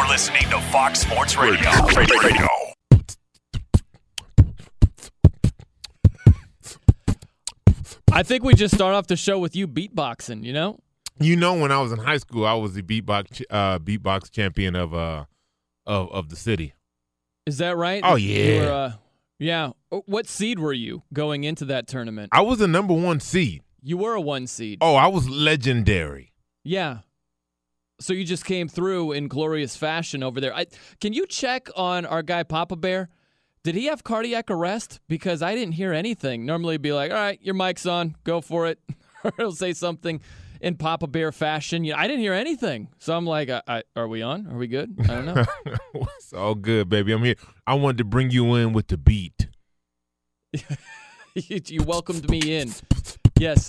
You're listening to Fox Sports Radio. Radio. I think we just start off the show with you beatboxing. You know, You know, when I was in high school, I was the beatbox uh, beatbox champion of uh of of the city. is that right? Oh, yeah. were, uh, yeah. Uh, What seed were you going into that tournament? I was the number one seed. You were a one seed. Oh, I was legendary. Yeah. So you just came through in glorious fashion over there. I, can you check on our guy Papa Bear? Did he have cardiac arrest? Because I didn't hear anything. Normally, be like, "All right, your mic's on, go for it," or he'll say something in Papa Bear fashion. You know, I didn't hear anything, so I'm like, I, I, "Are we on? Are we good?" I don't know. it's all good, baby. I'm here. I wanted to bring you in with the beat. you, you welcomed me in. Yes,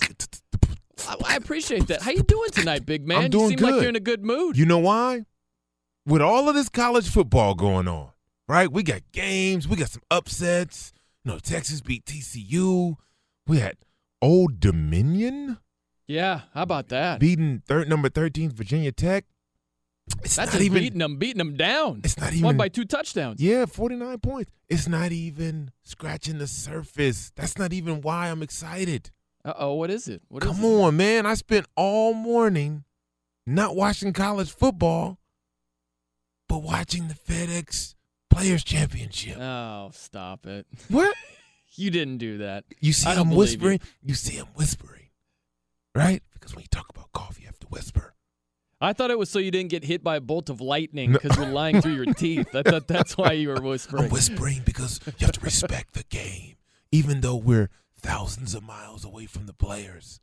I, appreciate that. How you doing tonight, big man? I'm doing you seem like you're in a good mood. You know why? With all of this college football going on, right? We got games, we got some upsets. You know, Texas beat TCU. We had Old Dominion yeah, how about that? beating third number 13 Virginia Tech. It's That's not even beating them, beating them down. It's not even by two touchdowns. Yeah, 49 points. It's not even scratching the surface. That's not even why I'm excited. Uh oh, what is it? What is Come it? on, man. I spent all morning not watching college football, but watching the FedEx Players Championship. Oh, stop it. What? You didn't do that. You see I him believe you. whispering? You. see him whispering, right? Because when you talk about coffee, you have to whisper. I thought it was so you didn't get hit by a bolt of lightning No. because you're lying through your teeth. I thought that's why you were whispering. I'm whispering because you have to respect the game. Even though we're thousands of miles away from the players,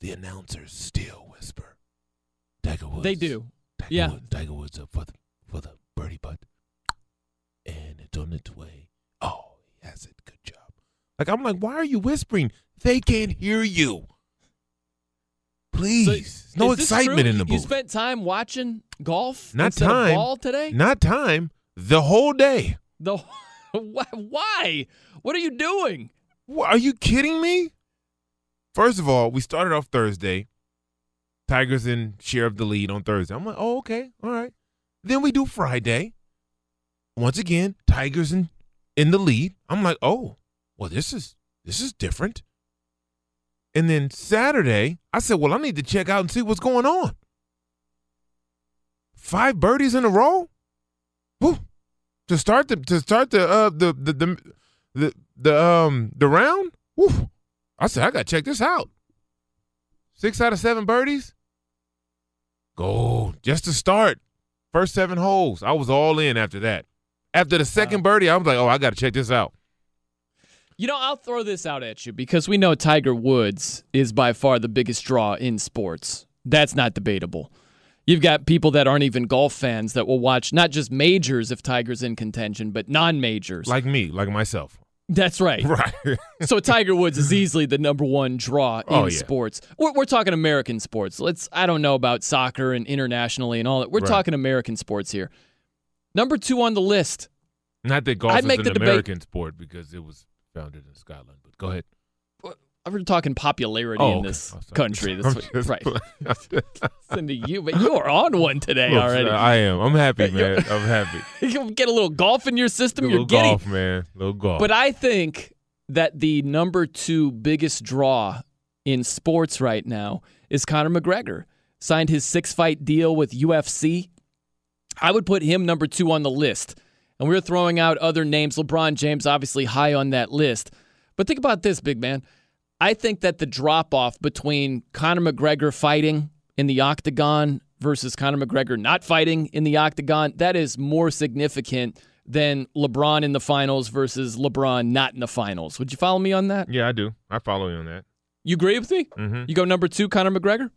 the announcers still whisper. Tiger Woods. They do. Tiger Yeah. Woods, Tiger Woods up for the for the birdie putt, and it's on its way. Oh, he has it. Good job. Like I'm like, why are you whispering? They can't hear you. Please, So, no excitement true? in the You booth. spent time watching golf Not time. ball today? Not time. The whole day. The why? What are you doing? What, are you kidding me? First of all, we started off Thursday Tigers in share of the lead on Thursday. I'm like, oh, okay, all right. Then we do Friday. Once again, Tigers in in the lead. I'm like, oh, well, this is this is different. And then Saturday, I said, well, I need to check out and see what's going on. Five birdies in a row. Woo. To start the to start the uh the the the the, the um the round. Woo. I said, I gotta check this out. Six out of seven birdies. Go just to start. First seven holes. I was all in after that. After the second birdie, I was like, oh, I gotta check this out. You know, I'll throw this out at you because we know Tiger Woods is by far the biggest draw in sports. That's not debatable. You've got people that aren't even golf fans that will watch not just majors if Tiger's in contention, but non majors. Like me, like myself. That's right. Right. so Tiger Woods is easily the number one draw oh, in Oh, yeah. sports. We're, we're talking American sports. Let's. I don't know about soccer and internationally and all that. We're Right. talking American sports here. Number two on the list. Not that golf I'd is make an the debate- American sport because it was founded in Scotland. But go ahead. We're talking popularity Oh, in this country. That's just right. Listen to you, but you are on one today Look, already. I am. I'm happy, man. I'm happy. you get a little golf in your system, little you're getting. golf, man. Little golf. But I think that the number two biggest draw in sports right now is Conor McGregor. Signed his six fight deal with UFC. I would put him number two on the list. And we are throwing out other names. LeBron James, obviously, high on that list. But think about this, big man. I think that the drop off between Conor McGregor fighting in the octagon versus Conor McGregor not fighting in the octagon, that is more significant than LeBron in the finals versus LeBron not in the finals. Would you follow me on that? yeah, I do. I follow you on that. You agree with me? Mm-hmm. You go number two, Conor McGregor?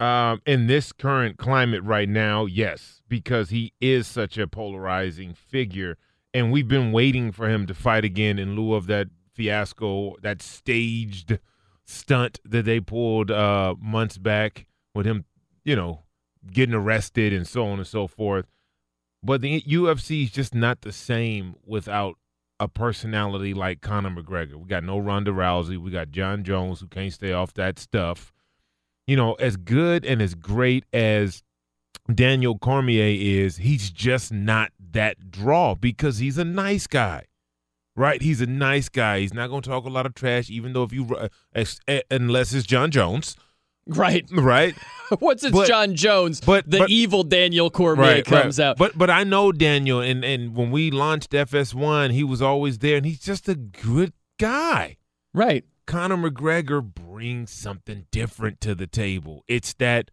Um, in this current climate right now, yes, because he is such a polarizing figure, and we've been waiting for him to fight again in lieu of that fiasco, that staged stunt that they pulled uh, months back with him, you know, getting arrested and so on and so forth. But the UFC is just not the same without a personality like Conor McGregor. We got no Ronda Rousey. We got Jon Jones who can't stay off that stuff you know, as good and as great as Daniel Cormier is, he's just not that draw because he's a nice guy. Right? He's a nice guy. He's not going to talk a lot of trash, even though if you, uh, eh, unless it's Jon Jones, Right. right? Once it's But- Jon Jones, but- the but- evil Daniel Cormier comes out. But but I know Daniel, and and when we launched FS1, he was always there, and he's just a good guy. right. Conor McGregor brings something different to the table. It's that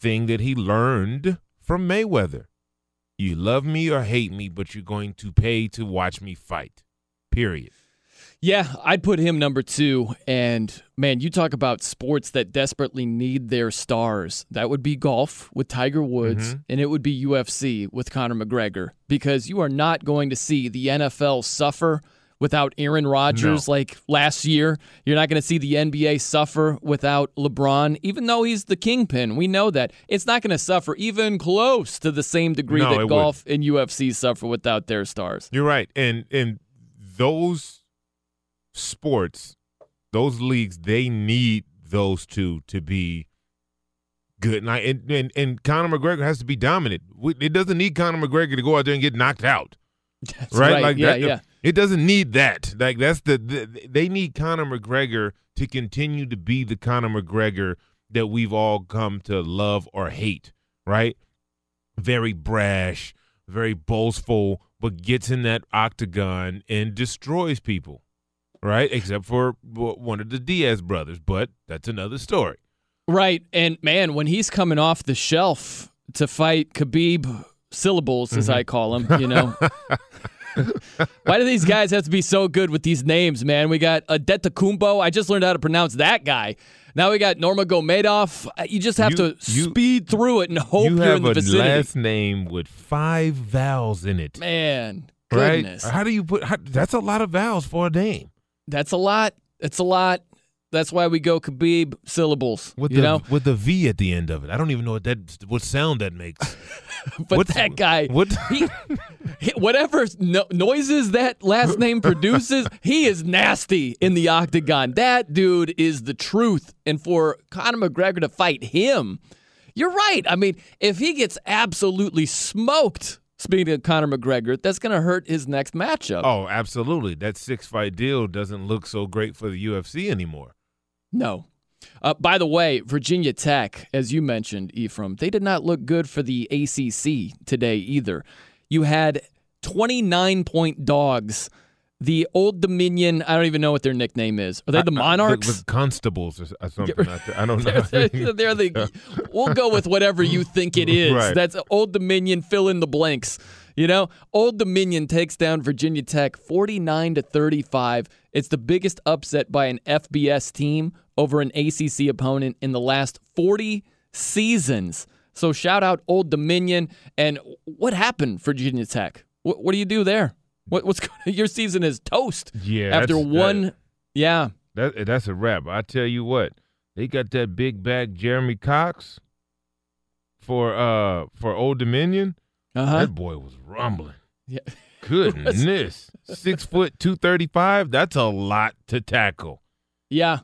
thing that he learned from Mayweather. You love me or hate me, but you're going to pay to watch me fight. Period. Yeah, I'd put him number two. And man, you talk about sports that desperately need their stars. That would be golf with Tiger Woods, Mm-hmm. and it would be UFC with Conor McGregor because you are not going to see the NFL suffer without Aaron Rodgers like last year. You're not going to see the NBA suffer without LeBron, even though he's the kingpin. We know that. It's not going to suffer even close to the same degree No, that golf and UFC suffer without their stars. You're right. And and those sports, those leagues, they need those two to be good. And I, and, and and Conor McGregor has to be dominant. It doesn't need Conor McGregor to go out there and get knocked out. That's right? Like yeah, that, yeah. It doesn't need that. Like that's the, the they need Conor McGregor to continue to be the Conor McGregor that we've all come to love or hate, right? Very brash, very boastful, but gets in that octagon and destroys people, right? Except for one of the Diaz brothers, but that's another story. Right. And man, when he's coming off the shelf to fight Khabib syllables, as Mm-hmm. I call him, you know. Why do these guys have to be so good with these names, man? We got Antetokounmpo. I just learned how to pronounce that guy. Now we got Nurmagomedov. Uh, You just have You- to you- speed through it and hope you are in the vicinity. You have a last name with five vowels in it. Man, Right? How do you put? How, that's a lot of vowels for a name. That's a lot. It's a lot. That's why we go Khabib syllables. with you the know, with the V at the end of it. I don't even know what that what sound that makes. but what's- that guy, what- he, he- whatever no, noises that last name produces, he is nasty in the octagon. That dude is the truth. And for Conor McGregor to fight him, you're right. I mean, if he gets absolutely smoked, speaking of Conor McGregor, that's going to hurt his next matchup. Oh, absolutely. That six fight deal doesn't look so great for the UFC anymore. No. Uh, by the way, Virginia Tech, as you mentioned, Ephraim, they did not look good for the ACC today either. You had 29 point dogs. The Old Dominion, I don't even know what their nickname is. Are they the I- I- Monarchs? the, the constables or, something. I, don't know. they're, they're the. We'll go with whatever you think it is. Right. That's Old Dominion. Fill in the blanks. You know, Old Dominion takes down Virginia Tech 49 to 35. It's the biggest upset by an FBS team over an ACC opponent in the last 40 seasons. So shout out Old Dominion. And what happened, Virginia Tech? What, what do you do there? What, what's your season is toast? Yeah, After one, that- yeah. That that's a wrap. I tell you what, they got that big bag Jeremy Cox for uh for Old Dominion. Uh huh. That boy was rumbling. Yeah. Goodness, six foot two thirty five. That's a lot to tackle. Yeah,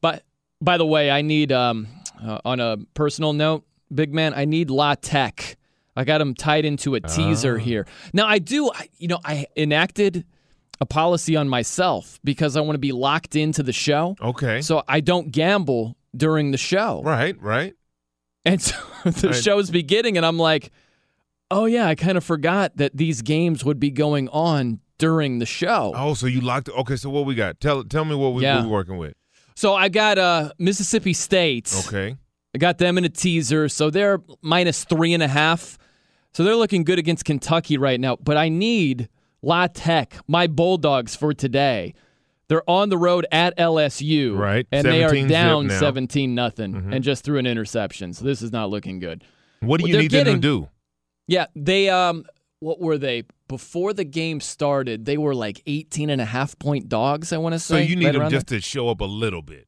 but by the way, I need um uh, on a personal note, big man, I need La Tech. I got him tied into a teaser Ah. here. Now I do, I, you know, I enacted a policy on myself because I want to be locked into the show, Okay, so I don't gamble during the show. right, right. And so the Right. show's beginning, and I'm like, oh yeah, I kind of forgot that these games would be going on during the show. Oh, so you locked. Okay, so what we got? Tell tell me what we Yeah. working with. So I got uh, Mississippi State. Okay, I got them in a teaser, so they're minus three and a half. So they're looking good against Kentucky right now. But I need La Tech, my Bulldogs for today. They're on the road at LSU, Right. And they are down seventeen nothing, and just threw an interception. So this is not looking good. what do you they're need them to do? Yeah, they um, what were they before the game started? They were like 18 and a half point dogs. I want to say. So you need right them just to show up a little bit.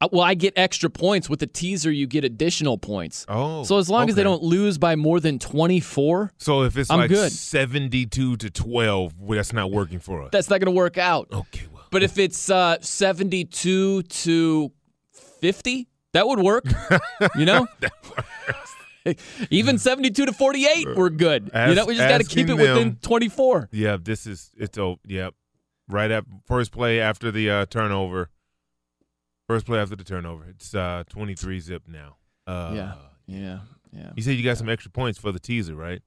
Uh, Well, I get extra points with the teaser. You get additional points. Oh, So as long as they don't lose by more than 24, So if it's I'm like good. seventy-two to twelve, well, that's not working for us. that's not going to work out. okay, well, But if it's uh, 72 to 50, that would work. you know? Even 72 to 48, we're good. you know, we just got to keep it within them. 24. yeah, this is it's oh, yep. Right at first play after the uh, turnover. First play after the turnover. It's uh, twenty-three zip now. Uh, yeah. Yeah. Yeah. You said you got some extra points for the teaser, right?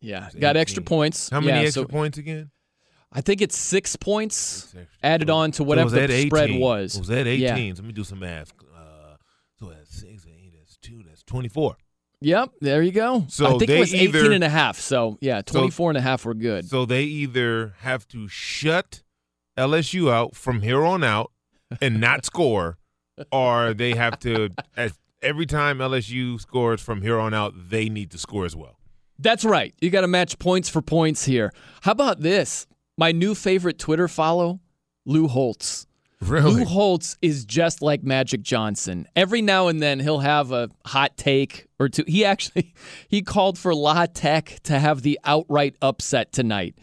Yeah. Got extra points. How many yeah, extra so points again? I think it's six points added on to so whatever that the spread 18? was. Was that Yeah. 18? Let me do some math. Uh, so that's six, eight, that's two, that's 24. Yep, there you go. So I think it was 18 either- and a half. So, yeah, 24 and a half were good. So they either have to shut LSU out from here on out and not score, or they have to, as every time LSU scores from here on out, they need to score as well. That's right. You got to match points for points here. How about this? My new favorite Twitter follow, Lou Holtz. Lou Holtz is just like Magic Johnson. Every now and then he'll have a hot take or two. He actually he called for La Tech to have the outright upset tonight.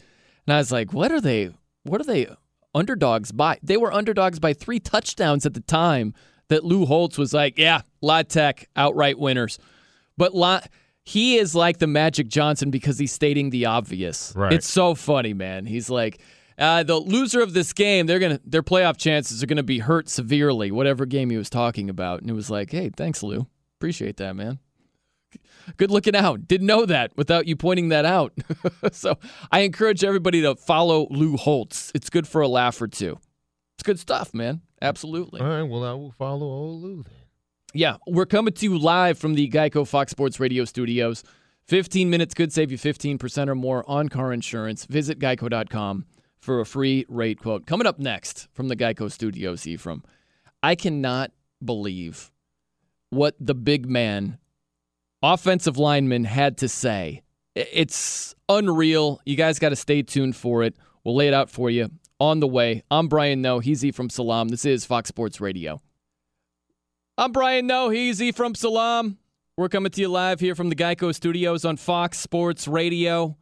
And I was like, what are they what are they underdogs by? They were underdogs by 3 touchdowns at the time that Lou Holtz was like, yeah, La Tech outright winners. But La he is like the Magic Johnson because he's stating the obvious. Right. It's so funny, man. He's like, uh, the loser of this game, they're gonna their playoff chances are gonna be hurt severely. Whatever game he was talking about, and it was like, hey, thanks, Lou. Appreciate that, man. Good looking out. Didn't know that without you pointing that out. so I encourage everybody to follow Lou Holtz. It's good for a laugh or two. It's good stuff, man. Absolutely. All right, well, I will follow old Lou then. Yeah, we're coming to you live from the Geico Fox Sports Radio studios. 15 minutes could save you 15% or more on car insurance. Visit geico.com for a free rate quote. Coming up next from the Geico studios, Ephraim, I cannot believe what the big man, offensive lineman, had to say. It's unreal. You guys got to stay tuned for it. We'll lay it out for you on the way. I'm Brian Noe. He's E from Salam. This is Fox Sports Radio. I'm Brian Noe. He's E from Salam. We're coming to you live here from the Geico Studios on Fox Sports Radio.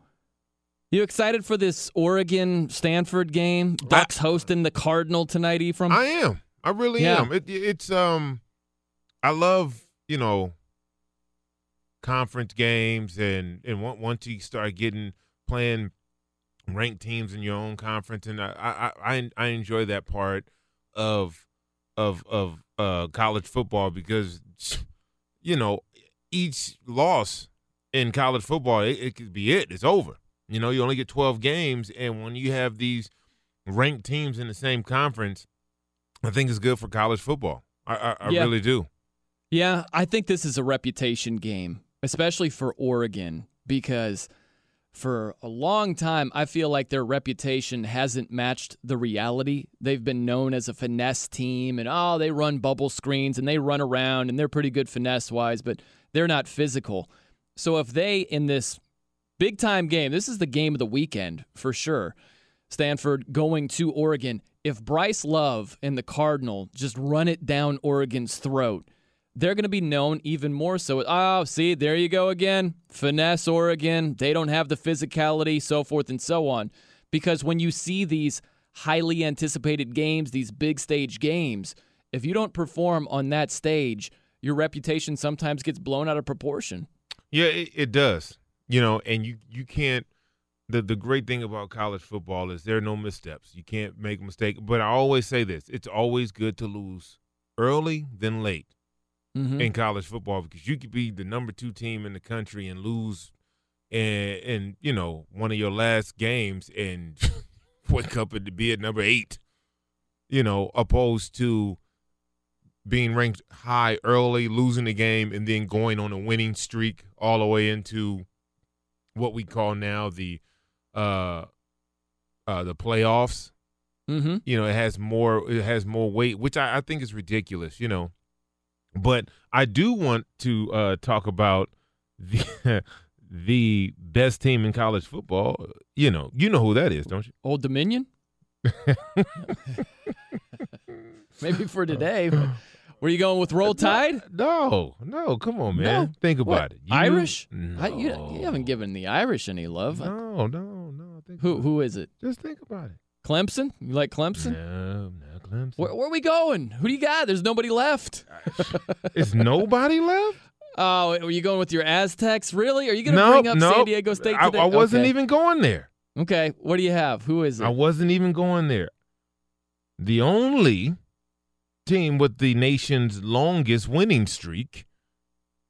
You excited for this Oregon Stanford game? Ducks hosting the Cardinal tonight, Ephraim? I am. I really Yeah. am. It, it's um, I love you know conference games and and once you start getting playing ranked teams in your own conference and I I I, I enjoy that part of of of uh college football because you know each loss in college football it, it could be it it's over you know you only get 12 games and when you have these ranked teams in the same conference I think it's good for college football I I, I Yeah. really do Yeah, I think this is a reputation game, especially for Oregon, because for a long time, I feel like their reputation hasn't matched the reality. They've been known as a finesse team, and oh, they run bubble screens and they run around and they're pretty good finesse wise, but they're not physical. So if they, in this big time game, this is the game of the weekend for sure. Stanford going to Oregon. If Bryce Love and the Cardinal just run it down Oregon's throat, they're going to be known even more so. Oh, see, there you go again. Finesse Oregon. They don't have the physicality, so forth and so on. Because when you see these highly anticipated games, these big stage games, if you don't perform on that stage, your reputation sometimes gets blown out of proportion. Yeah, it, it does. You know, and you you can't. The the great thing about college football is there are no missteps. You can't make a mistake. But I always say this: it's always good to lose early than late Mhm. in college football because you could be the number two team in the country and lose, and and you know one of your last games and wake up and be at number eight. You know, opposed to being ranked high early, losing the game, and then going on a winning streak all the way into what we call now the uh uh the playoffs. Mm-hmm. You know, it has more it has more weight, which I, I think is ridiculous, you know. But I do want to uh talk about the the best team in college football. You know, you know who that is, don't you? Old Dominion? Maybe for today. But were you going with Roll uh, Tide? No, no, come on, man. No. Think about What, it. You- Irish? No. I, you, you haven't given the Irish any love. No, no, no. Think Who who is it? Just think about it. Clemson? You like Clemson? No, no, Clemson. Where, where are we going? Who do you got? There's nobody left. Is nobody left? Oh, are you going with your Aztecs? Really? Are you going to no, bring up no. San Diego State I, today? I wasn't Okay. even going there. Okay, what do you have? Who is it? I wasn't even going there. The only team with the nation's longest winning streak,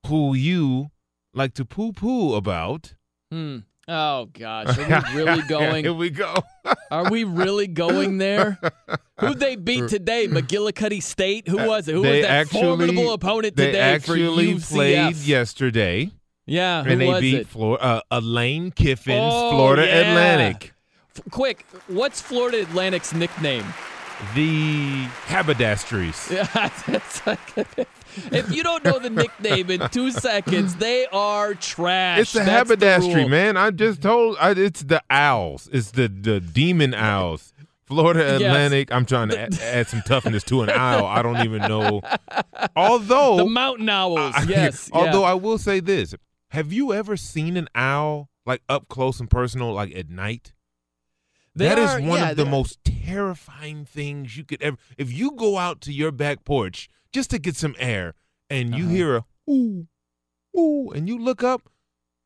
who you like to poo poo about. Hmm. Oh gosh, are we really going? Here we go. Are we really going there? Who'd they beat today? McGillicuddy State. Who was it? Who They was that actually- formidable opponent today? they actually played yesterday, Yeah, who and they was beat uh, Lane Kiffin's Oh, Florida yeah. Atlantic. F- quick, what's Florida Atlantic's nickname? The Haberdasheries. Yeah, it's like- if you don't know the nickname in two seconds, they are trash. It's the haberdashery, man. I just told. I, it's the owls. It's the the demon owls. Florida Yes. Atlantic. I'm trying to add, add some toughness to an owl. I don't even know. Although The Mountain Owls. I- yes. Although yeah. I will say this: Have you ever seen an owl like up close and personal, like at night? They That is are- one yeah, of the most terrifying things you could ever. If you go out to your back porch just to get some air, and you Uh-huh. hear a ooh, ooh, and you look up.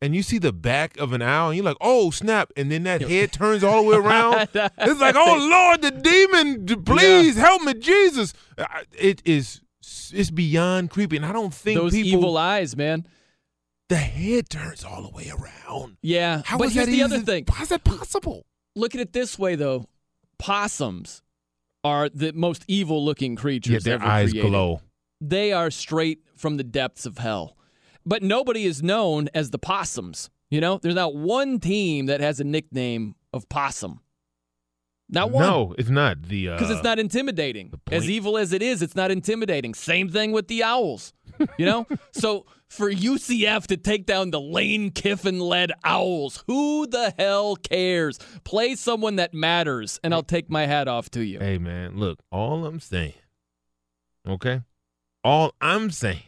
And you see the back of an owl, and you're like, "Oh snap!" And then that head turns all the way around. It's like, "Oh Lord, the demon! Please help me, Jesus!" It is. It's beyond creepy, and I don't think Those people. evil eyes, man. the head turns all the way around. Yeah. How but is here's that the other thing. How's that possible? Look at it this way, though. Possums are the most evil-looking creatures Yeah, their eyes created. glow. They are straight from the depths of hell. But nobody is known as the Possums. You know, there's not one team that has a nickname of Possum. Not one. No, it's not the. because uh, it's not intimidating. As evil as it is, it's not intimidating. Same thing with the owls. You know, so for UCF to take down the Lane Kiffin led Owls. Who the hell cares? Play someone that matters, and I'll take my hat off to you. Hey man, look, all I'm saying, okay? All I'm saying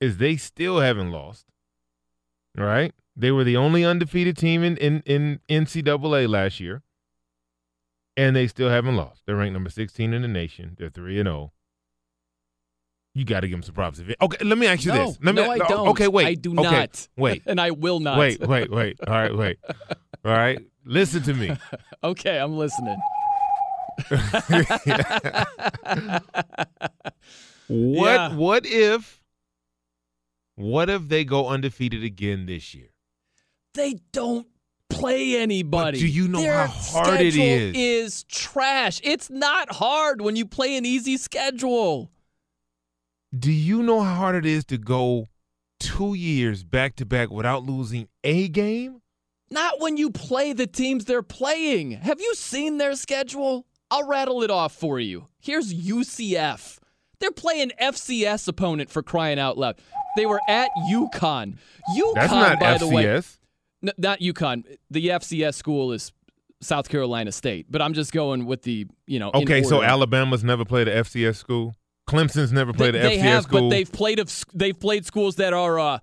is they still haven't lost. Right? They were the only undefeated team in, in, in NCAA last year. And they still haven't lost. They're ranked number 16 in the nation. They're 3 and 0. You got to give him some props. Okay, let me ask you no, this. Let me, no, I don't. Okay, wait. I do okay, not. Wait. and I will not. Wait, wait, wait. All right, wait. All right. Listen to me. okay, I'm listening. What Yeah. what if what if they go undefeated again this year? They don't play anybody. But do you know Their how hard it is? Is trash. It's not hard when you play an easy schedule. Do you know how hard it is to go two years back to back without losing a game? Not when you play the teams they're playing. Have you seen their schedule? I'll rattle it off for you. Here's UCF. They're playing FCS opponent for crying out loud. They were at UConn. UConn, That's not by FCS. the way, N- not UConn. The FCS school is South Carolina State, but I'm just going with the you know. in okay, so. Alabama's never played a FCS school. Clemson's never They, played a they have, school. but they've played of they've played schools that are uh,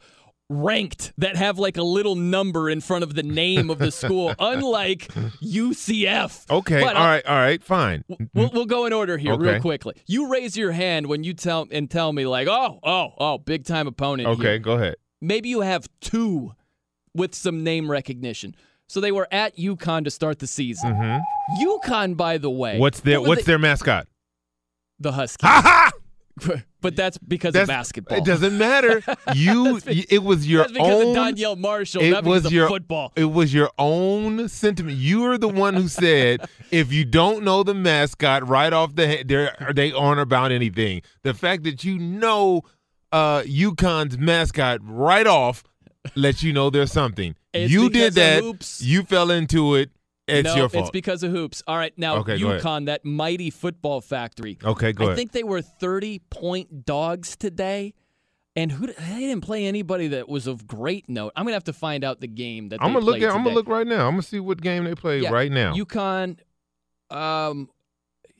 ranked that have like a little number in front of the name of the school, unlike UCF. okay, But all I'll- right, all right, fine. We'll, we'll go in order here, real quickly. You raise your hand when you tell and tell me like, oh, oh, oh, big time opponent. Okay, here. go ahead. maybe you have two with some name recognition. So they were at UConn to start the season. hmm UConn, by the way, What's their what What's they- their mascot? The Huskies? Ha! but that's because That's, of basketball. It doesn't matter. You, That's be- it was your That's because own. of Danielle Marshall, it because was of your football. It was your own sentiment. You are the one who said if you don't know the mascot right off the head, they aren't about anything. The fact that you know uh UConn's mascot right off lets you know there's something. It's you did that. You fell into it. It's no, your fault. it's because of hoops. All right, now Okay. UConn, that mighty football factory. okay, go I ahead. think they were 30 point dogs today. And who they didn't play anybody that was of great note. I'm gonna have to find out the game that I'm they gonna look played at. I'm gonna look right now. I'm gonna see what game they play Yeah, right now. UConn, um,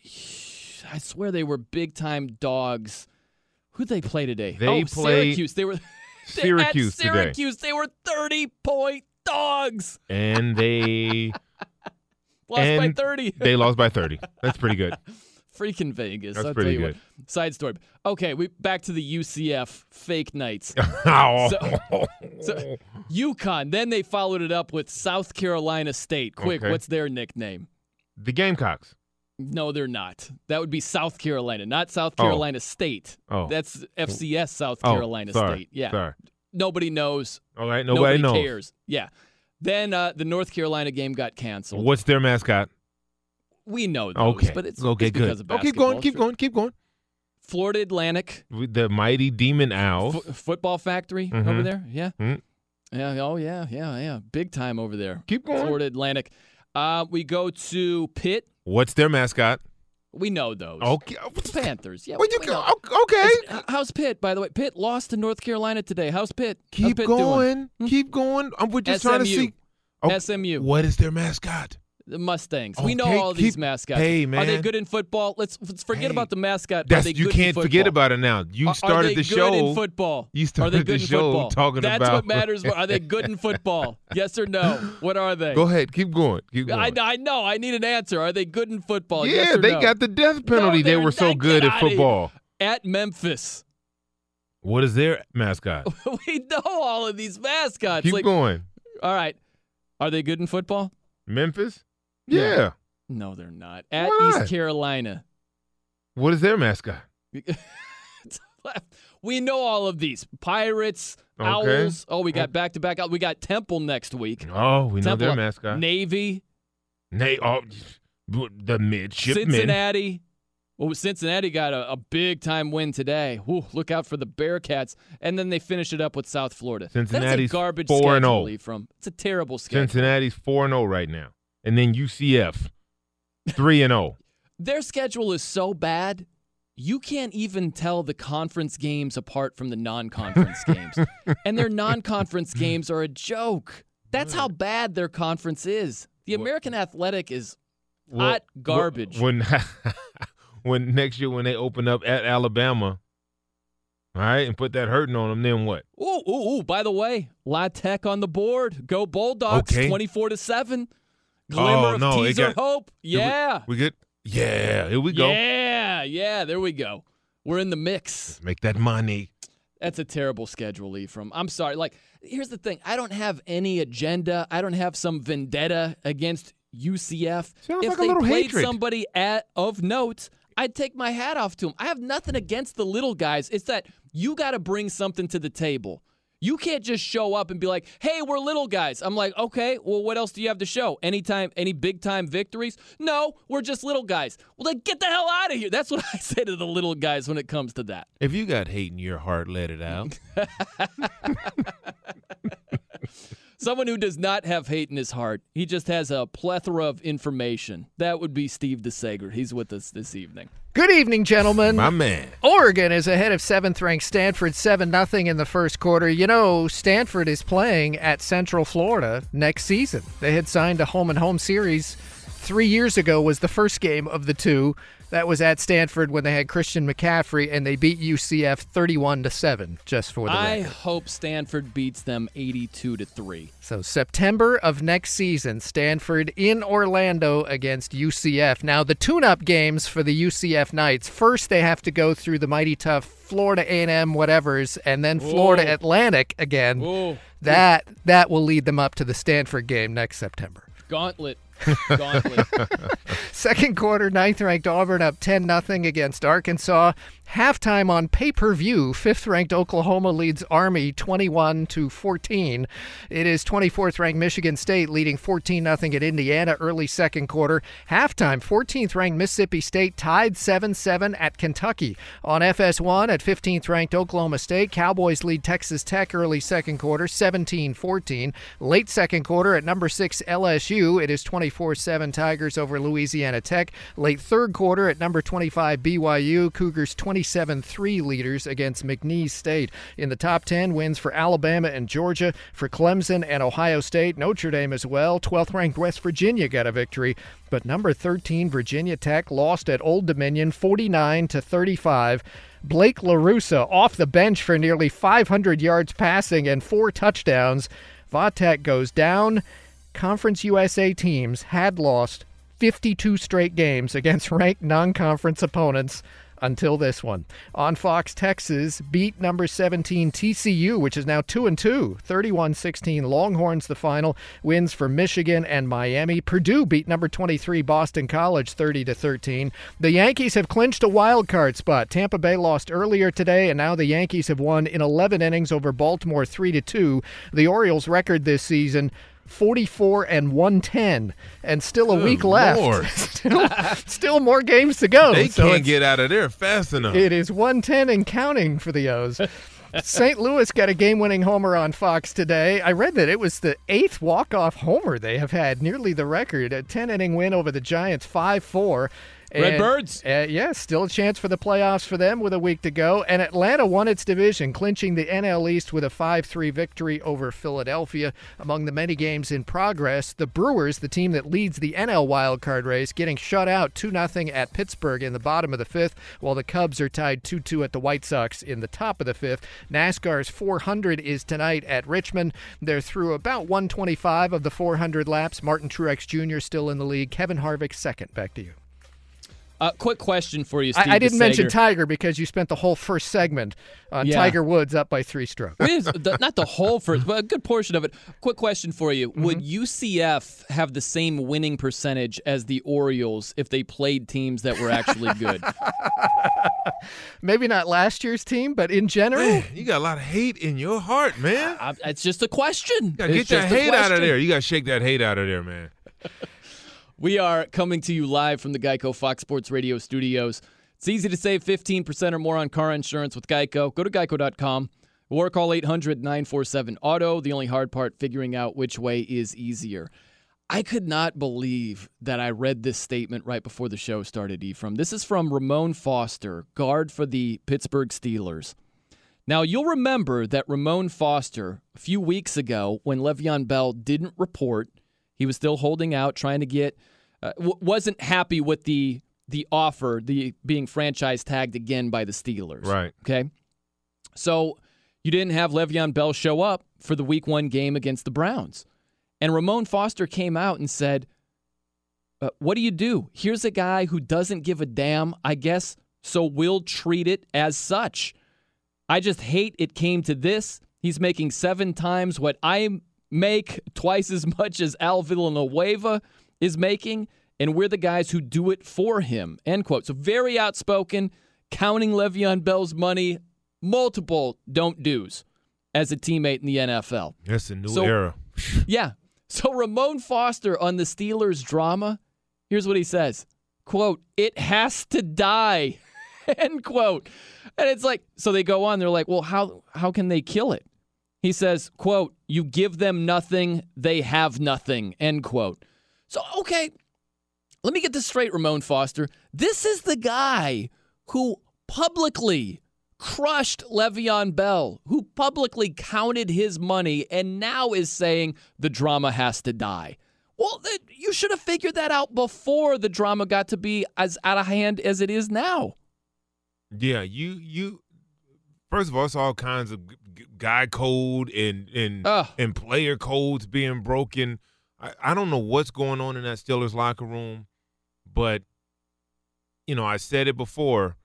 I swear they were big time dogs. Who'd they play today? They oh, played Syracuse. They were Syracuse at today. Syracuse. They were 30 point dogs. and they Lost by 30. they lost by 30. That's pretty good. Freaking Vegas. That's I'll pretty tell you good. What. Side story. Okay, we back to the UCF fake Knights. Oh. So UConn. Then they followed it up with South Carolina State. Quick, Okay. what's their nickname? the Gamecocks. No, they're not. That would be South Carolina, not South Oh. Carolina State. Oh. That's FCS South Oh, Carolina sorry, State. Yeah. Sorry. Nobody knows. All right. Nobody, knows. cares. Yeah. Then uh, the North Carolina game got canceled. What's their mascot? We know those, Okay. but it's, okay. it's good. because of oh, keep going. Keep Sure. going. Keep going. Florida Atlantic The mighty Demon Owls. Fo- football factory Mhm. over there. Yeah. Mhm. Yeah. Oh yeah. Yeah. Yeah. Big time over there. Keep going. Florida Atlantic. Uh, we go to Pitt. What's their mascot? We know those. Okay. Panthers. Yeah. What you we go? Okay. It's- how's Pitt, by the way? Pitt lost to North Carolina today. How's Pitt? How's Keep Pitt going. Hmm? Keep going. I'm we're just trying to see. Okay, SMU. What is their mascot? The Mustangs. We know Okay, all these keep- mascots. hey, Are they man. good in football? Let's, let's forget Hey, about the mascot. Are That's they you good can't forget about it now. You Are- started are they the good show. in football. You are started they good the in show football? talking That's about- what matters. Are they good in football? yes or no? What are they? Go ahead. Keep going. Keep going. I, I know. I need an answer. Are they good in football? yeah, yes or they no? got the death penalty. they they're were so not. good Get at outta here. football. at Memphis. What is their mascot? we know all of these mascots. Keep like, going. all right, are they good in football? Memphis? Yeah. Yeah. No, they're not. At Why? East Carolina. What is their mascot? we know all of these Pirates, Okay. Owls. Oh, we got back to back. We got Temple next week. Oh, we know their mascot. Navy, Nay, oh, the midshipmen. Cincinnati. Well, Cincinnati got a, a big time win today. Whew, look out for the Bearcats. And then they finish it up with South Florida. Cincinnati's That's a garbage 4 schedule and to 0. from. It's a terrible schedule. Cincinnati's 4 and 0 right now. And then UCF, 3 and oh. 0. Their schedule is so bad, you can't even tell the conference games apart from the non-conference games. And their non-conference games are a joke. That's how bad their conference is. The American Athletic is hot garbage. When when next year when they open up at Alabama, all right, and put that hurting on them, then what? Ooh, ooh, ooh, by the way, La Tech on the board. Go Bulldogs, Okay. 24 to 7. Oh, no, of teaser got- hope. Yeah. We get, Yeah, here we go. Yeah, yeah, there we go. We're in the mix. Make that money. That's a terrible schedule, Ephraim. I'm sorry. Like, here's the thing I don't have any agenda, I don't have some vendetta against UCF. Sounds if like a they played hatred. somebody at, of note, I'd take my hat off to them. I have nothing against the little guys. It's that you got to bring something to the table. You can't just show up and be like, "Hey, we're little guys." I'm like, "Okay, well, what else do you have to show? Anytime, any big time victories? No, we're just little guys." Well, then get the hell out of here. That's what I say to the little guys when it comes to that. If you got hate in your heart, let it out. Someone who does not have hate in his heart. He just has a plethora of information. That would be Steve DeSager. He's with us this evening. Good evening, gentlemen. My man. Oregon is ahead of seventh ranked Stanford 7 0 in the first quarter. You know, Stanford is playing at Central Florida next season. They had signed a home and home series three years ago, was the first game of the two. That was at Stanford when they had Christian McCaffrey and they beat UCF 31 to 7, just for the I record. hope Stanford beats them 82 to 3. So September of next season, Stanford in Orlando against UCF. Now the tune-up games for the UCF Knights. First, they have to go through the mighty tough Florida A&M whatever's, and then Florida Whoa. Atlantic again. Whoa. That that will lead them up to the Stanford game next September. Gauntlet. Second quarter, ninth ranked Auburn up 10 0 against Arkansas. Halftime on pay per view, fifth ranked Oklahoma leads Army 21 to 14. It is 24th ranked Michigan State leading 14 0 at Indiana early second quarter. Halftime, 14th ranked Mississippi State tied 7 7 at Kentucky. On FS1 at 15th ranked Oklahoma State, Cowboys lead Texas Tech early second quarter 17 14. Late second quarter at number 6 LSU, it is 24 7 Tigers over Louisiana Tech. Late third quarter at number 25 BYU, Cougars 27 3 leaders against McNeese State. In the top 10, wins for Alabama and Georgia, for Clemson and Ohio State, Notre Dame as well. 12th ranked West Virginia got a victory, but number 13 Virginia Tech lost at Old Dominion 49 to 35. Blake LaRussa off the bench for nearly 500 yards passing and four touchdowns. Va Tech goes down. Conference USA teams had lost 52 straight games against ranked non conference opponents until this one. On Fox, Texas beat number 17 TCU, which is now 2 and 2, 31-16 Longhorns the final. Wins for Michigan and Miami. Purdue beat number 23 Boston College 30 to 13. The Yankees have clinched a wild card spot. Tampa Bay lost earlier today and now the Yankees have won in 11 innings over Baltimore 3 to 2. The Orioles record this season 44 and 110 and still a Good week left. Still, still more games to go. They So can't get out of there fast enough. it is 110 and counting for the O's. St. Louis got a game winning homer on Fox today. I read that it was the eighth walk off homer they have had, nearly the record. A 10 inning win over the Giants, 5 4. Redbirds. Uh, yeah, still a chance for the playoffs for them with a week to go. And Atlanta won its division, clinching the NL East with a 5 3 victory over Philadelphia. Among the many games in progress, the Brewers, the team that leads the NL wildcard race, getting shut out 2 0 at Pittsburgh in the bottom of the fifth, while the Cubs are tied 2 2 at the White Sox in the top of the fifth. NASCAR's 400 is tonight at Richmond. They're through about 125 of the 400 laps. Martin Truex Jr. still in the lead. Kevin Harvick second. Back to you. Uh, quick question for you, Steve I, I didn't mention Tiger because you spent the whole first segment on Yeah. Tiger Woods up by three strokes. It is the, not the whole first, but a good portion of it. Quick question for you: Would Mm-hmm. UCF have the same winning percentage as the Orioles if they played teams that were actually good? Maybe not last year's team, but in general, Man, you got a lot of hate in your heart, man. I, it's just a question. gotta It's get that hate out of there. You gotta shake that hate out of there, man. We are coming to you live from the Geico Fox Sports Radio studios. It's easy to save 15% or more on car insurance with Geico. Go to geico.com or call 800 947 Auto. The only hard part, figuring out which way is easier. I could not believe that I read this statement right before the show started, Ephraim. This is from Ramon Foster, guard for the Pittsburgh Steelers. Now, you'll remember that Ramon Foster, a few weeks ago, when Le'Veon Bell didn't report, he was still holding out, trying to get, uh, w- wasn't happy with the the offer, the being franchise tagged again by the Steelers. Right. Okay. So you didn't have Le'Veon Bell show up for the Week One game against the Browns, and Ramon Foster came out and said, uh, "What do you do? Here's a guy who doesn't give a damn. I guess so. We'll treat it as such." I just hate it came to this. He's making seven times what I make, twice as much as Al Villanueva is making, and we're the guys who do it for him. End quote. So very outspoken, counting Le'Veon Bell's money, multiple don't do's as a teammate in the NFL. That's a new So- era. Yeah. So Ramon Foster on the Steelers drama, here's what he says. Quote, it has to die. End quote. And it's like, so they go on, they're like, well, how how can they kill it? He says, quote, you give them nothing, they have nothing. End quote. So okay, let me get this straight, Ramon Foster. This is the guy who publicly crushed Le'Veon Bell, who publicly counted his money and now is saying the drama has to die. Well, you should have figured that out before the drama got to be as out of hand as it is now. Yeah, you you. First of all, it's all kinds of guy code and and Ugh. and player codes being broken. I, I don't know what's going on in that Steelers locker room, but you know I said it before.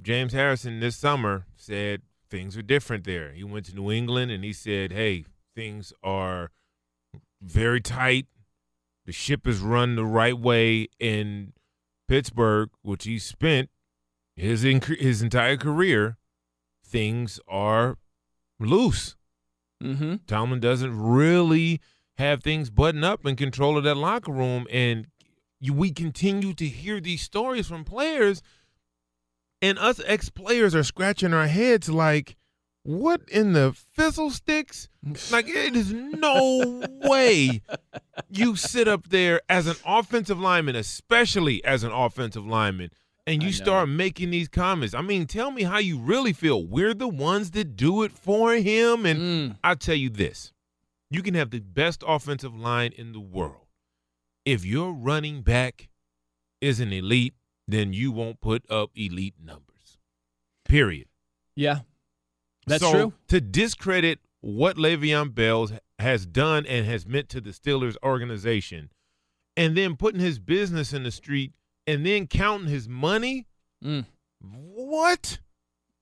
James Harrison this summer said things are different there. He went to New England and he said, "Hey, things are very tight. The ship is run the right way in Pittsburgh, which he spent his inc- his entire career. Things are loose. Mm-hmm. Tomlin doesn't really have things buttoned up and control of that locker room, and you, we continue to hear these stories from players, and us ex players are scratching our heads like, what in the fizzle sticks? Like it is no way you sit up there as an offensive lineman, especially as an offensive lineman, and you start making these comments. I mean, tell me how you really feel. We're the ones that do it for him, and Mm. I'll tell you this: you can have the best offensive line in the world. If your running back isn't elite, then you won't put up elite numbers. Period. Yeah, that's so, true. To discredit what Le'Veon Bell has done and has meant to the Steelers organization, and then putting his business in the street and then counting his money, Mm. what?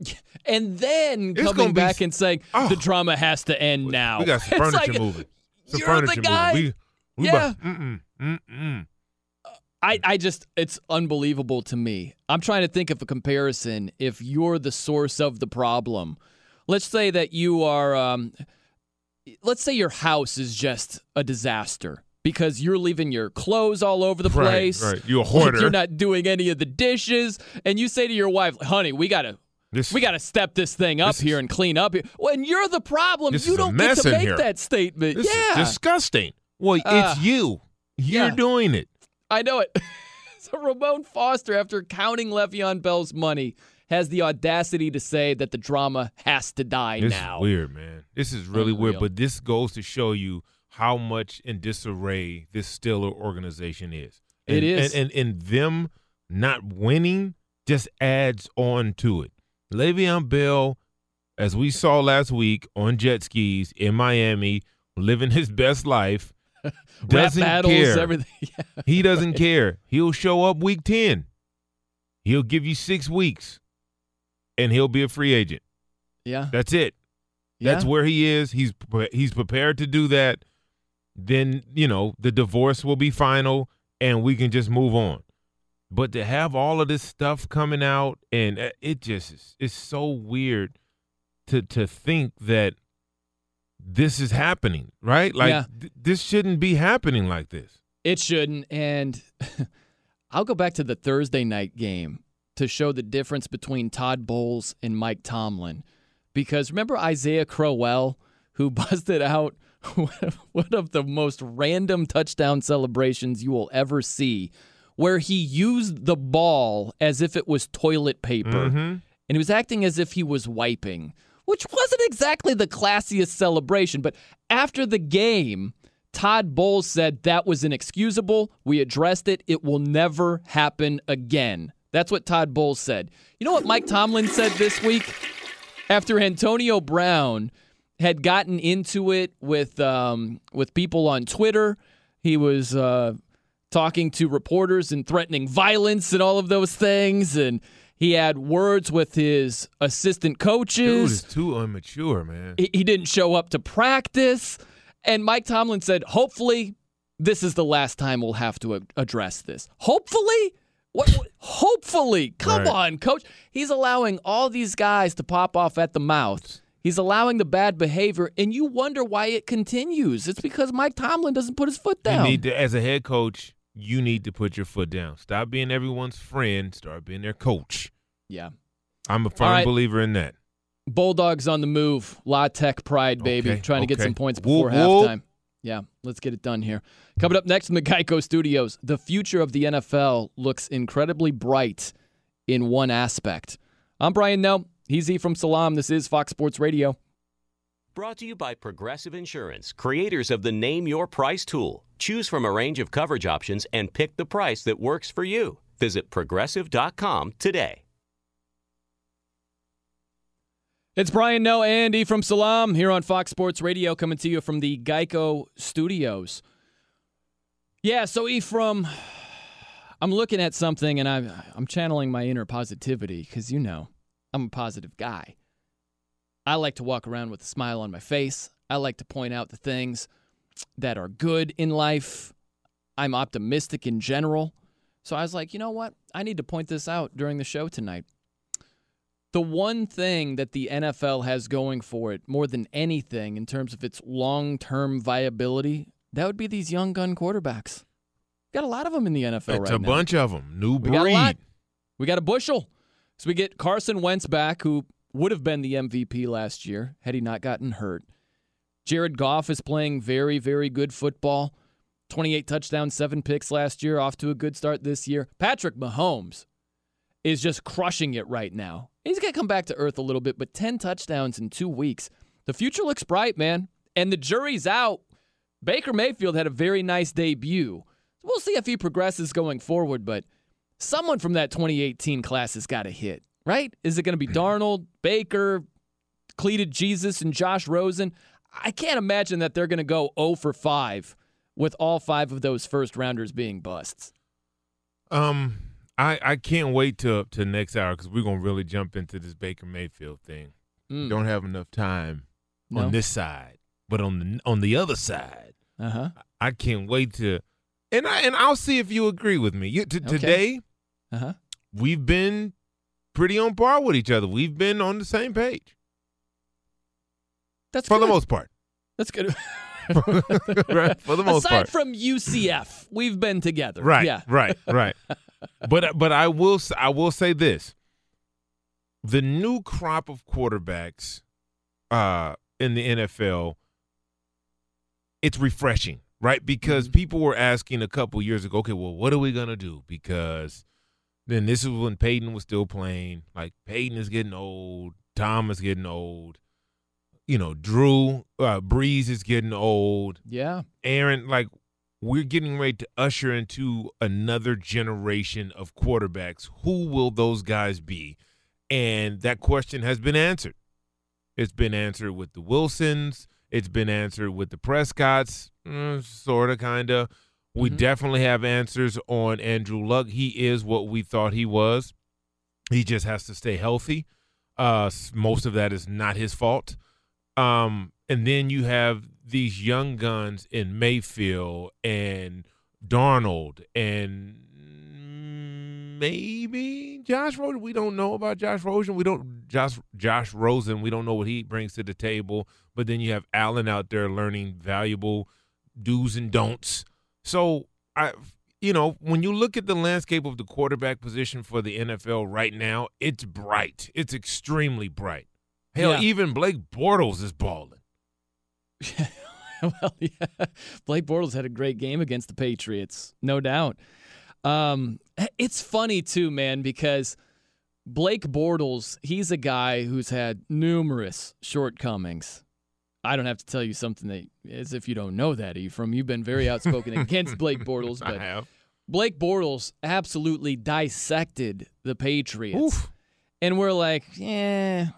And then It's coming back s- and saying Oh. the drama has to end now. We got some furniture like, moving. Some you're furniture the guy. moving. We, we Yeah. about- mm-mm, mm-mm. I, I just it's unbelievable to me. I'm trying to think of a comparison. If you're the source of the problem, let's say that you are. Um, let's say your house is just a disaster because you're leaving your clothes all over the place. right. You're a Like, hoarder. you're not doing any of the dishes, and you say to your wife, "Honey, we gotta." This, We got to step this thing up This here and clean up here. When you're the problem, you don't get to make here. that statement. this yeah, is disgusting. Well, Uh, it's you. You're yeah. doing it. I know it. so Ramon Foster, after counting Le'Veon Bell's money, has the audacity to say that the drama has to die This now. is weird, man. This is really weird, but this goes to show you how much in disarray this Steeler organization is. It And, is. and, and and them not winning just adds on to it. Le'Veon Bell, as we saw last week on jet skis in Miami, living his best life, doesn't battles, care. everything. Yeah. He doesn't care. He'll show up week 10. He'll give you six weeks, and he'll be a free agent. Yeah. That's it. That's where he is. He's he's prepared to do that. Then you know the divorce will be final, and we can just move on. But to have all of this stuff coming out, and uh, it just is, it's so weird to to think that this is happening, right? Like Yeah. th- this shouldn't be happening like this. It shouldn't. And I'll go back to the Thursday night game to show the difference between Todd Bowles and Mike Tomlin. Because remember Isaiah Crowell, who busted out one of the most random touchdown celebrations you will ever see, where he used the ball as if it was toilet paper, Mhm. and he was acting as if he was wiping, which wasn't exactly the classiest celebration. But after the game, Todd Bowles said that was inexcusable. We addressed it. It will never happen again. That's what Todd Bowles said. You know what Mike Tomlin said this week? After Antonio Brown had gotten into it with um, with people on Twitter, he was uh, talking to reporters and threatening violence and all of those things, and he had words with his assistant Dude coaches. is too immature, man. He, he didn't show up to practice. And Mike Tomlin said, hopefully, this is the last time we'll have to a- address this. Hopefully? What, what- hopefully. Come Right. on, coach. He's allowing all these guys to pop off at the mouth. He's allowing the bad behavior, and you wonder why it continues. It's because Mike Tomlin doesn't put his foot You down. need to, as a head coach, you need to put your foot down. Stop being everyone's friend. Start being their coach. yeah. I'm a firm right. believer in that. Bulldogs on the move. La Tech pride, baby. Okay, Trying to get some points before whoop. halftime. Yeah, let's get it done here. Coming up next from the Geico Studios, the future of the NFL looks incredibly bright in one aspect. I'm Brian Noe. He's E from Salam. This is Fox Sports Radio. Brought to you by Progressive Insurance, creators of the Name Your Price tool. Choose from a range of coverage options and pick the price that works for you. Visit progressive.com today. It's Brian Noe and E from Salam here on Fox Sports Radio, coming to you from the Geico Studios. Yeah, so E from, I'm looking at something and I'm I'm channeling my inner positivity because you know I'm a positive guy. I like to walk around with a smile on my face. I like to point out the things that are good in life. I'm optimistic in general. So I was like, you know what? I need to point this out during the show tonight. The one thing that the NFL has going for it more than anything in terms of its long term viability, that would be these young gun quarterbacks. Got a lot of them in the NFL It's right now. It's a bunch of them. New We got breed. We got a bushel. So we get Carson Wentz back, who would have been the MVP last year had he not gotten hurt. Jared Goff is playing very, very good football. 28 touchdowns, seven picks last year, off to a good start this year. Patrick Mahomes is just crushing it right now. He's going to come back to earth a little bit, but 10 touchdowns in two weeks. The future looks bright, man. And the jury's out. Baker Mayfield had a very nice debut. We'll see if he progresses going forward, but someone from that 2018 class has got to hit, right? Is it going to be Darnold, Baker, Cleated Jesus, and Josh Rosen? I can't imagine that they're going to go 0 for 5 with all five of those first rounders being busts. Um, I I can't wait till to next hour because we're gonna really jump into this Baker Mayfield thing. Mm. Don't have enough time No? on this side, but on the on the other side, Uh huh. I can't wait to. And I and I'll see if you agree with me. You, t- Okay. Today Uh huh. we've been pretty on par with each other. We've been on the same page That's for good. the most part. That's good. right, for the most Aside part. from UCF, we've been together. Right. Yeah. Right. Right. but but I will I will say this: the new crop of quarterbacks uh, in the NFL, it's refreshing, right? Because people were asking a couple years ago, okay, well, what are we gonna do? Because then this is when Peyton was still playing. Like Peyton is getting old, Tom is getting old. You know, Drew uh, Brees is getting old. Yeah. Aaron, like we're getting ready to usher into another generation of quarterbacks. Who will those guys be? And that question has been answered. It's been answered with the Wilsons. It's been answered with the Prescotts, mm, sort of, kind of. We Mhm. definitely have answers on Andrew Luck. He is what we thought he was. He just has to stay healthy. Uh, most of that is not his fault. Um, and then you have these young guns in Mayfield and Darnold and maybe Josh Rosen. We don't know about Josh Rosen. We don't Josh Josh Rosen. We don't know what he brings to the table. But then you have Allen out there learning valuable do's and don'ts. So I, you know, when you look at the landscape of the quarterback position for the NFL right now, it's bright. It's extremely bright. Hell, Yeah. even Blake Bortles is balling. well, yeah. Blake Bortles had a great game against the Patriots, no doubt. Um, it's funny too, man, because Blake Bortles, he's a guy who's had numerous shortcomings. I don't have to tell you something that, as if you don't know that, Ephraim. You've been very outspoken against Blake Bortles, but I have. Blake Bortles absolutely dissected the Patriots. And we're like, yeah,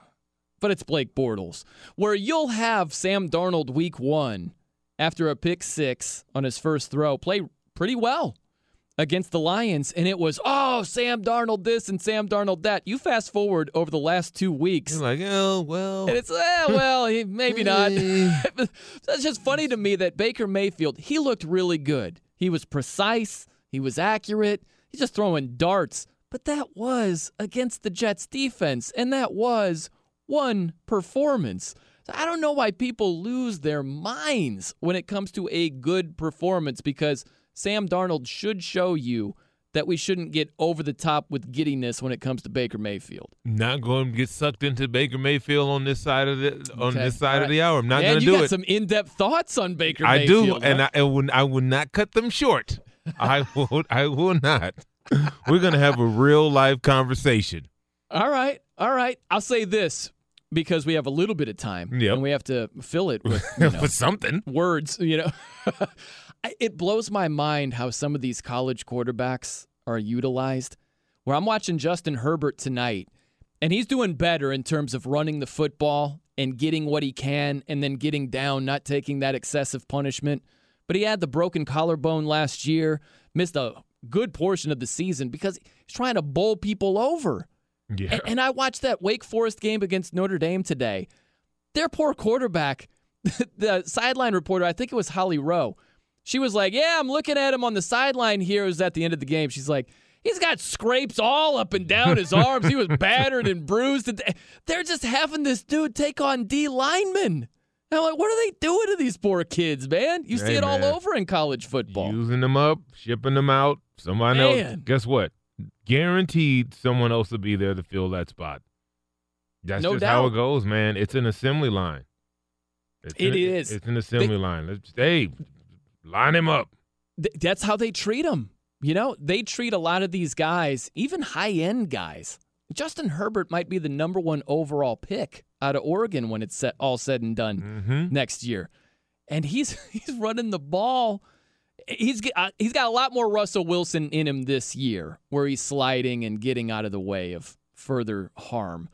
but it's Blake Bortles. Where you'll have Sam Darnold week one after a pick six on his first throw play pretty well against the Lions. And it was, oh, Sam Darnold this and Sam Darnold that. You fast forward over the last two weeks. You're like, oh, well. And it's, eh, well, maybe not. That's just funny to me that Baker Mayfield, he looked really good. He was precise, he was accurate, he's just throwing darts. But that was against the Jets defense, and that was one performance. So I don't know why people lose their minds when it comes to a good performance because Sam Darnold should show you that we shouldn't get over the top with giddiness when it comes to Baker Mayfield. not going to get sucked into Baker Mayfield on this side of the on Okay. this side All of the uh, hour. I'm not going to you do got it. some in-depth thoughts on Baker I Mayfield. do, and huh? I, I would I would not cut them short. I will I will not. We're gonna have a real life conversation. All right, all right. I'll say this because we have a little bit of time, Yep. and we have to fill it with you know, with something. words. You know, it blows my mind how some of these college quarterbacks are utilized. Where I'm watching Justin Herbert tonight, and he's doing better in terms of running the football and getting what he can, and then getting down, not taking that excessive punishment. But he had the broken collarbone last year, missed a good portion of the season because he's trying to bowl people over. Yeah. And, and I watched that Wake Forest game against Notre Dame today. Their poor quarterback, the sideline reporter, I think it was Holly Rowe, she was like, Yeah, I'm looking at him on the sideline here. It was at the end of the game. She's like, He's got scrapes all up and down his arms. He was battered and bruised. They're just having this dude take on D linemen. And I'm like, what are they doing to these poor kids, man? You see Hey, it all over in college football. Using them up, shipping them out. Somebody else. Man. Guess what? Guaranteed, someone else will be there to fill that spot. That's No just how it goes, man. It's an assembly line. It's It an, is. It's an assembly line. Let's hey, line him up. Th- that's how they treat him. You know, they treat a lot of these guys, even high end guys. Justin Herbert might be the number one overall pick out of Oregon when it's set, all said and done Mm-hmm. next year, and he's he's running the ball. He's uh, he's got a lot more Russell Wilson in him this year, where he's sliding and getting out of the way of further harm.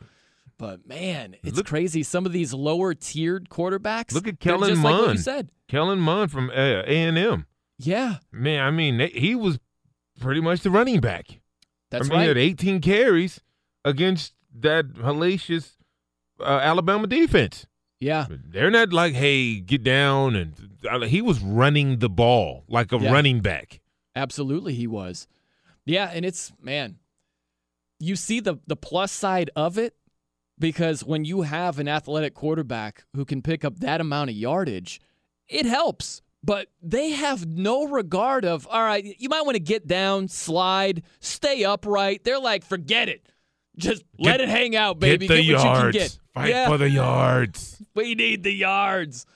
But man, it's Look- crazy. Some of these lower tiered quarterbacks. Look at Kellen just like what Mond. you said. Kellen Mond from uh, A and M. Yeah, Man, I mean, he was pretty much the running back. that's I mean, right. he had 18 carries against that hellacious uh, Alabama defense. yeah, They're not like, hey, get down. And he was running the ball like a Yeah. running back. Absolutely, he was. Yeah, and it's man, you see the the plus side of it because when you have an athletic quarterback who can pick up that amount of yardage, it helps. But they have no regard of all right. You might want to get down, slide, stay upright. They're like, forget it, just let it hang out, baby. get the what you can yards. get. Fight yeah, for the yards. we need the yards.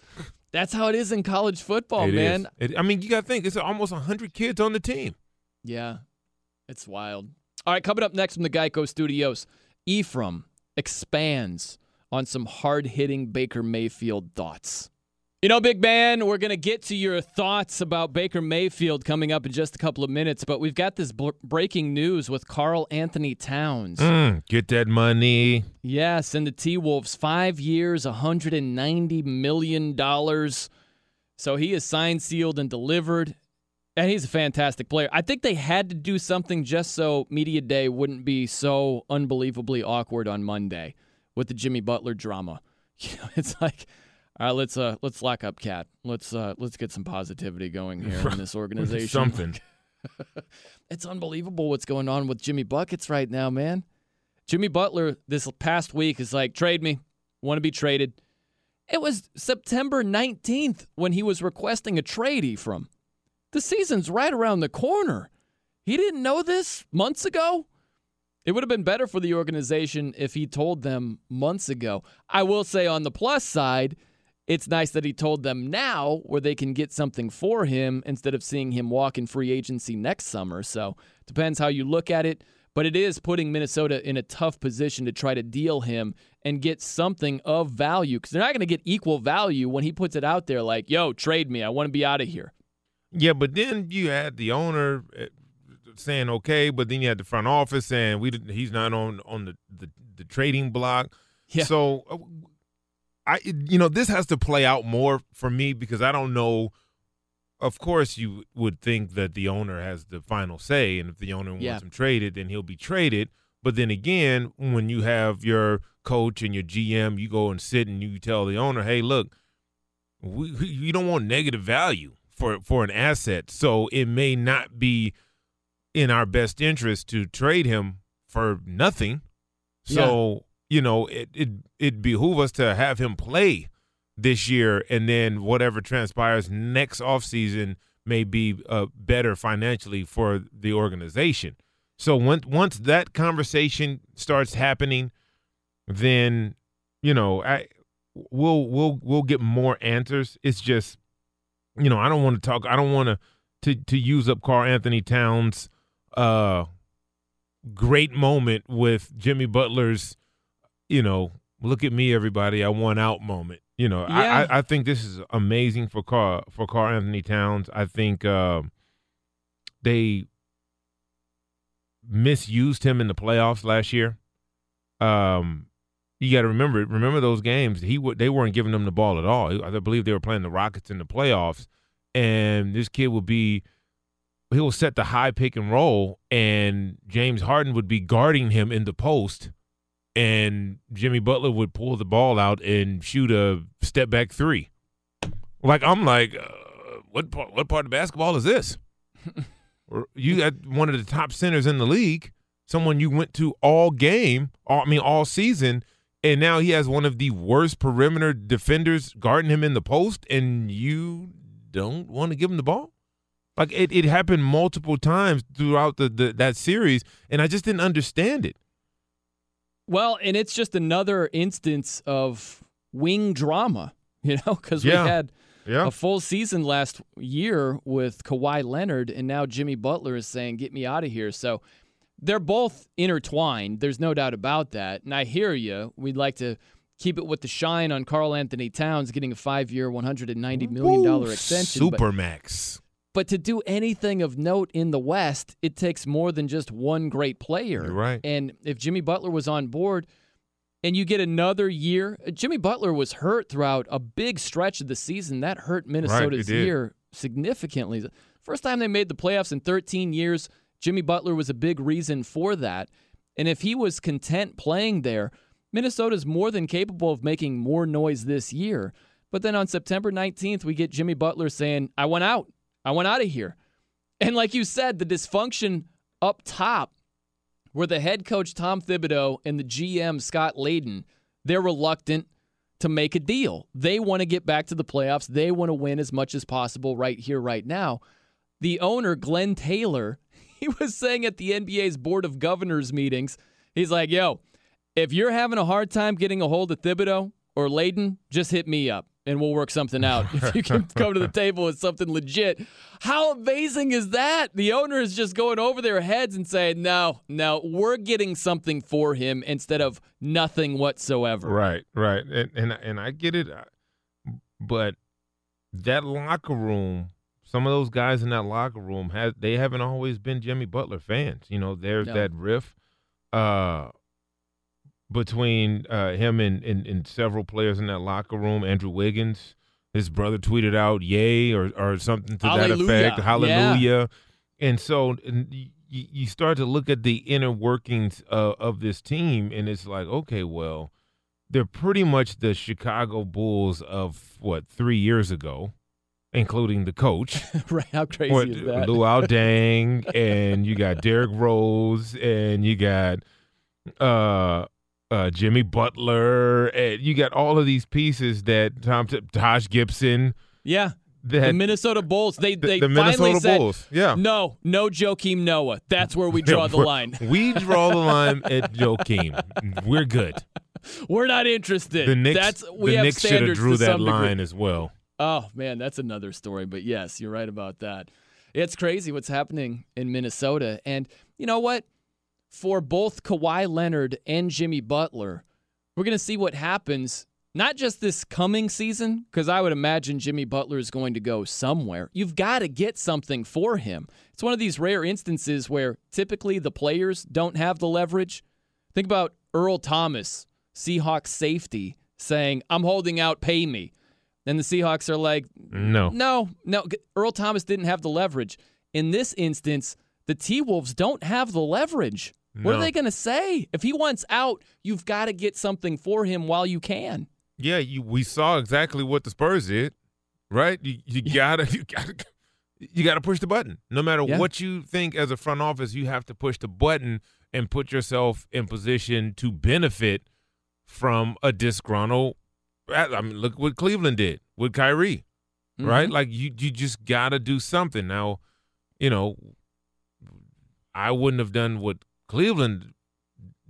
That's how it is in college football, It man. It- I mean, you got to think, it's almost 100 kids on the team. Yeah, it's wild. All right, coming up next from the Geico Studios, Ephraim expands on some hard hitting Baker Mayfield thoughts. You know, big man, we're going to get to your thoughts about Baker Mayfield coming up in just a couple of minutes, but we've got this bl- breaking news with Karl-Anthony Towns. Mm, get that money. Yes, and the T Wolves, five years, $190 million. So he is signed, sealed, and delivered. And he's a fantastic player. I think they had to do something just so Media Day wouldn't be so unbelievably awkward on Monday with the Jimmy Butler drama. You know, it's like, all right, let's uh let's lock up KAT. Let's uh let's get some positivity going here in this organization. Something. It's unbelievable what's going on with Jimmy Buckets right now, man. Jimmy Butler this past week is like, trade me. Want to be traded. It was September 19th when he was requesting a trade from. The season's right around the corner. He didn't know this months ago. It would have been better for the organization if he told them months ago. I will say on the plus side, it's nice that he told them now where they can get something for him instead of seeing him walk in free agency next summer. So depends how you look at it. But it is putting Minnesota in a tough position to try to deal him and get something of value because they're not going to get equal value when he puts it out there like, yo, trade me. I want to be out of here. Yeah, but then you had the owner uh, saying okay, but then you had the front office saying we he's not on on the the, the trading block. Yeah. So uh, I you know this has to play out more for me because I don't know. Of course, you would think that the owner has the final say, and if the owner Yeah. wants him traded, then he'll be traded. But then again, when you have your coach and your GM, you go and sit and you tell the owner, "Hey, look, we, we- you don't want negative value for for an asset, so it may not be in our best interest to trade him for nothing. So you know, it it it behoove us to have him play this year, and then whatever transpires next offseason may be uh, better financially for the organization. So once once that conversation starts happening, then you know I we'll we'll we'll get more answers. It's just you know I don't want to talk. I don't want to to to use up Karl-Anthony Towns' uh great moment with Jimmy Butler's you know look at me everybody I won out moment. You know I, Yeah. I I think this is amazing for Karl for Karl-Anthony Towns. I think um they misused him in the playoffs last year. Um, you got to remember remember those games. He they weren't giving him the ball at all. I believe they were playing the Rockets in the playoffs, and this kid would be he will set the high pick and roll, and James Harden would be guarding him in the post, and Jimmy Butler would pull the ball out and shoot a step back three. Like I'm like, uh, what part, what part of basketball is this? You got one of the top centers in the league, someone you went to all game, all, I mean all season, and now he has one of the worst perimeter defenders guarding him in the post, and you don't want to give him the ball. Like it, it happened multiple times throughout the, the that series, and I just didn't understand it. Well, and it's just another instance of wing drama, you know, because Yeah. we had Yeah. a full season last year with Kawhi Leonard, and now Jimmy Butler is saying, "Get me out of here." So they're both intertwined. There's no doubt about that. And I hear you. We'd like to keep it with the shine on Karl-Anthony Towns getting a five-year, 190 million dollar Woo, extension. Supermax. but to do anything of note in the West, it takes more than just one great player. You're right. And if Jimmy Butler was on board and you get another year, Jimmy Butler was hurt throughout a big stretch of the season. That hurt Minnesota's did. year significantly. First time they made the playoffs in 13 years, Jimmy Butler was a big reason for that. And if he was content playing there, Minnesota's more than capable of making more noise this year. But then on September 19th, we get Jimmy Butler saying, I went out. I went out of here. And like you said, the dysfunction up top, where the head coach, Tom Thibodeau, and the GM, Scott Layden, they're reluctant to make a deal. They want to get back to the playoffs. They want to win as much as possible right here, right now. The owner, Glenn Taylor, he was saying at the NBA's Board of Governors meetings, he's like, yo, if you're having a hard time getting a hold of Thibodeau or Layden, just hit me up and we'll work something out. If you can come to the table with something legit. How amazing is that? The owner is just going over their heads and saying, no, no, we're getting something for him instead of nothing whatsoever. Right, right, and and and I get it, uh, but that locker room, some of those guys in that locker room have they haven't always been Jimmy Butler fans. You know, there's No. that riff uh, between uh, him and, and and several players in that locker room. Andrew Wiggins, his brother tweeted out "Yay" or or something to that effect. Hallelujah. Yeah. Hallelujah. And so and y- y- you start to look at the inner workings uh, of this team, and it's like, okay, well, they're pretty much the Chicago Bulls of what three years ago, including the coach, right? How crazy what, is that? Luol Deng, and you got Derrick Rose, and you got uh, uh, Jimmy Butler, and you got all of these pieces that Tom Taj Gibson. yeah. That the Minnesota Bulls, they the- they the finally Minnesota said, Bulls, yeah. no, no Joakim Noah. That's where we draw the line. We draw the line at Joakim. We're good. We're not interested. The Knicks, That's we the have Knicks should have drew that some degree. line as well. Oh man, that's another story. But yes, you're right about that. It's crazy what's happening in Minnesota. And you know what? For both Kawhi Leonard and Jimmy Butler, we're gonna see what happens. Not just this coming season, because I would imagine Jimmy Butler is going to go somewhere. You've got to get something for him. It's one of these rare instances where typically the players don't have the leverage. Think about Earl Thomas, Seahawks safety, saying, I'm holding out, pay me. Then the Seahawks are like, No. no, no. Earl Thomas didn't have the leverage. In this instance, the T Wolves don't have the leverage. What are they going to say? If he wants out, you've got to get something for him while you can. Yeah, you, we saw exactly what the Spurs did, right? You, you gotta, you gotta, you gotta push the button. No matter Yeah. what you think as a front office, you have to push the button and put yourself in position to benefit from a disgruntled. I mean, look what Cleveland did with Kyrie, right? Mhm. Like you, you just gotta do something. Now, you know, I wouldn't have done what Cleveland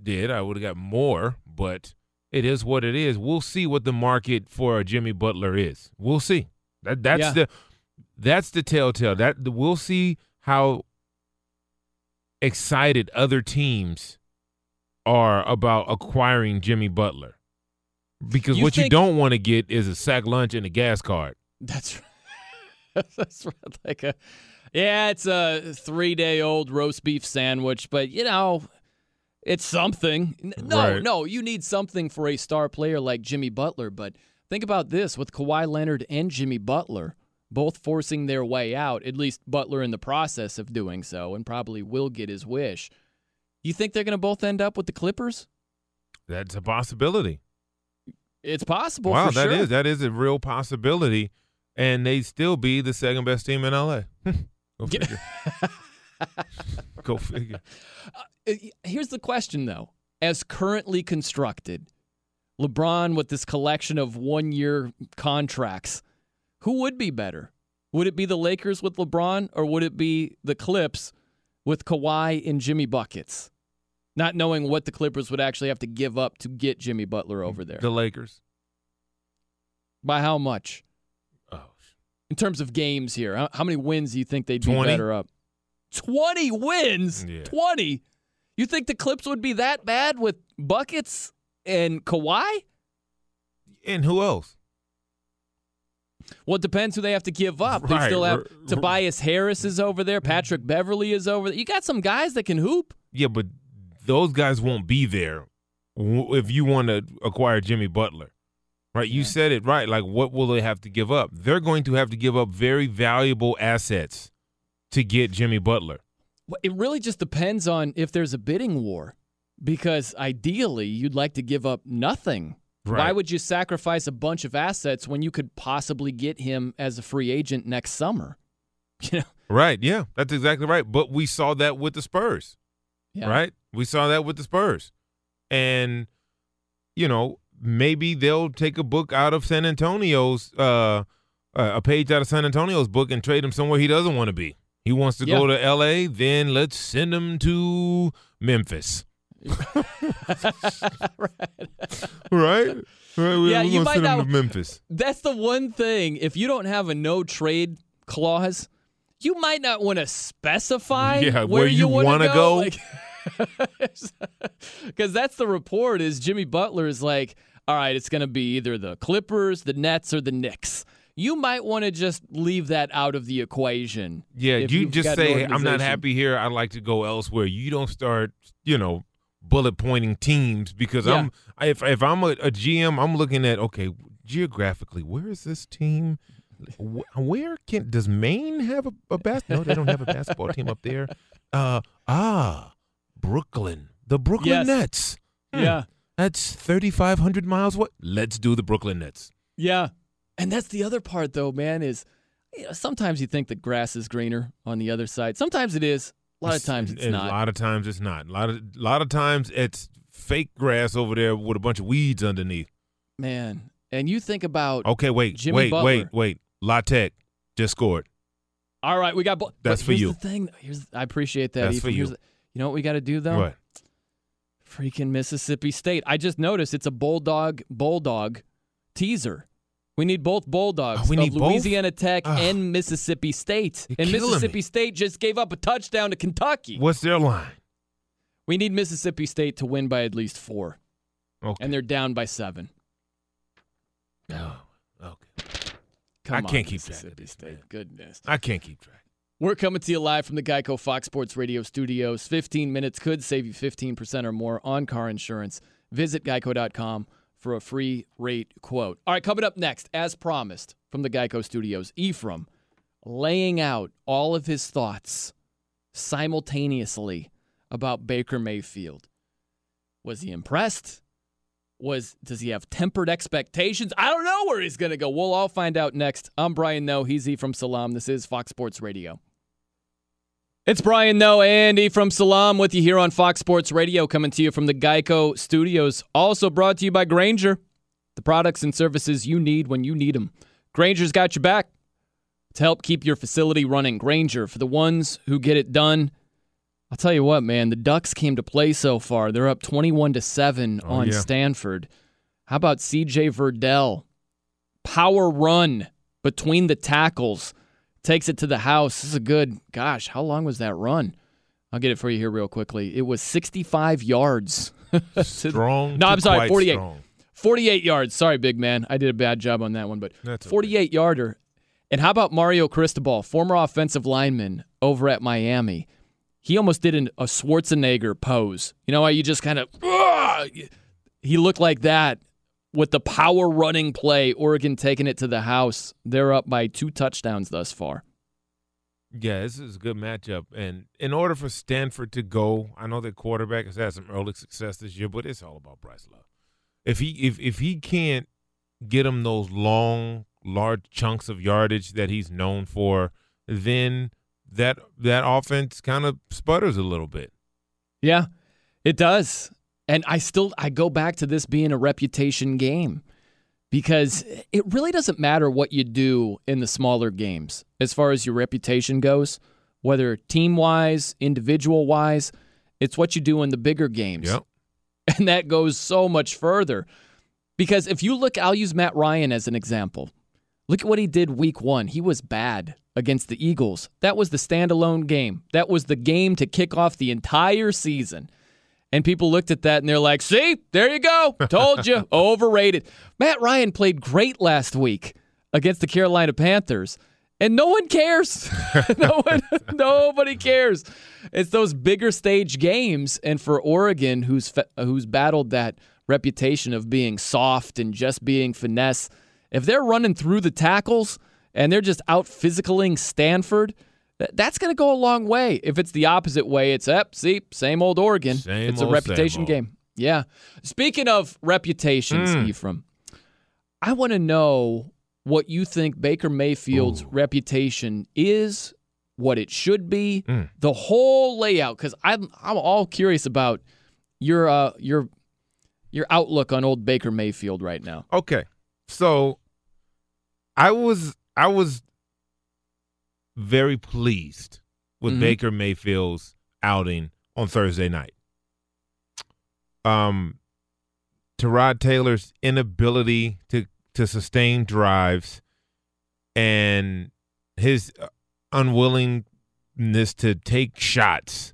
did. I would have got more, but it is what it is. We'll see what the market for Jimmy Butler is. We'll see. That that's Yeah. the that's the telltale. That we'll see how excited other teams are about acquiring Jimmy Butler. Because You what you don't want to get is a sack lunch and a gas card. That's right. That's right. Like a, yeah, it's a three day old roast beef sandwich, but you know, it's something. No, Right. no, you need something for a star player like Jimmy Butler. But think about this with Kawhi Leonard and Jimmy Butler both forcing their way out, at least Butler in the process of doing so, and probably will get his wish. You think they're going to both end up with the Clippers? That's a possibility. It's possible. wow, that is sure. that is a real possibility, and they still be the second best team in LA. Go figure. Go figure. Uh, Here's the question, though. As currently constructed, LeBron with this collection of one year contracts, who would be better? Would it be the Lakers with LeBron or would it be the Clips with Kawhi and Jimmy Buckets? Not knowing what the Clippers would actually have to give up to get Jimmy Butler over there. The Lakers. By how much? Oh, In terms of games here, how, how many wins do you think they'd be better up? 20 wins? Yeah. 20? You think the Clips would be that bad with Buckets and Kawhi? and who else? Well, it depends who they have to give up. Right, They still have r- Tobias Harris is over there. Patrick Beverley is over there. You got some guys that can hoop. Yeah, but those guys won't be there if you want to acquire Jimmy Butler. Right? You said it right. Like, what will they have to give up? They're going to have to give up very valuable assets to get Jimmy Butler. Well, It really just depends on if there's a bidding war, because ideally you'd like to give up nothing. Why would you sacrifice a bunch of assets when you could possibly get him as a free agent next summer? You know, Right. Yeah, that's exactly right. But we saw that with the Spurs. Yeah. Right? We saw that with the Spurs. And, you know, maybe they'll take a book out of San Antonio's, uh, a page out of San Antonio's book and trade him somewhere he doesn't want to be. He wants to go to L.A., then let's send him to Memphis. right? Right, we- Yeah, you might send him not- to Memphis. That's the one thing. If you don't have a no trade clause, you might not want to specify Yeah, where, where you want wanna to go. Because that's the report. Is Jimmy Butler is like, all right, it's going to be either the Clippers, the Nets, or the Knicks. You might want to just leave that out of the equation. Yeah, you just say, I'm not happy here. I'd like to go elsewhere. You don't start, you know, bullet pointing teams because I'm if if I'm a, a GM, I'm looking at okay, geographically, where is this team? Where can does Maine have a, a bas? No, they don't have a basketball team up there. Uh ah, Brooklyn, the Brooklyn Yes. Nets. Hmm, Yeah. that's 3,500 miles. What? Let's do the Brooklyn Nets. Yeah. And that's the other part, though, man, is you know, sometimes you think the grass is greener on the other side. Sometimes it is. A lot of times it's not. A lot of times it's not. A lot of a lot of times it's fake grass over there with a bunch of weeds underneath. Man. And you think about. Okay, wait, Jimmy wait, Butler. wait, wait. La Tech just scored. All right, we got. bo- That's for here's you. The thing, here's I appreciate that. That's Ethan. for you. Here's the- you know what we got to do though? What? Freaking Mississippi State. I just noticed it's a bulldog bulldog teaser. We need both bulldogs Oh, we need both? Louisiana Tech Ugh. and Mississippi State. You're and Mississippi me. State just gave up a touchdown to Kentucky. What's their line? We need Mississippi State to win by at least four, Okay. and they're down by seven. Oh, okay. Come I on, can't keep track Mississippi this, State. man. Goodness. I can't keep track. We're coming to you live from the Geico Fox Sports Radio studios. 15 minutes could save you 15% or more on car insurance. Visit geico.com for a free rate quote. All right, coming up next, as promised from the Geico studios, Ephraim laying out all of his thoughts simultaneously about Baker Mayfield. Was he impressed? Was does he have tempered expectations? I don't know where he's going to go. We'll all find out next. I'm Brian Noe. He's E from Salam. This is Fox Sports Radio. It's Brian Noe and E from Salam with you here on Fox Sports Radio, coming to you from the Geico Studios. Also brought to you by Grainger, the products and services you need when you need them. Grainger's got your back to help keep your facility running. Grainger for the ones who get it done. I'll tell you what, man, the Ducks came to play so far. They're up 21 to 7 Oh, on yeah. Stanford. How about CJ Verdell? Power run between the tackles. Takes it to the house. This is a good, gosh, how long was that run? I'll get it for you here real quickly. It was 65 yards. Strong. No, I'm sorry, 48. strong. 48 yards. Sorry, big man. I did a bad job on that one, but That's okay. 48 yarder. And how about Mario Cristobal, former offensive lineman over at Miami? He almost did an, a Schwarzenegger pose. You know how you just kind of, he looked like that with the power running play. Oregon taking it to the house. They're up by two touchdowns thus far. Yeah, this is a good matchup. And in order for Stanford to go, I know their quarterback has had some early success this year, but it's all about Bryce Love. If he if if he can't get him those long, large chunks of yardage that he's known for, then that that offense kind of sputters a little bit. Yeah, it does. And I still I go back to this being a reputation game because it really doesn't matter what you do in the smaller games as far as your reputation goes, whether team-wise, individual-wise, it's what you do in the bigger games. Yep. And that goes so much further. Because if you look, I'll use Matt Ryan as an example. Look at what he did week one. He was bad against the Eagles. That was the standalone game. That was the game to kick off the entire season. And people looked at that and they're like, see, there you go. Told you. Overrated. Matt Ryan played great last week against the Carolina Panthers. And no one cares. no one, nobody cares. It's those bigger stage games, and for Oregon, who's who's battled that reputation of being soft and just being finesse, if they're running through the tackles and they're just out physicaling Stanford, that's going to go a long way. If it's the opposite way, it's up. see, same old Oregon. Same it's a reputation game. Yeah. Speaking of reputations, Mm. Ephraim, I want to know what you think Baker Mayfield's Ooh. reputation is, what it should be, Mm. the whole layout. Because I'm I'm all curious about your uh your your outlook on old Baker Mayfield right now. Okay. So I was I was very pleased with Mhm. Baker Mayfield's outing on Thursday night. Um Tyrod Taylor's inability to to sustain drives and his uh, unwillingness to take shots.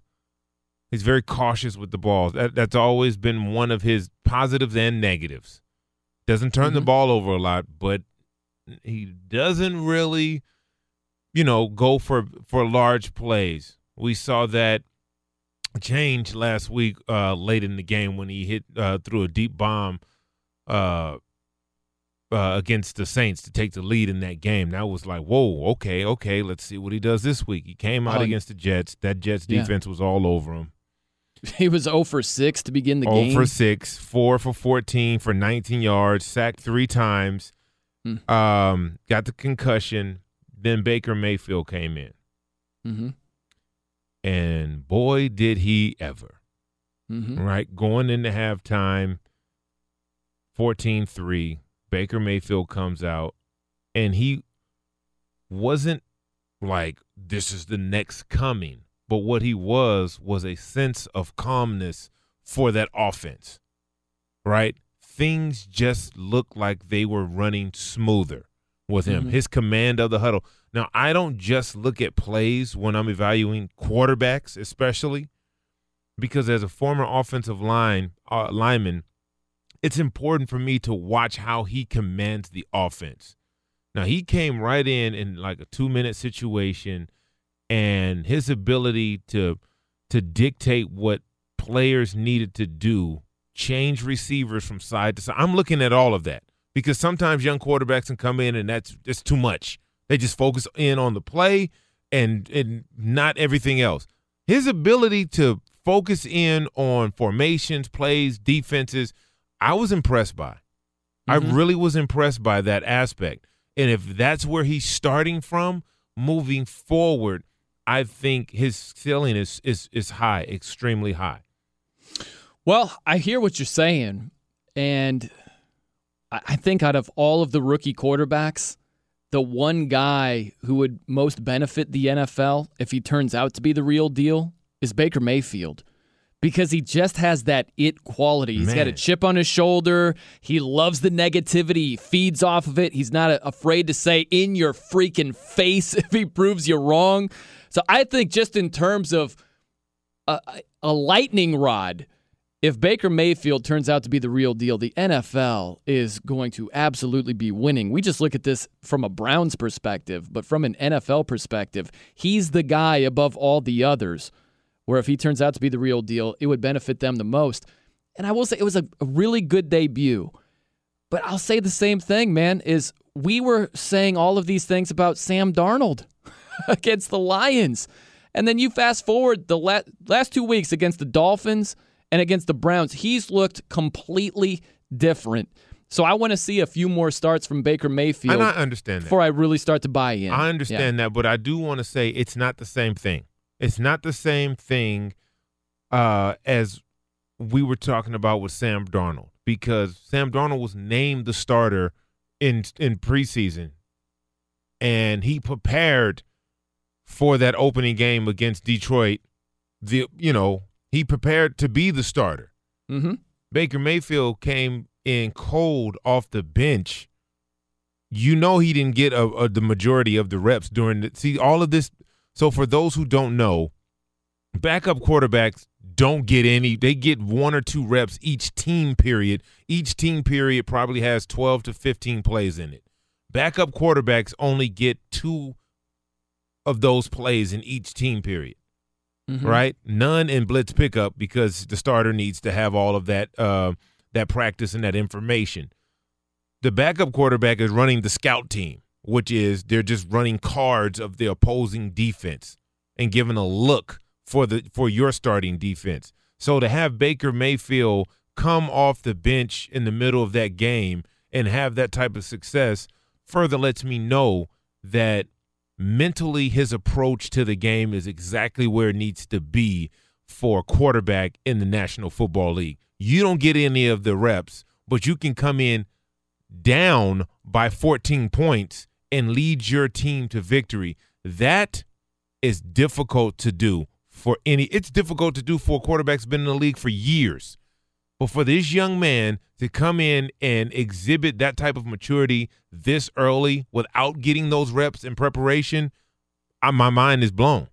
He's very cautious with the ball. That, that's always been one of his positives and negatives. Doesn't turn the Mhm. ball over a lot, but he doesn't really, you know, go for for large plays. We saw that change last week, uh, late in the game when he hit uh, through a deep bomb uh, uh, against the Saints to take the lead in that game. That was like, whoa, okay, okay, let's see what he does this week. He came out Oh, against the Jets. That Jets Yeah. defense was all over him. He was 0 for 6 to begin the Oh game. for six, four for fourteen for nineteen yards, sacked three times. Hmm. Um, got the concussion. Then Baker Mayfield came in, mm-hmm. and boy, did he ever! Mm-hmm. Right, going into halftime, 14-3, Baker Mayfield comes out, and he wasn't like this is the next coming, but what he was was a sense of calmness for that offense, right? Things just looked like they were running smoother with him. Mhm. His command of the huddle. Now, I don't just look at plays when I'm evaluating quarterbacks, especially because as a former offensive line uh, lineman, it's important for me to watch how he commands the offense. Now, he came right in in like a two minute situation, and his ability to to dictate what players needed to do, change receivers from side to side. I'm looking at all of that because sometimes young quarterbacks can come in and that's just too much. They just focus in on the play and and not everything else. His ability to focus in on formations, plays, defenses, I was impressed by. I Mhm. really was impressed by that aspect. And if that's where he's starting from, moving forward, I think his ceiling is is is high, extremely high. Well, I hear what you're saying, and I think out of all of the rookie quarterbacks, the one guy who would most benefit the NFL if he turns out to be the real deal is Baker Mayfield. Because he just has that it quality. He's got a chip on his shoulder. He loves the negativity. He feeds off of it. He's not afraid to say in your freaking face if he proves you wrong. So I think just in terms of a, a lightning rod, if Baker Mayfield turns out to be the real deal, the NFL is going to absolutely be winning. We just look at this from a Browns perspective, but from an NFL perspective, he's the guy above all the others. Where if he turns out to be the real deal, it would benefit them the most. And I will say it was a, really good debut. But I'll say the same thing, man, is we were saying all of these things about Sam Darnold against the Lions. And then you fast forward the la- last two weeks against the Dolphins and against the Browns, he's looked completely different. So I want to see a few more starts from Baker Mayfield And I understand that. before I really start to buy in. I understand that, but I do want to say it's not the same thing. It's not the same thing uh, as we were talking about with Sam Darnold because Sam Darnold was named the starter in in preseason, and he prepared for that opening game against Detroit. The you know he prepared to be the starter. Mm-hmm. Baker Mayfield came in cold off the bench. You know he didn't get a, a, the majority of the reps during the see all of this. So for those who don't know, backup quarterbacks don't get any. They get one or two reps each team period. Each team period probably has twelve to fifteen plays in it. Backup quarterbacks only get two of those plays in each team period Mhm. right? None in blitz pickup because the starter needs to have all of that uh, that practice and that information. The backup quarterback is running the scout team, which is they're just running cards of the opposing defense and giving a look for the for your starting defense. So to have Baker Mayfield come off the bench in the middle of that game and have that type of success further lets me know that mentally his approach to the game is exactly where it needs to be for a quarterback in the National Football League. You don't get any of the reps, but you can come in down by 14 points and lead your team to victory. That is difficult to do for any it's difficult to do for a quarterback that's been in the league for years. But for this young man to come in and exhibit that type of maturity this early without getting those reps in preparation, I, my mind is blown.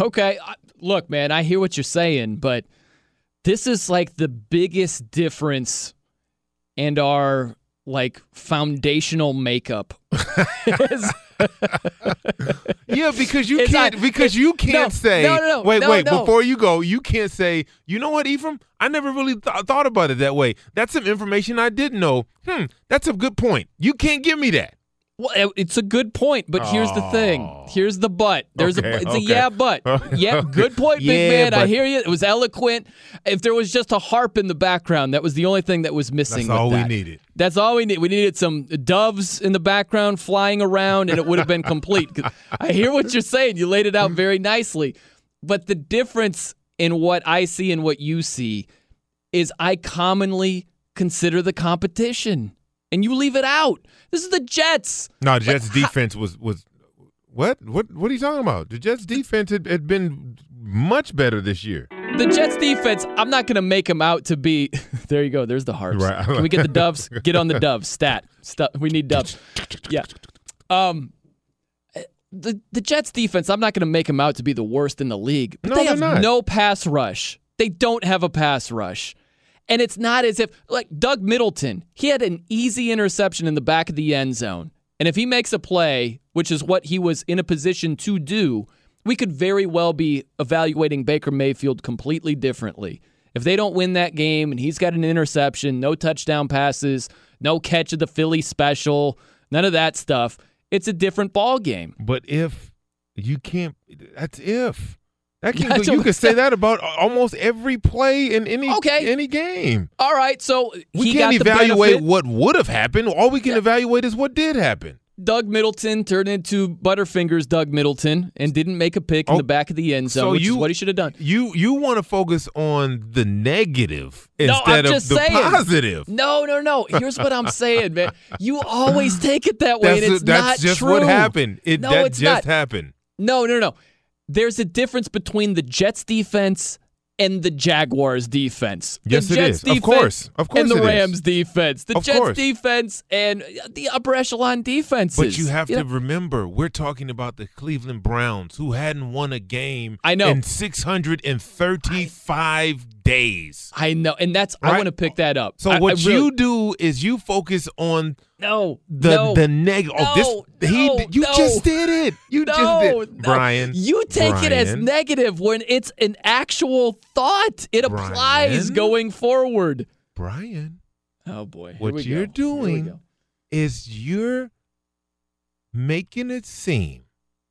Okay, look, man, I hear what you're saying, but this is like the biggest difference and our like foundational makeup. Yeah, because you It's can't not- because you can't no, say no, no, no, wait no, wait no. before you go you can't say you know what Ephraim? I never really th- thought about it that way. That's some information I didn't know. Hmm that's a good point. You can't give me that well, it's a good point, but here's the thing. Here's the but. There's Okay, a it's okay. a yeah, but. yeah, good point, big Yeah, man. I hear you. It was eloquent. If there was just a harp in the background, that was the only thing that was missing. that's all we needed That's all we need. We needed some doves in the background flying around, and it would have been complete. I hear what you're saying. You laid it out very nicely. But the difference in what I see and what you see is I commonly consider the competition, and you leave it out. This is the Jets. no the Jets defense was was what what what are you talking about the Jets defense had, had been much better this year the Jets defense, I'm not going to make them out to be. there you go. There's the harps. Right. Can we get the doves? Get on the doves. Stat. Stu- we need doves. Yeah. Um, the the Jets defense, I'm not going to make them out to be the worst in the league, but No, they have not. no pass rush. They don't have a pass rush. And it's not as if, like Doug Middleton, he had an easy interception in the back of the end zone. And if he makes a play, which is what he was in a position to do, we could very well be evaluating Baker Mayfield completely differently. If they don't win that game and he's got an interception, no touchdown passes, no catch of the Philly special, none of that stuff, it's a different ball game. But if you can't, that's if. That can, That's you a- can say that about almost every play in any Okay. any game. All right, so We can't evaluate what would have happened. All we can evaluate is what did happen. Doug Middleton turned into Butterfingers Doug Middleton and didn't make a pick in Oh, the back of the end zone, so which you- is what he should have done. You you want to focus on the negative instead I'm of the saying. positive. No, no, no. Here's what I'm saying, man. You always take it that way, That's, and it's that's not just true. what happened. It no, that it's just not. happened. No, no, no. There's a difference between the Jets defense and the Jaguars defense. The Yes, it Jets is. Of course. Of course And the it is. Rams defense. The Of Jets course. defense and the upper echelon defenses. But you have to know? remember, we're talking about the Cleveland Browns, who hadn't won a game I know. in 635 days. I know, and that's I want to pick that up. So I- I what really- you do is you focus on no the no, the negative. No, oh, this he you no. just did it. You no, just did, no. Brian. You take it as negative when it's an actual thought. It applies Brian. going forward. Brian. Oh boy, What you're go. Doing is you're making it seem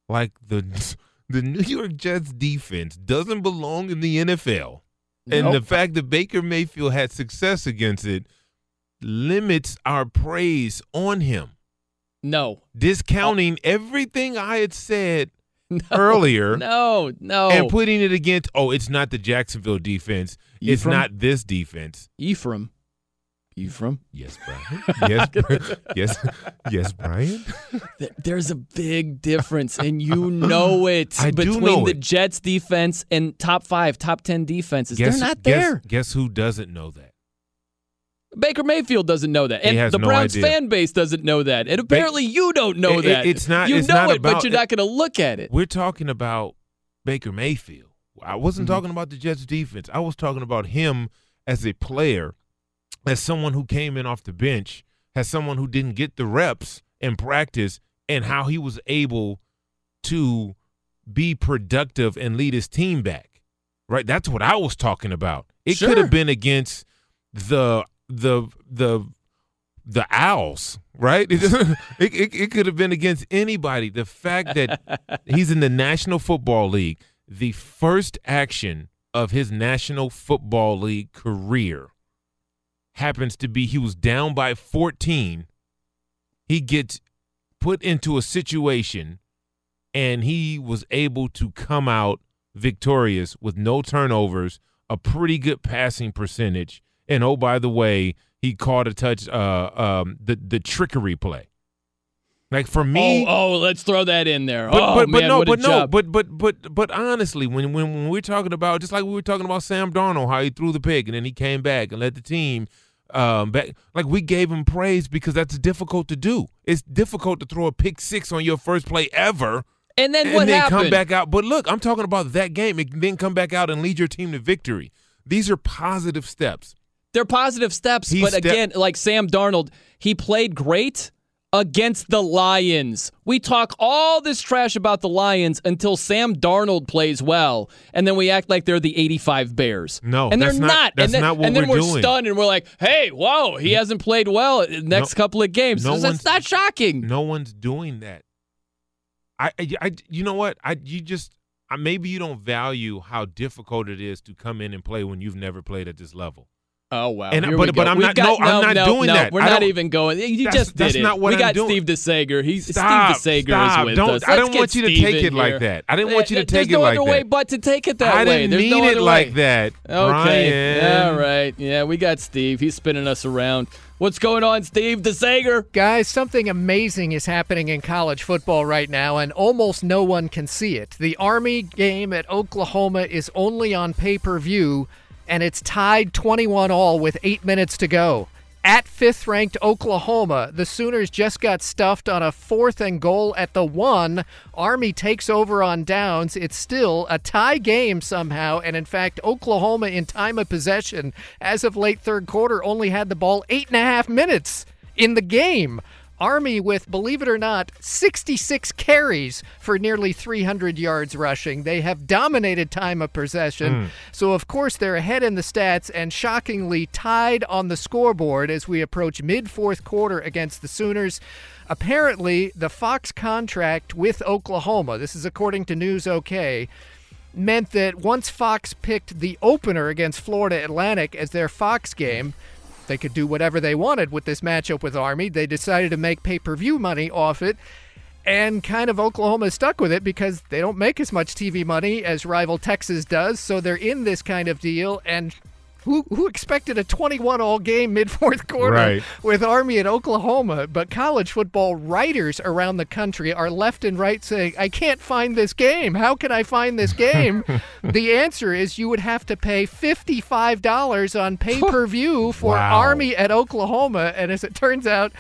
like the the New York Jets defense doesn't belong in the NFL. And Nope. the fact that Baker Mayfield had success against it limits our praise on him, No, discounting everything I had said no, earlier No, no. and putting it against, oh, it's not the Jacksonville defense. It's not this defense. Ephraim. Ephraim. Yes, Brian. Yes, Bri- yes, yes, Brian. There's a big difference, and you know it I do between know the it. Jets defense and top five, top ten defenses. Guess, They're not there. Guess, who doesn't know that? Baker Mayfield doesn't know that, He and has the no Browns idea. fan base doesn't know that, and apparently you don't know It- it- that. it's not- You it's know not it, but you're not going to look at it. We're talking about Baker Mayfield. I wasn't Mm-hmm. talking about the Jets defense. I was talking about him as a player, as someone who came in off the bench, as someone who didn't get the reps in practice, and how he was able to be productive and lead his team back. Right? That's what I was talking about. It could have been against the the the the owls, right? It, it, it, it could have been against anybody. The fact that he's in the National Football League, the first action of his National Football League career happens to be he was down by 14. He gets put into a situation and he was able to come out victorious with no turnovers, a pretty good passing percentage, and oh by the way, he caught a touch uh um the the trickery play. Like for me, oh, oh, let's throw that in there. but, oh but, but man, no, what a but no, job. but but but but honestly, when, when when we're talking about just like we were talking about Sam Darnold, how he threw the pick and then he came back and led the team um back like we gave him praise because that's difficult to do. It's difficult to throw a pick six on your first play ever and then and what then happened? come back out. But look, I'm talking about that game and then come back out and lead your team to victory. These are positive steps. They're positive steps, He but step- again, like Sam Darnold, he played great against the Lions. We talk all this trash about the Lions until Sam Darnold plays well, and then we act like they're the 85 Bears. No, and they're not- that's and then, not what and then we're we're stunned and we're like, "Hey, whoa, he hasn't played well in the next No- couple of games." no that's not shocking. No one's doing that. I, I, I- you know what? I, you just, I, maybe you don't value how difficult it is to come in and play when you've never played at this level. Oh wow! And- Here but- we but. I'm We've not- got- no, I'm not no, doing no, that. We're not even going. You That's- just did that's it. not what we I'm got doing. Steve DeSager. He's Stop, Steve DeSager stop. is with Don't- us. I Let's don't want you to Steve take it like that. I didn't want you to There- take There's it no other way but to take it that I way. didn't There's mean no it other like that, Okay. Brian. All right. Yeah, we got Steve. He's spinning us around. What's going on, Steve DeSager? Guys, something amazing is happening in college football right now, and almost no one can see it. The Army game at Oklahoma is only on pay per view, and it's tied 21 all with eight minutes to go. At fifth ranked Oklahoma, the Sooners just got stuffed on a fourth and goal at the one. Army takes over on downs. It's still a tie game somehow, and in fact, Oklahoma in time of possession as of late third quarter only had the ball eight and a half minutes in the game. Army with, believe it or not, 66 carries for nearly 300 yards rushing. They have dominated time of possession. Hmm. So, of course, they're ahead in the stats and shockingly tied on the scoreboard as we approach mid fourth quarter against the Sooners. Apparently, the Fox contract with Oklahoma, this is according to News OK, meant that once Fox picked the opener against Florida Atlantic as their Fox game, they could do whatever they wanted with this matchup with Army. They decided to make pay per view money off it. And kind of Oklahoma is stuck with it because they don't make as much TV money as rival Texas does. So they're in this kind of deal. And who, who expected a 21 all game mid fourth quarter Right. with Army at Oklahoma? But college football writers around the country are left and right saying, I can't find this game. How can I find this game? the answer is you would have to pay $55 on pay per view for Wow. Army at Oklahoma. And as it turns out,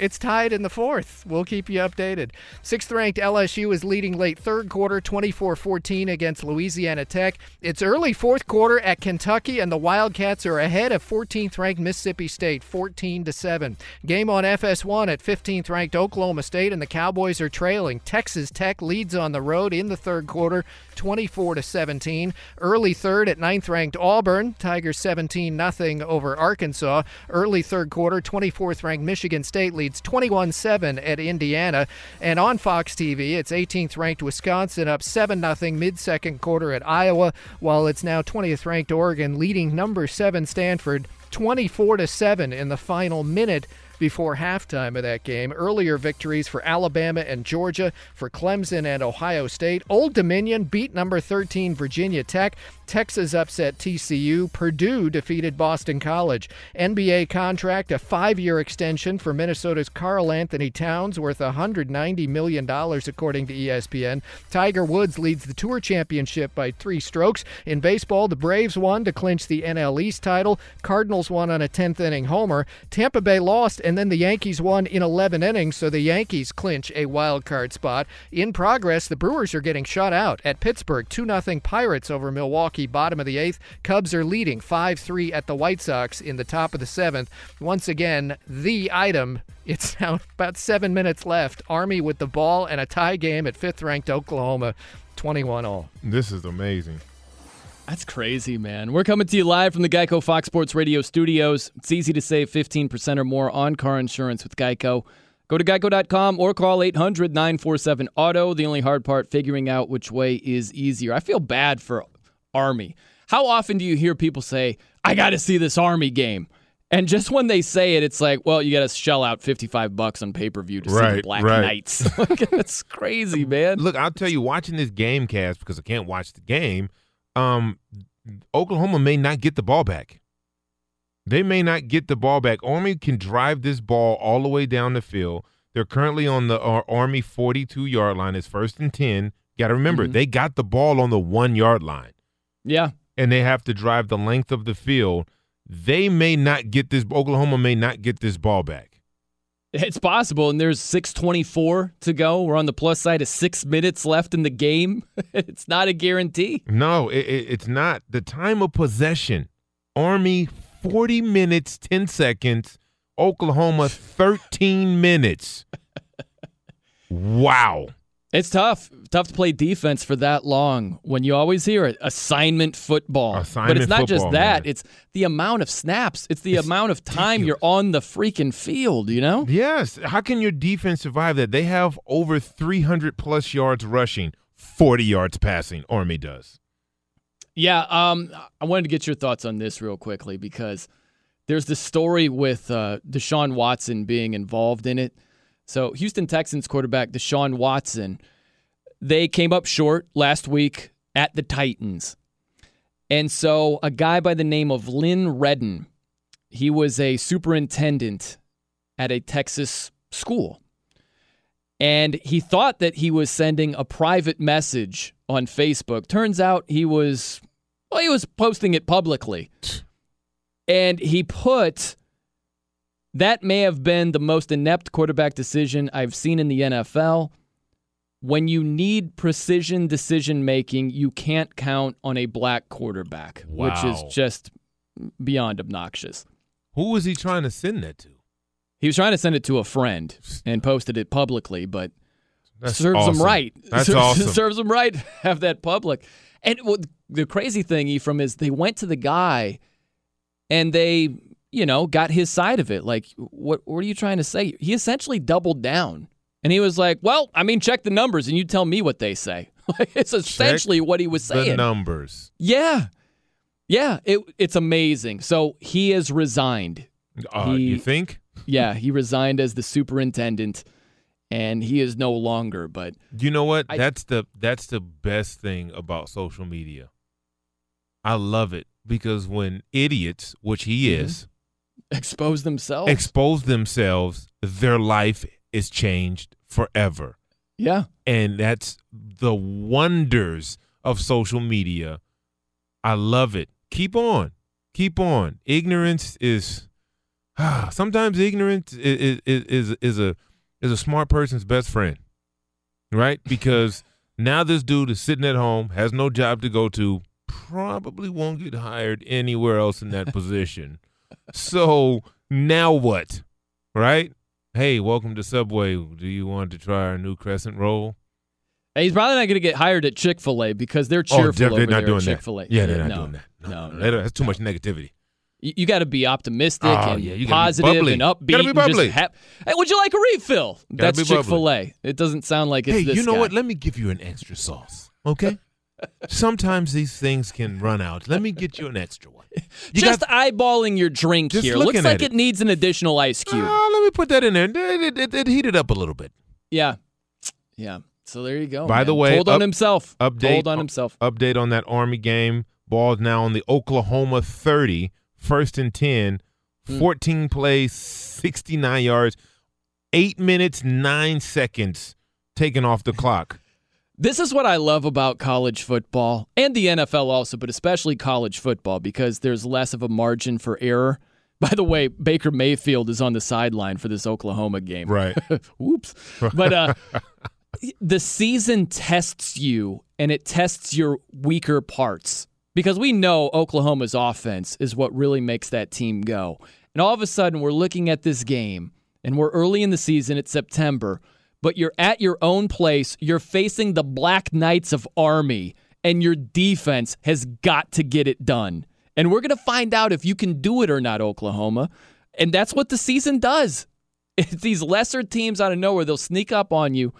it's tied in the fourth. We'll keep you updated. Sixth ranked LSU is leading late third quarter, 24 14 against Louisiana Tech. It's early fourth quarter at Kentucky, and the Wildcats are ahead of 14th ranked Mississippi State, 14 7. Game on FS1 at 15th ranked Oklahoma State, and the Cowboys are trailing. Texas Tech leads on the road in the third quarter, 24 to 17. Early third at ninth ranked Auburn, Tigers 17 0 over Arkansas. Early third quarter, 24th ranked Michigan State leads 21 7 at Indiana. And on Fox TV, it's 18th ranked Wisconsin up 7 0 mid second quarter at Iowa, while it's now 20th ranked Oregon leading number 7 Stanford 24 to 7 in the final minute before halftime of that game. Earlier victories for Alabama and Georgia, for Clemson and Ohio State. Old Dominion beat number 13 Virginia Tech. Texas upset TCU. Purdue defeated Boston College. NBA contract, a five year extension for Minnesota's Karl-Anthony Towns worth $190 million, according to ESPN. Tiger Woods leads the Tour Championship by three strokes. In baseball, the Braves won to clinch the NL East title. Cardinals won on a 10th inning homer. Tampa Bay lost, and then the Yankees won in 11 innings, so the Yankees clinch a wild card spot. In progress, the Brewers are getting shut out at Pittsburgh. 2 0 Pirates over Milwaukee, bottom of the eighth. Cubs are leading 5 3 at the White Sox in the top of the seventh. Once again, the item. It's now about seven minutes left. Army with the ball and a tie game at fifth ranked Oklahoma, 21 all. This is amazing. That's crazy, man. We're coming to you live from the Geico Fox Sports Radio studios. It's easy to save 15% or more on car insurance with Geico. Go to geico.com or call 800 947 Auto. The only hard part, figuring out which way is easier. I feel bad for Army. How often do you hear people say, I got to see this Army game? And just when they say it, it's like, well, you got to shell out 55 bucks on pay per view to see the Black right. Knights. That's crazy, man. Look, I'll tell you, watching this game cast because I can't watch the game. Um, Oklahoma may not get the ball back. They may not get the ball back. Army can drive this ball all the way down the field. They're currently on the uh, Army 42 yard line. It's first and 10. Got to remember, Mhm. they got the ball on the one yard line Yeah. and they have to drive the length of the field. They may not get this, Oklahoma may not get this ball back. It's possible, and there's 6:24 to go. We're on the plus side of six minutes left in the game. it's not a guarantee. No, it, it, it's not. The time of possession, Army 40 minutes, 10 seconds, Oklahoma 13 minutes. Wow. It's tough, tough to play defense for that long when you always hear it assignment football. but it's not just that; man. it's the amount of snaps. It's the amount of time you're on the freaking field. You know? Yes. How can your defense survive that? They have over 300 plus yards rushing, 40 yards passing. Army does. Yeah. Um, I wanted to get your thoughts on this real quickly because There's the story with uh, Deshaun Watson being involved in it. So, Houston Texans quarterback Deshaun Watson, they came up short last week at the Titans. And so, a guy by the name of Lynn Redden, he was a superintendent at a Texas school. And he thought that he was sending a private message on Facebook. Turns out he was, well, he was posting it publicly. And he put, that may have been the most inept quarterback decision I've seen in the NFL. When you need precision decision making, you can't count on a black quarterback, which is just beyond obnoxious. Who was he trying to send that to? He was trying to send it to a friend and posted it publicly, but That's serves awesome. him right. That's serves, awesome. serves him right have that public. And what the crazy thing, Ephraim, is they went to the guy and they, you know, got his side of it. Like, what what are you trying to say? He essentially doubled down. And he was like, Well, I mean, check the numbers and you tell me what they say. It's essentially what he was saying. the numbers. Yeah. Yeah. It, it's amazing. So he has resigned. Uh, He- you think? Yeah, he resigned as the superintendent and he is no longer, but You know what? I- that's the that's the best thing about social media. I love it because when idiots, which he Mm-hmm. is, expose themselves. expose themselves, their life is changed forever. yeah. And that's the wonders of social media. I love it. Keep on. Keep on. Ignorance is sometimes ignorance is is is, is a is a smart person's best friend. Right? Because now this dude is sitting at home, has no job to go to, probably won't get hired anywhere else in that position. So now what? Right? Hey, welcome to Subway. Do you want to try our new crescent roll? And he's probably not going to get hired at Chick fil A because they're Oh, cheerful they're, they're not doing Chick fil A. Yeah, they're not no, doing that. No, No, no, that's too much negativity. You, you got to be optimistic Oh, and yeah, you gotta be positive and upbeat. gotta be and just bubbly. hap- hey, would you like a refill? Gotta That's Chick Fil A. It doesn't sound like it's hey, this you know guy. what? Let me give you an extra sauce, okay? Sometimes these things can run out. Let me get you an extra one. You just got, eyeballing your drink here. Looks like it. it. needs an additional ice cube. Ah, let me put that in there. It, it, it, heated up a little bit. yeah. Yeah. So there you go. By the way, told on himself. Update Told on himself. Update on that Army game. Ball's now on the Oklahoma 30, first and 10, Hmm. 14 plays, 69 yards, 8 minutes, 9 seconds taken off the clock. This is what I love about college football and the NFL also, but especially college football because there's less of a margin for error. By the way, Baker Mayfield is on the sideline for this Oklahoma game. Right. Oops. But uh, the season tests you and it tests your weaker parts because we know Oklahoma's offense is what really makes that team go. And all of a sudden, we're looking at this game and we're early in the season, it's September, but you're at your own place. You're facing the Black Knights of Army, and your defense has got to get it done. And we're going to find out if you can do it or not, Oklahoma. And that's what the season does. It's these lesser teams out of nowhere, they'll sneak up on you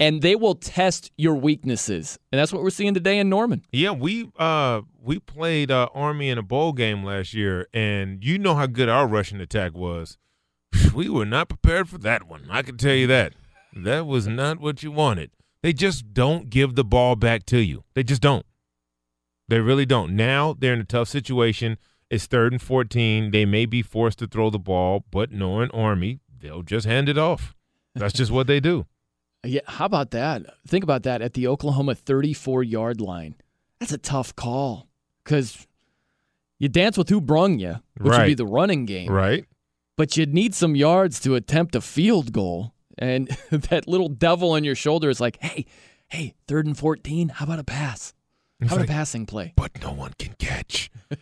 and they will test your weaknesses. And that's what we're seeing today in Norman. Yeah, we uh we played uh, Army in a bowl game last year, and you know how good our rushing attack was. We were not prepared for that one. I can tell you that. That was not what you wanted. They just don't give the ball back to you. They just don't. They really don't. Now they're in a tough situation. It's third and fourteen. They may be forced to throw the ball, but knowing Army, they'll just hand it off. That's just what they do. Yeah, how about that? Think about that at the Oklahoma 34 yard line. That's a tough call because you dance with who brung you, which would be the running game. Right? But you'd need some yards to attempt a field goal. And that little devil on your shoulder is like, hey, hey, third and 14, how about a pass? How It's about like, a passing play? but no one can catch.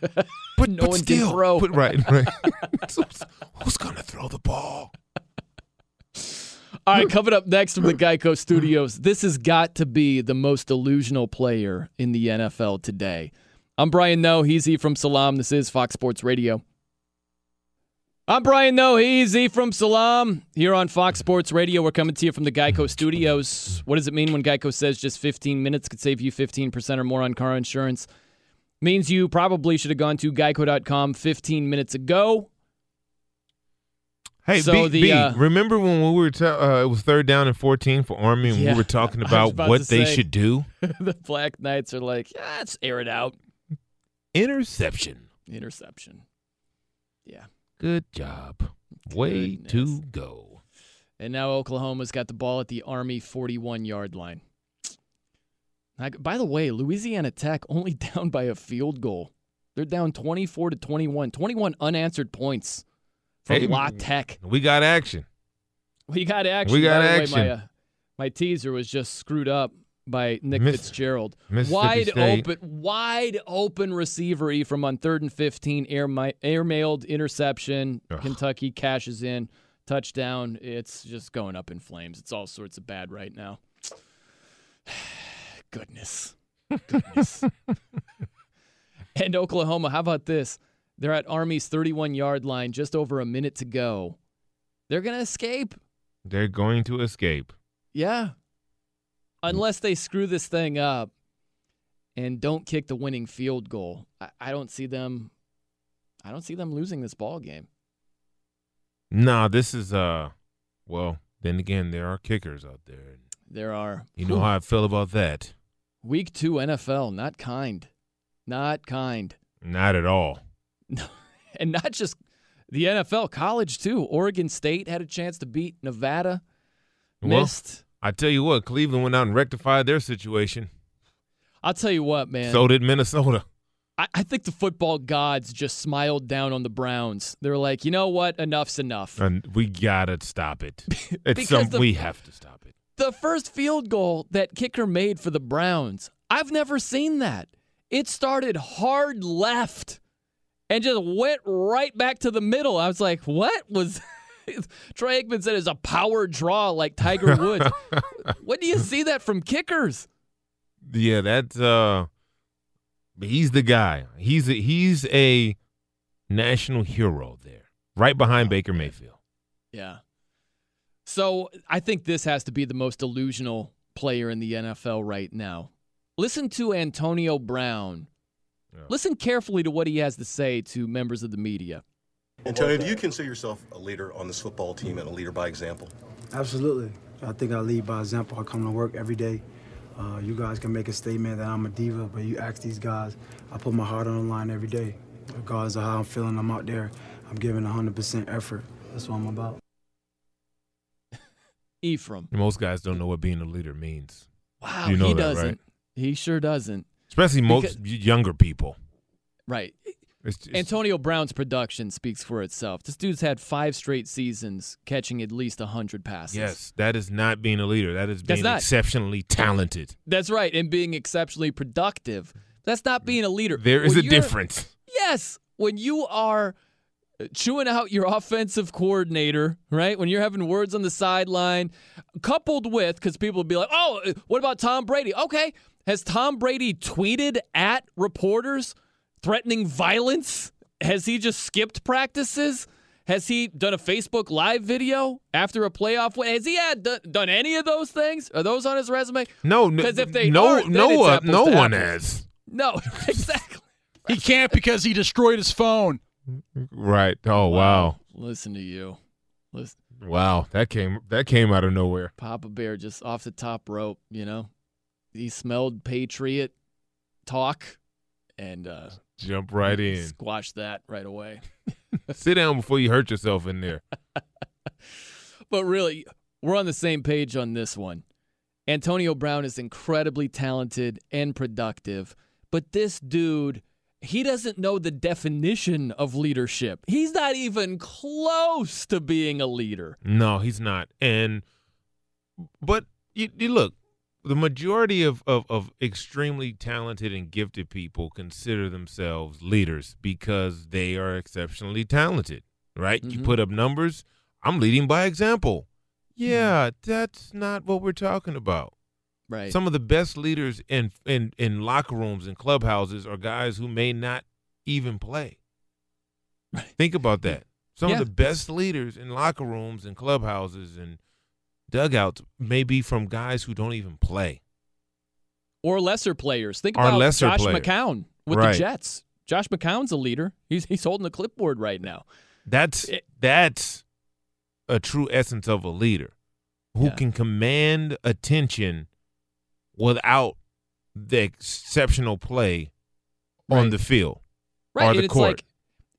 But no one still, can throw. But right, right. So, who's gonna throw the ball? All right, coming up next from the Geico Studios, this has got to be the most delusional player in the NFL today. I'm Brian Noe. He's E from Salam. This is Fox Sports Radio. I'm Brian Noe. He's E from Salam here on Fox Sports Radio. We're coming to you from the Geico Studios. What does it mean when Geico says just 15 minutes could save you 15% or more on car insurance? Means you probably should have gone to geico.com 15 minutes ago. Hey, So B, the, B, uh, remember when we were ta- uh, it was third down and 14 for Army and Yeah, we were talking about, about what they say. should do? the Black Knights are like, yeah, let's air it out. Interception. Interception. Yeah. Good job. Way to go. And now Oklahoma's got the ball at the Army 41 yard line. By the way, Louisiana Tech only down by a field goal. They're down 24 to 21. 21 unanswered points from Hey, La Tech. We got action. We got action. We got the way, action. my, uh, my teaser was just screwed up by Nick Miss- Fitzgerald. Wide State. open, wide open receiver E from on third and 15, air, mailed interception. Ugh. Kentucky cashes in, touchdown. It's just going up in flames. It's all sorts of bad right now. Goodness. Goodness. and Oklahoma, how about this? They're at Army's 31 yard line, just over a minute to go. They're going to escape. They're going to escape. Yeah. Unless they screw this thing up and don't kick the winning field goal. I, I don't see them I don't see them losing this ball game. Nah, this is uh well, then again, there are kickers out there. There are You know how I feel about that? week two NFL, not kind. Not kind. Not at all. And not just the NFL, college too. Oregon State had a chance to beat Nevada. Well, Missed. I tell you what, Cleveland went out and rectified their situation. I'll tell you what, man. So did Minnesota. I, I think the football gods just smiled down on the Browns. They're like, you know what? Enough's enough. And we gotta stop it. It's some the- we have to stop it. the first field goal that kicker made for the Browns, I've never seen that. It started hard left and just went right back to the middle. I was like, what was. Troy Aikman said it's a power draw like Tiger Woods. when do you see that from kickers? Yeah, that's uh he's the guy. He's a, he's a national hero there. Right behind Baker Mayfield. Yeah. So I think this has to be the most delusional player in the NFL right now. Listen to Antonio Brown. Listen carefully to what he has to say to members of the media. Antonio, do you consider yourself a leader on this football team and a leader by example? Absolutely. I think I lead by example. I come to work every day. Uh, you guys can make a statement that I'm a diva, but you ask these guys, I put my heart on the line every day. Regardless of how I'm feeling, I'm out there. I'm giving 100% effort. That's what I'm about. Ephraim. Most guys don't know what being a leader means. Wow, You know he that, doesn't. right? He sure doesn't. Especially most Because- younger people. Right. It's, it's, Antonio Brown's production speaks for itself. This dude's had five straight seasons catching at least 100 passes. yes, that is not being a leader. That is being not. exceptionally talented. That's right. And being exceptionally productive. That's not being a leader. There is When a difference. Yes. When you are uh, chewing out your offensive coordinator, right? When you're having words on the sideline, coupled with, because people will be like, oh, uh, what about Tom Brady? Okay. Has Tom Brady tweeted at reporters threatening violence? Has he just skipped practices? Has he done a Facebook Live video after a playoff win? Has he had done, done any of those things? Are those on his resume? No, because if they no, no it's one, no one has. No, exactly. He can't because he destroyed his phone. Right. Oh wow. Listen to you. Listen. Wow. That came that came out of nowhere. Papa Bear just off the top rope, you know. He smelled Patriot talk and uh, Jump right in. Squash that right away. Sit down before you hurt yourself in there. But really, we're on the same page on this one. Antonio Brown is incredibly talented and productive, but this dude, he doesn't know the definition of leadership. He's not even close to being a leader. No, he's not. And but you, you look, the majority of, of, of extremely talented and gifted people consider themselves leaders because they are exceptionally talented, right? You Mhm. put up numbers, I'm leading by example. Yeah, that's not what we're talking about. Right. Some of the best leaders in in in locker rooms and clubhouses are guys who may not even play. Think about that. Some Yeah. of the best leaders in locker rooms and clubhouses and dugouts may be from guys who don't even play. or lesser players. Think about Josh players. McCown with Right. the Jets. Josh McCown's a leader. He's he's holding the clipboard right now. That's It- that's a true essence of a leader who Yeah. can command attention without the exceptional play on the field Right. or and the it's court. like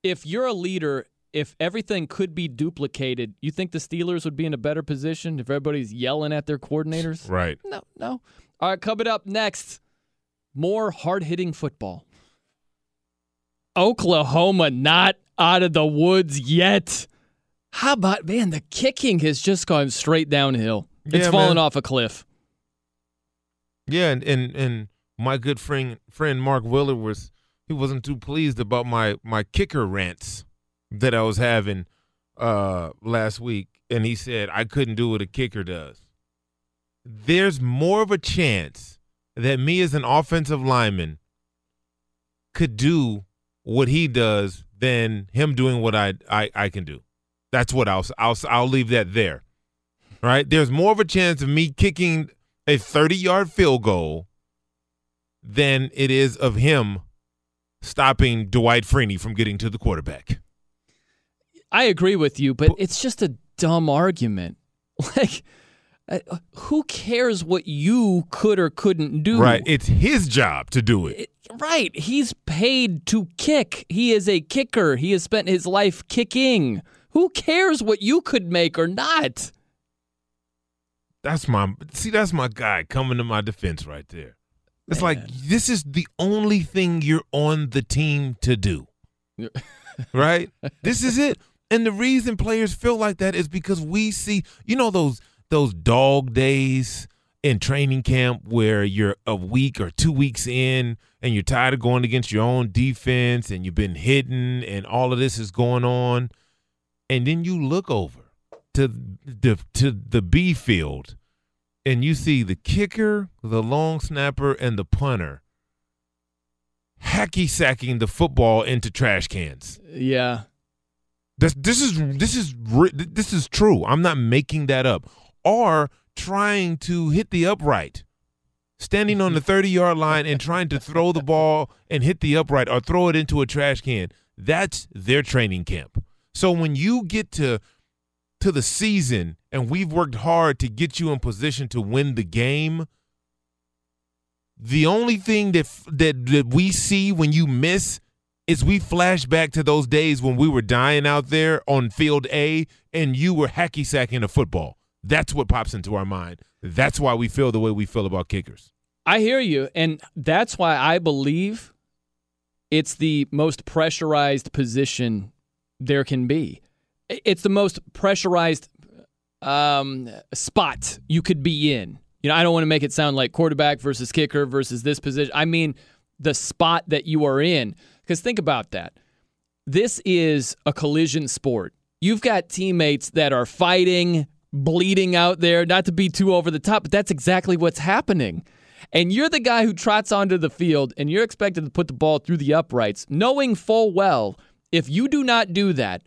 if you're a leader, if everything could be duplicated, you think the Steelers would be in a better position if everybody's yelling at their coordinators? right. No, no. All right, coming up next, more hard hitting football. Oklahoma not out of the woods yet. How about, man, the kicking has just gone straight downhill. It's Yeah, fallen man. off a cliff. Yeah, and, and and my good friend friend Mark Willard was he wasn't too pleased about my my kicker rants that I was having uh last week, and he said I couldn't do what a kicker does. There's more of a chance that me as an offensive lineman could do what he does than him doing what I I, I can do. That's what I'll I'll I'll leave that there. Right? There's more of a chance of me kicking a 30 yard field goal than it is of him stopping Dwight Freeney from getting to the quarterback. I agree with you, but it's just a dumb argument. Like, uh, who cares what you could or couldn't do? Right. It's his job to do it. Right. He's paid to kick. He is a kicker. He has spent his life kicking. Who cares what you could make or not? That's my see. That's my guy coming to my defense right there. It's like this is the only thing you're on the team to do, right? this is it. And the reason players feel like that is because we see, you know, those those dog days in training camp where you're a week or two weeks in and you're tired of going against your own defense and you've been hidden and all of this is going on, and then you look over to the to the B field and you see the kicker, the long snapper, and the punter hacky sacking the football into trash cans. Yeah. This this is this is this is true. I'm not making that up. Or trying to hit the upright, standing on the mm-hmm. 30 yard line and trying to throw the ball and hit the upright or throw it into a trash can. That's their training camp. So when you get to to the season and we've worked hard to get you in position to win the game, the only thing that that that we see when you miss is we flash back to those days when we were dying out there on field A and you were hacky sacking a football. That's what pops into our mind. That's why we feel the way we feel about kickers. I hear you. And that's why I believe it's the most pressurized position there can be. It's the most pressurized um, spot you could be in. You know, I don't want to make it sound like quarterback versus kicker versus this position. I mean, the spot that you are in. Because think about that. This is a collision sport. You've got teammates that are fighting, bleeding out there, not to be too over the top, but that's exactly what's happening. And you're the guy who trots onto the field and you're expected to put the ball through the uprights, knowing full well if you do not do that,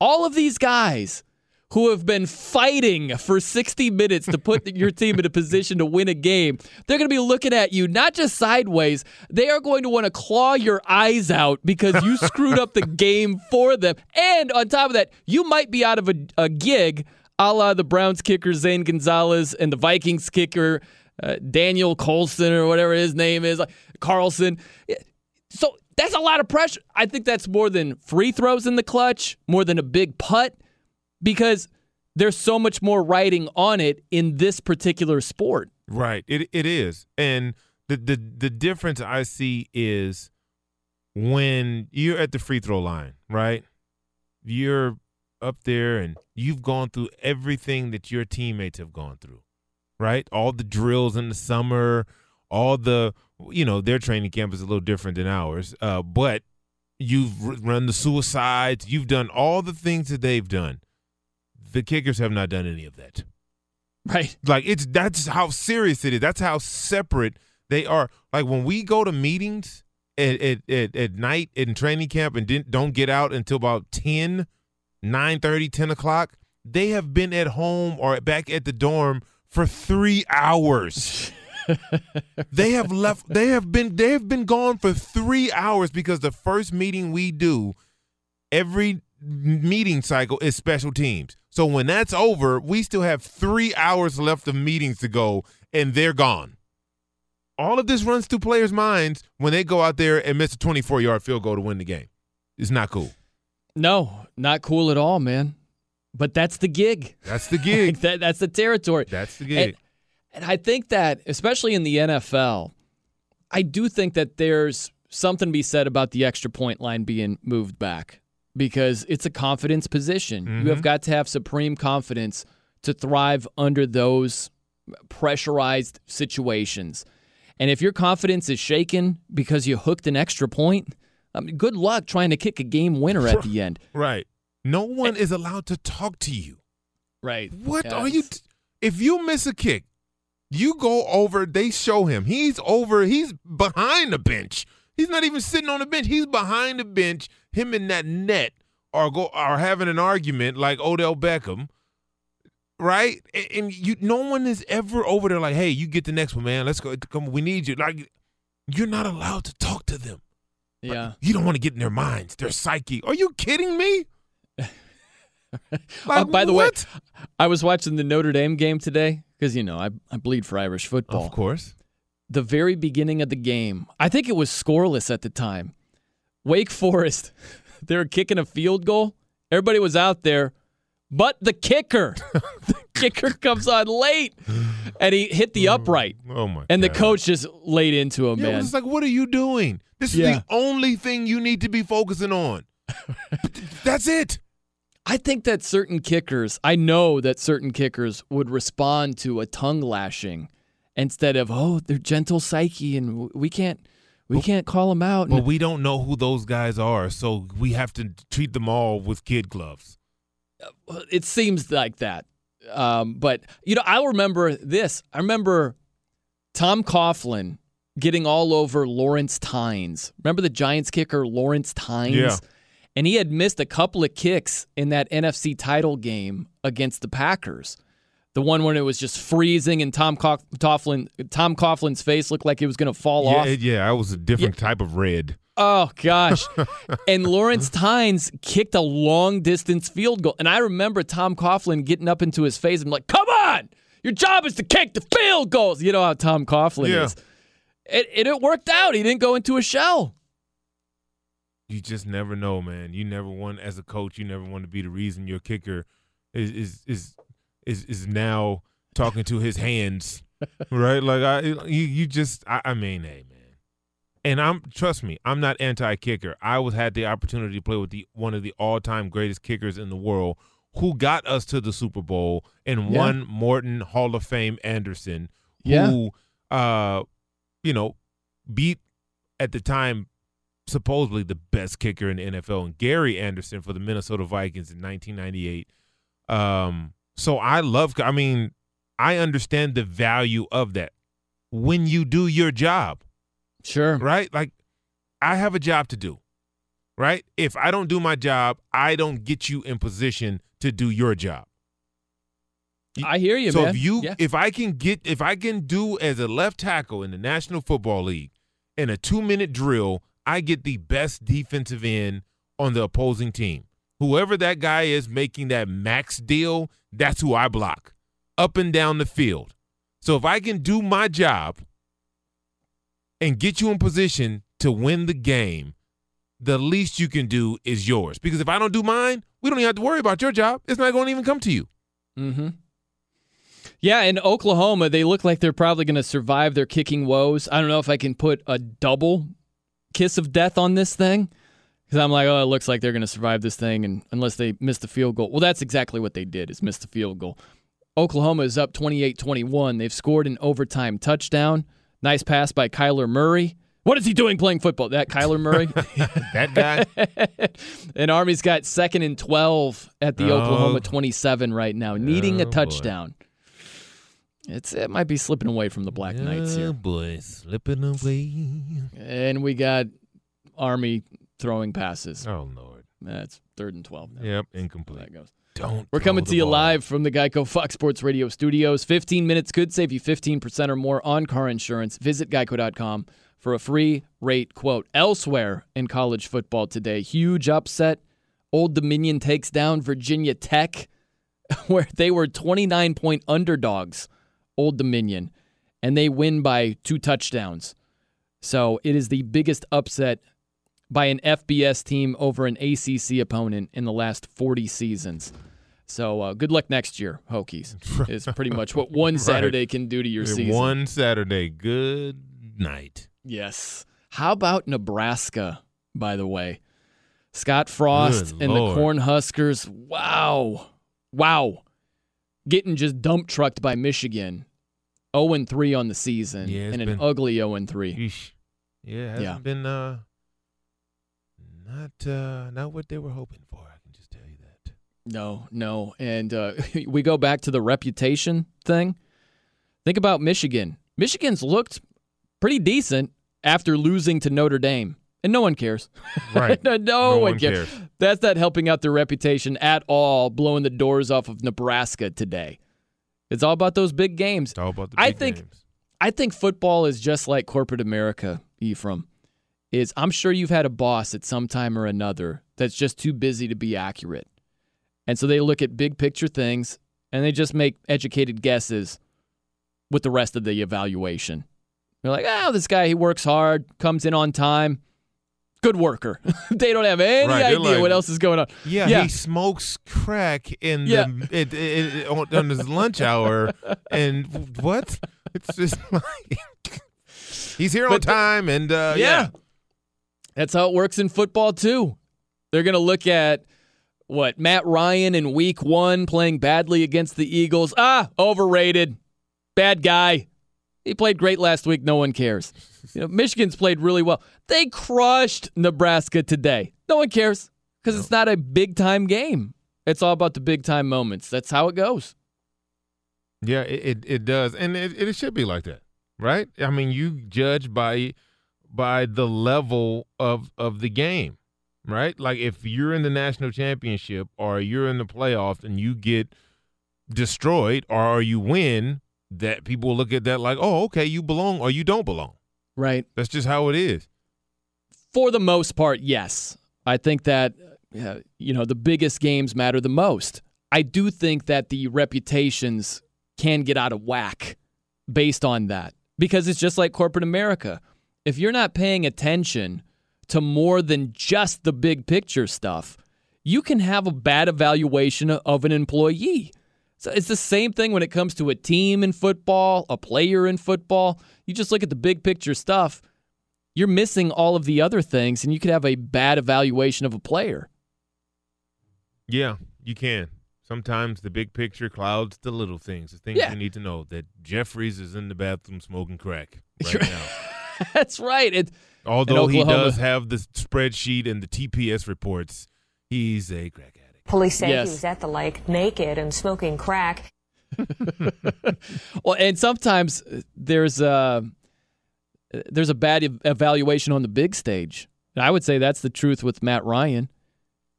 all of these guys who have been fighting for 60 minutes to put your team in a position to win a game, they're going to be looking at you not just sideways, they are going to want to claw your eyes out because you screwed up the game for them. And on top of that, you might be out of a, a gig a la the Browns kicker Zane Gonzalez and the Vikings kicker uh, Daniel Colson or whatever his name is, like Carlson. So that's a lot of pressure. I think that's more than free throws in the clutch, more than a big putt, because there's so much more writing on it in this particular sport. Right. It it is. And the the the difference I see is when you're at the free throw line, right? You're up there and you've gone through everything that your teammates have gone through. Right? All the drills in the summer, all the you know, their training camp is a little different than ours. Uh, but you've run the suicides, you've done all the things that they've done. The kickers have not done any of that. Right. Like it's that's how serious it is. That's how separate they are. Like when we go to meetings at at, at, at night in training camp and didn't, don't get out until about 10, 9 10 o'clock, they have been at home or back at the dorm for three hours. they have left they have been they have been gone for three hours because the first meeting we do every meeting cycle is special teams. So when that's over, we still have three hours left of meetings to go, and they're gone. All of this runs through players' minds when they go out there and miss a 24 yard field goal to win the game. It's not cool. No, not cool at all, man. But that's the gig. That's the gig. Like that, that's the territory. That's the gig. And, and I think that, especially in the NFL, I do think that there's something to be said about the extra point line being moved back because it's a confidence position. You have Mhm. got to have supreme confidence to thrive under those pressurized situations. And if your confidence is shaken because you hooked an extra point, I mean, good luck trying to kick a game winner at the end. Right. No one is allowed to talk to you. Right. What Yeah, are you? T- if you miss a kick, you go over. They show him. He's over. He's behind the bench. He's not even sitting on the bench. He's behind the bench. Him and that net are go are having an argument like Odell Beckham, right? And, and you, no one is ever over there like, hey, you get the next one, man. Let's go. Come, we need you. Like, you're not allowed to talk to them. Yeah. You don't want to get in their minds, their psyche. Are you kidding me? Oh, by the way, I was watching the Notre Dame game today because you know I, I bleed for Irish football. Of course. The very beginning of the game, I think it was scoreless at the time. Wake Forest, they were kicking a field goal. Everybody was out there, but the kicker. the kicker comes on late, and he hit the oh, upright. Oh my! And the coach just laid into him, Yeah, man. it's like, what are you doing? This is Yeah. the only thing you need to be focusing on. That's it. I think that certain kickers, I know that certain kickers would respond to a tongue lashing instead of, oh, they're gentle psyche and we can't we can't call them out. But we don't know who those guys are, so we have to treat them all with kid gloves. it seems like that. Um, but you know, I remember this. I remember Tom Coughlin getting all over Lawrence Tynes. Remember the Giants kicker Lawrence Tynes? Yeah. And he had missed a couple of kicks in that NFC title game against the Packers. The one when it was just freezing and Tom Cough- Coughlin, Tom Coughlin's face looked like it was going to fall yeah, off. yeah, I was a different type of red. Oh gosh. and Lawrence Tynes kicked a long distance field goal. And I remember Tom Coughlin getting up into his face and like, come on! Your job is to kick the field goals. You know how Tom Coughlin Yeah. is. It, it, it worked out. He didn't go into a shell. You just never know, man. You never want, as a coach, you never want to be the reason your kicker is is is is, is now talking to his hands, right? Like I, you, you just, I, I mean, hey, man. And I'm trust me, I'm not anti-kicker. I was had the opportunity to play with the one of the all-time greatest kickers in the world, who got us to the Super Bowl and Yeah. won Morten Hall of Fame Andersen, Yeah. who, uh, you know, beat at the time supposedly the best kicker in the NFL, and Gary Anderson for the Minnesota Vikings in 1998. Um, so I love. I mean, I understand the value of that when you do your job. Sure. Right. Like, I have a job to do. Right. If I don't do my job, I don't get you in position to do your job. I hear you, so man. if you Yeah. if I can get if I can do as a left tackle in the National Football League in a two minute drill, I get the best defensive end on the opposing team. Whoever that guy is making that max deal, that's who I block up and down the field. So if I can do my job and get you in position to win the game, the least you can do is yours. Because if I don't do mine, we don't even have to worry about your job. It's not going to even come to you. Mm-hmm. Yeah, in Oklahoma, they look like they're probably going to survive their kicking woes. I don't know if I can put a double kiss of death on this thing because I'm like, oh, it looks like they're going to survive this thing, and unless they miss the field goal. Well, that's exactly what they did: is miss the field goal. Oklahoma is up 28-21. They've scored an overtime touchdown. Nice pass by Kyler Murray. What is he doing playing football? That Kyler Murray? that guy. and Army's got second and 12 at the Oh. Oklahoma 27 right now, needing Oh, a boy. touchdown. It's it might be slipping away from the Black Knights Oh here. boy, slipping away. And we got Army throwing passes. Oh lord. That's third and 12 now. Yep, incomplete. That goes. Don't. We're coming to you ball. live from the Geico Fox Sports Radio studios. 15 minutes could save you 15% or more on car insurance. Visit geico.com for a free rate quote. Elsewhere in college football today, huge upset Old Dominion takes down Virginia Tech, where they were 29 point underdogs, Old Dominion, and they win by two touchdowns. So it is the biggest upset by an FBS team over an ACC opponent in the last 40 seasons. So uh, good luck next year, Hokies. Is pretty much what one Right. Saturday can do to your season. One Saturday. Good night. Yes. How about Nebraska, by the way? Scott Frost Good and Lord. the Cornhuskers. Wow. Wow. Getting just dump trucked by Michigan. 0 3 on the season Yeah, and an been- ugly 0 3. Yeesh. Yeah, hasn't Yeah. been uh not uh not what they were hoping for. I can just tell you that. No, no. And uh, we go back to the reputation thing. Think about Michigan. Michigan's looked pretty decent after losing to Notre Dame, and no one cares. Right. no, No one, one cares. cares. That's not helping out their reputation at all, blowing the doors off of Nebraska today. It's all about those big games. It's all about the I think games. I think football is just like corporate America, Ephraim. Is I'm sure you've had a boss at some time or another that's just too busy to be accurate. And so they look at big picture things and they just make educated guesses with the rest of the evaluation. They're like, oh, this guy, he works hard, comes in on time, good worker. they don't have any Right, idea like, what else is going on. Yeah, yeah. he smokes crack in Yeah. the it, it, it, on, on his lunch hour, and what? It's just like he's here on But the- time, and uh, yeah. yeah. That's how it works in football too. They're going to look at what Matt Ryan in week 1 playing badly against the Eagles. Ah, overrated. Bad guy. He played great last week, no one cares. You know, Michigan's played really well. They crushed Nebraska today. No one cares cuz it's not a big time game. It's all about the big time moments. That's how it goes. Yeah, it, it, it does, and it, it should be like that, right? I mean, you judge by by the level of of the game, right? Like if you're in the national championship or you're in the playoffs and you get destroyed or you win, that people look at that like, oh, okay, you belong or you don't belong. Right. That's just how it is. For the most part, yes. I think that uh, you know the biggest games matter the most. I do think that the reputations can get out of whack based on that because it's just like corporate America. If you're not paying attention to more than just the big picture stuff, you can have a bad evaluation of an employee. So it's the same thing when it comes to a team in football, a player in football. You just look at the big picture stuff you're missing all of the other things and you could have a bad evaluation of a player. Yeah, you can. Sometimes the big picture clouds the little things, the things Yeah. you need to know. That Jeffries is in the bathroom smoking crack right now. That's right. It, Although he does have the spreadsheet and the TPS reports, he's a crack addict. Police say Yes. he was at the lake naked and smoking crack. well, and sometimes uh, there's a there's a bad evaluation on the big stage. And I would say that's the truth with Matt Ryan.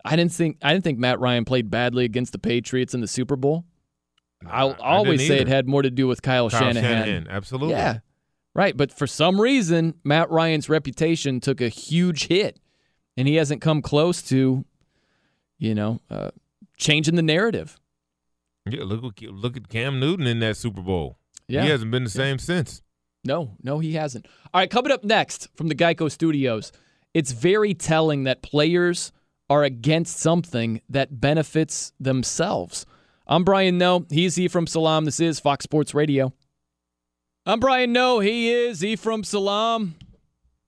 I didn't think I didn't think Matt Ryan played badly against the Patriots in the Super Bowl. I'll I always didn't say it had more to do with Kyle, Kyle Shanahan, absolutely. Yeah, right. But for some reason, Matt Ryan's reputation took a huge hit, and he hasn't come close to, you know, uh, changing the narrative. Yeah, look at- look at Cam Newton in that Super Bowl. Yeah. he hasn't been the same since. No, no, he hasn't. All right, coming up next from the Geico Studios, it's very telling that players are against something that benefits themselves. I'm Brian Noe. He's Ephraim Salaam. This is Fox Sports Radio. I'm Brian Noe. He is Ephraim Salaam.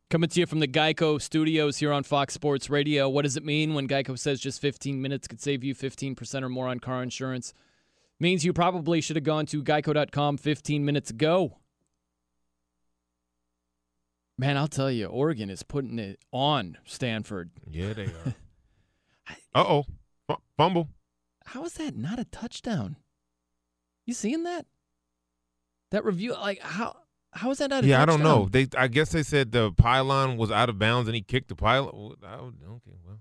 Coming to you from the Geico Studios here on Fox Sports Radio. What does it mean when Geico says just 15 minutes could save you 15% or more on car insurance? Means you probably should have gone to geico.com 15 minutes ago. Man, I'll tell you, Oregon is putting it on Stanford. Yeah, they are. uh oh, fumble. How is that not a touchdown? You seeing that? That review, like how how is that not Yeah, I don't know. They, I guess they said the pylon was out of bounds and he kicked the pylon. Well, I don't- Okay, well,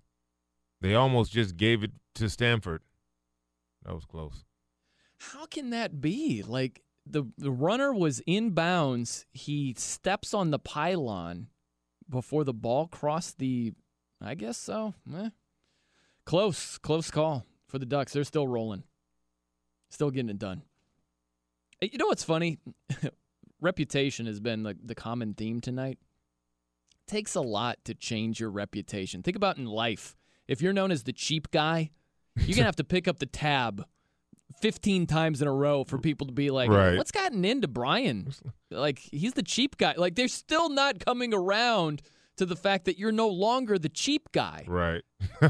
they almost just gave it to Stanford. That was close. How can that be? Like the the runner was in bounds. He steps on the pylon before the ball crossed the. I guess so. Eh. Close, close call for the Ducks. They're still rolling, still getting it done. Uh, you know what's funny? reputation has been the, the common theme tonight. It takes a lot to change your reputation. Think about in life. If you're known as the cheap guy, you're going to have to pick up the tab 15 times in a row for people to be like, Right. what's gotten into Brian? Like, he's the cheap guy. Like, they're still not coming around to the fact that you're no longer the cheap guy. Right.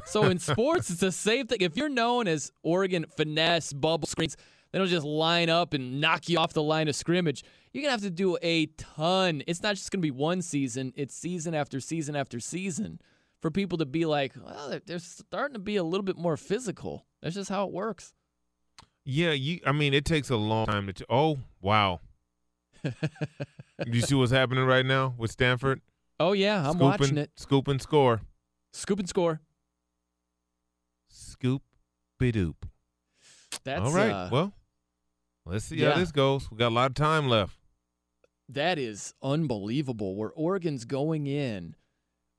So in sports, it's the same thing. If you're known as Oregon finesse, bubble screens, they don't just line up and knock you off the line of scrimmage. You're gonna have to do a ton. It's not just gonna be one season. It's season after season after season for people to be like, well, they're- they're starting to be a little bit more physical. That's just how it works. Yeah, you. I mean, it takes a long time to. T- oh wow! you see what's happening right now with Stanford? Oh yeah, I'm Scoop watching and- it. Scoop and score. Scoop and score. Scoop bidoop. That's All right. uh, well, let's see yeah. how this goes. We got a lot of time left. That is unbelievable. Where Oregon's going in,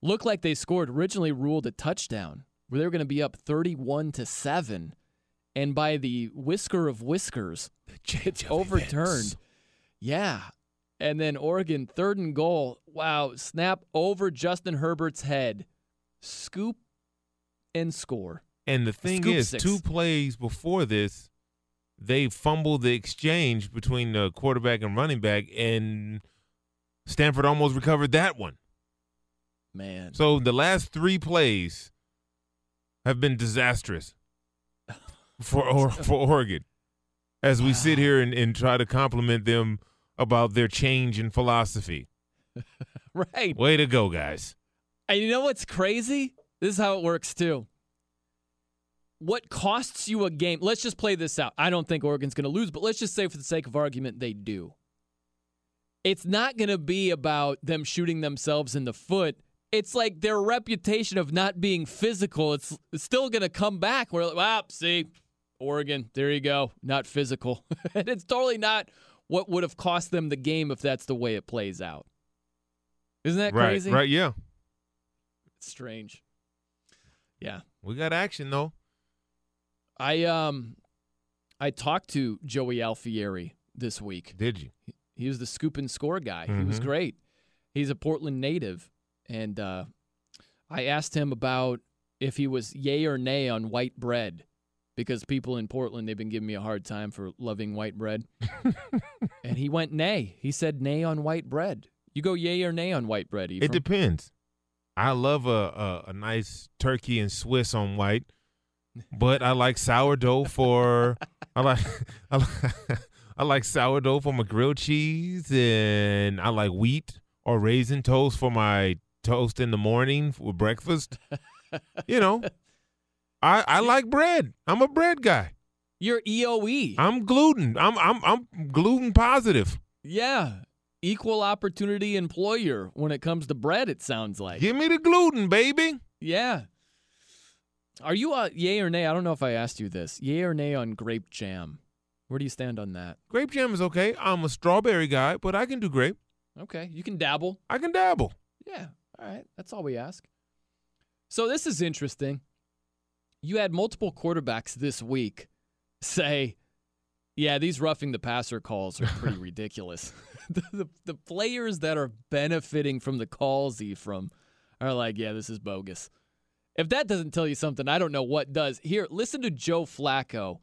looked like they scored. Originally ruled a touchdown, where they were going to be up thirty-one to seven, and by the whisker of whiskers, it's overturned. Yeah, and then Oregon third and goal. Wow, snap over Justin Herbert's head, scoop and score. And the thing Scoop is, six. two plays before this, they fumbled the exchange between the quarterback and running back, and Stanford almost recovered that one. Man, So the last three plays have been disastrous for or, for Oregon. As we sit here and, and try to compliment them about their change in philosophy. right. Way to go, guys. And you know what's crazy? This is how it works too. What costs you a game? Let's just play this out. I don't think Oregon's going to lose, but let's just say for the sake of argument they do. It's not going to be about them shooting themselves in the foot. It's like their reputation of not being physical. It's, it's still going to come back. We're like, well, see, Oregon, there you go, not physical. and it's totally not what would have cost them the game if that's the way it plays out. Isn't that right, crazy? right, yeah. It's strange. Yeah. We got action though. I um I talked to Joey Alfieri this week. Did you? He was the scoop and score guy. He was Mhm. great. He's a Portland native. And uh, I asked him about if he was yay or nay on white bread because people in Portland, they've been giving me a hard time for loving white bread. and he went nay. He said nay on white bread. You go yay or nay on white bread, Ephraim? It depends. I love a, a a nice turkey and Swiss on white, but I like sourdough for I like I like, I like sourdough for my grilled cheese, and I like wheat or raisin toast for my toast in the morning for breakfast. you know, I I like bread. I'm a bread guy. You're EOE. I'm gluten. I'm I'm I'm gluten positive. Yeah. Equal opportunity employer when it comes to bread, it sounds like. Give me the gluten, baby. Yeah. Are you a yay or nay? I don't know if I asked you this. Yay or nay on grape jam? Where do you stand on that? Grape jam is okay. I'm a strawberry guy, but I can do grape. Okay. You can dabble. I can dabble. Yeah. All right. That's all we ask. So this is interesting. You had multiple quarterbacks this week say, yeah, these roughing the passer calls are pretty ridiculous. the, the, the players that are benefiting from the calls, Ephraim, are like, yeah, this is bogus. If that doesn't tell you something, I don't know what does. Here, listen to Joe Flacco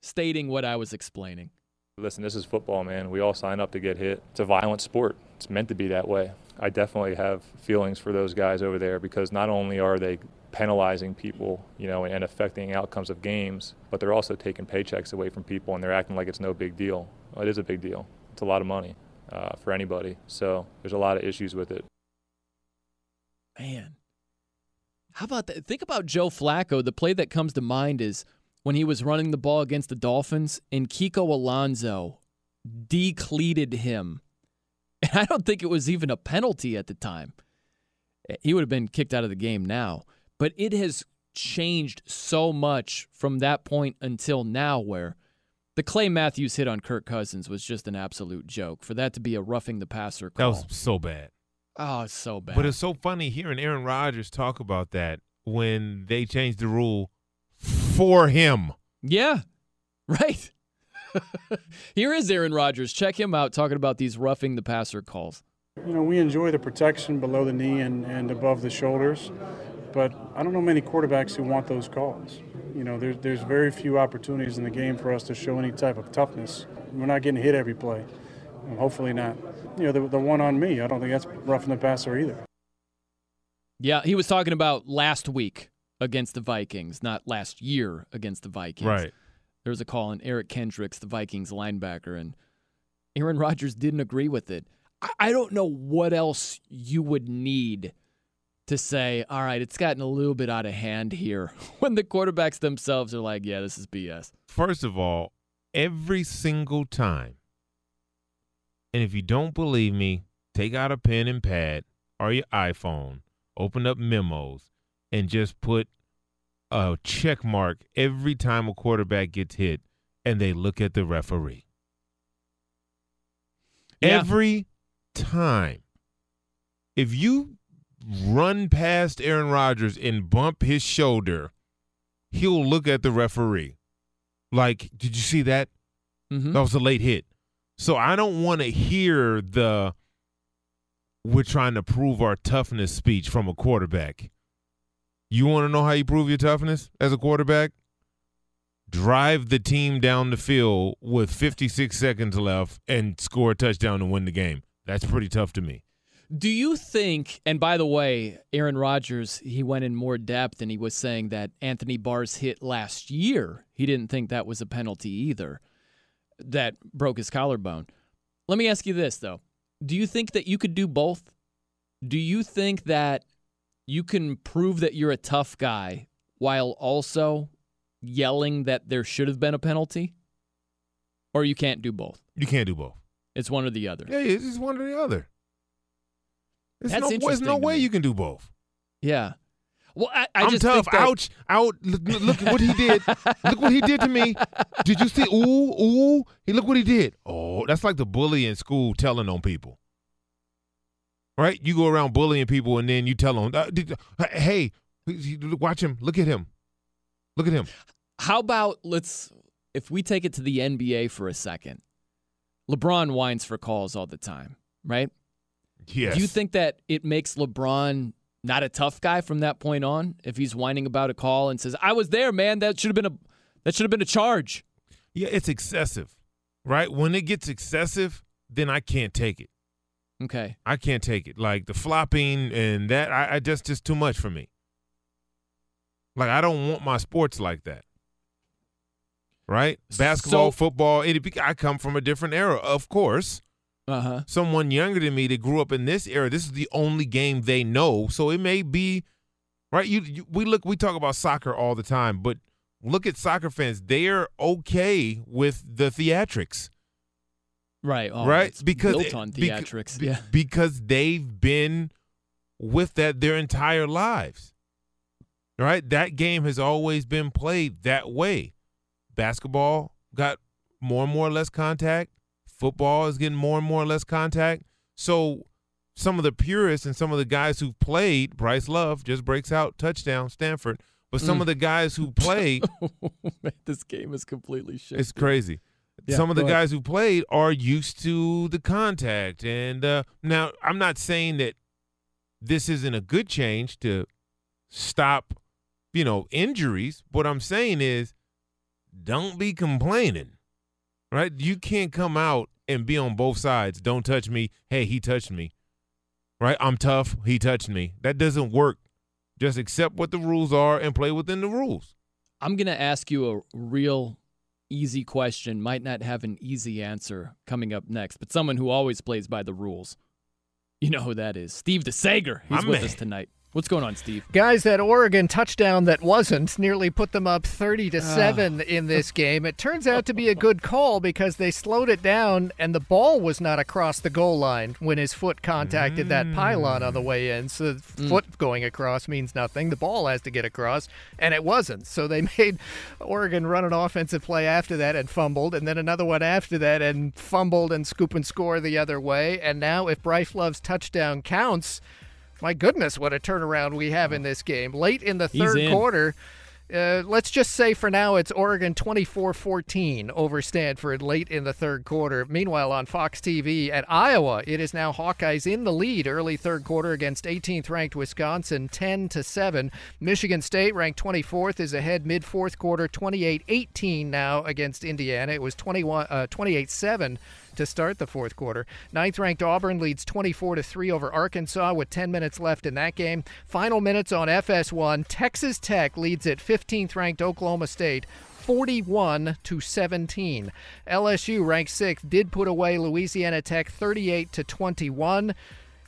stating what I was explaining. Listen, this is football, man. We all sign up to get hit. It's a violent sport. It's meant to be that way. I definitely have feelings for those guys over there because not only are they penalizing people, you know, and affecting outcomes of games, but they're also taking paychecks away from people and they're acting like it's no big deal. Well, it is a big deal. It's a lot of money uh, for anybody. So there's a lot of issues with it. Man, how about that? Think about Joe Flacco. The play that comes to mind is when he was running the ball against the Dolphins and Kiko Alonso decleated him. And I don't think it was even a penalty at the time. Eh, he would have been kicked out of the game now. But it has changed so much from that point until now where the Clay Matthews hit on Kirk Cousins was just an absolute joke. For that to be a roughing the passer call. That was so bad. Oh, it's so bad. But it's so funny hearing Aaron Rodgers talk about that when they changed the rule for him. Yeah, right. Here is Aaron Rodgers. Check him out talking about these roughing the passer calls. You know, we enjoy the protection below the knee and, and above the shoulders, but I don't know many quarterbacks who want those calls. You know, there's, there's very few opportunities in the game for us to show any type of toughness. We're not getting hit every play. And hopefully not. You know, the, the one on me, I don't think that's roughing the passer either. Yeah, he was talking about last week against the Vikings, not last year against the Vikings. Right. There was a call on Eric Kendricks, the Vikings linebacker, and Aaron Rodgers didn't agree with it. I, I don't know what else you would need to say, all right, it's gotten a little bit out of hand here when the quarterbacks themselves are like, yeah, this is BS. First of all, every single time, and if you don't believe me, take out a pen and pad or your iPhone, open up memos, and just put a check mark every time a quarterback gets hit and they look at the referee. Yeah. Every time. If you run past Aaron Rodgers and bump his shoulder, he'll look at the referee. Like, did you see that? Mhm. That was a late hit. So I don't want to hear the we're trying to prove our toughness speech from a quarterback. You want to know how you prove your toughness as a quarterback? Drive the team down the field with 56 seconds left and score a touchdown to win the game. That's pretty tough to me. Do you think, and by the way, Aaron Rodgers, he went in more depth and he was saying that Anthony Barr's hit last year, he didn't think that was a penalty either, that broke his collarbone. Let me ask you this, though. Do you think that you could do both? Do you think that you can prove that you're a tough guy while also yelling that there should have been a penalty? Or you can't do both? You can't do both. It's one or the other. Yeah, it's just one or the other. There's That's no, there's no way me. you can do both. Yeah. Well, I, I am just tough. think that- Ouch. Out. Look, look- what he did. look what he did to me. Did you see? Ooh, ooh. He look what he did. Oh, that's like the bully in school telling on people. Right? You go around bullying people and then you tell them, uh, uh, "Hey, watch him. Look at him. Look at him." How about let's if we take it to the NBA for a second. LeBron whines for calls all the time, right? Yes. Do you think that it makes LeBron not a tough guy from that point on if he's whining about a call and says, "I was there, man. That should have been a that should have been a charge." Yeah, it's excessive. Right? When it gets excessive, then I can't take it. Okay. I can't take it. Like the flopping and that, I, I just just too much for me. Like I don't want my sports like that. Right? Basketball, So- football. It, I come from a different era, of course. Uh-huh. Someone younger than me that grew up in this era, this is the only game they know. So it may be right. You, you we look, we talk about soccer all the time, but look at soccer fans. They're okay with the theatrics Right. Oh, right? Because built on theatrics. be- yeah. because they've been with that their entire lives. Right? That game has always been played that way. Basketball got more and more less contact. Football is getting more and more and less contact. So some of the purists and some of the guys who played, Bryce Love just breaks out touchdown, Stanford. But some Mm. of the guys who played, Man, this game is completely shit. it's crazy. Yeah, Some of the ahead. guys who played are used to the contact, and uh, now I'm not saying that this isn't a good change to stop, you know, injuries. What I'm saying is, don't be complaining, right? You can't come out and be on both sides. Don't touch me. Hey, he touched me, right? I'm tough. He touched me. That doesn't work. Just accept what the rules are and play within the rules. I'm going to ask you a real easy question. Might not have an easy answer coming up next, but someone who always plays by the rules. You know who that is. Steve DeSager. He's My with man. us tonight. What's going on, Steve? Guys, that Oregon touchdown that wasn't nearly put them up 30 to 7 in this game. It turns out to be a good call because they slowed it down and the ball was not across the goal line when his foot contacted that pylon on the way in. So the Mm. foot going across means nothing. The ball has to get across and it wasn't. So they made Oregon run an offensive play after that and fumbled and then another one after that and fumbled and scoop and score the other way. And now if Bryce Love's touchdown counts, my goodness, what a turnaround we have in this game. Late in the third in. quarter, Uh, let's just say for now it's Oregon 24 14 over Stanford late in the third quarter. Meanwhile, on Fox TV at Iowa, it is now Hawkeyes in the lead early third quarter against 18th ranked Wisconsin 10 to 7. Michigan State, ranked 24th, is ahead mid fourth quarter 28 18 now against Indiana. It was 21 uh, 28 7 to start the fourth quarter. Ninth ranked Auburn leads 24 to 3 over Arkansas with 10 minutes left in that game. Final minutes on FS1. Texas Tech leads at 15th ranked Oklahoma State 41 to 17. LSU ranked 6th did put away Louisiana Tech 38 to 21.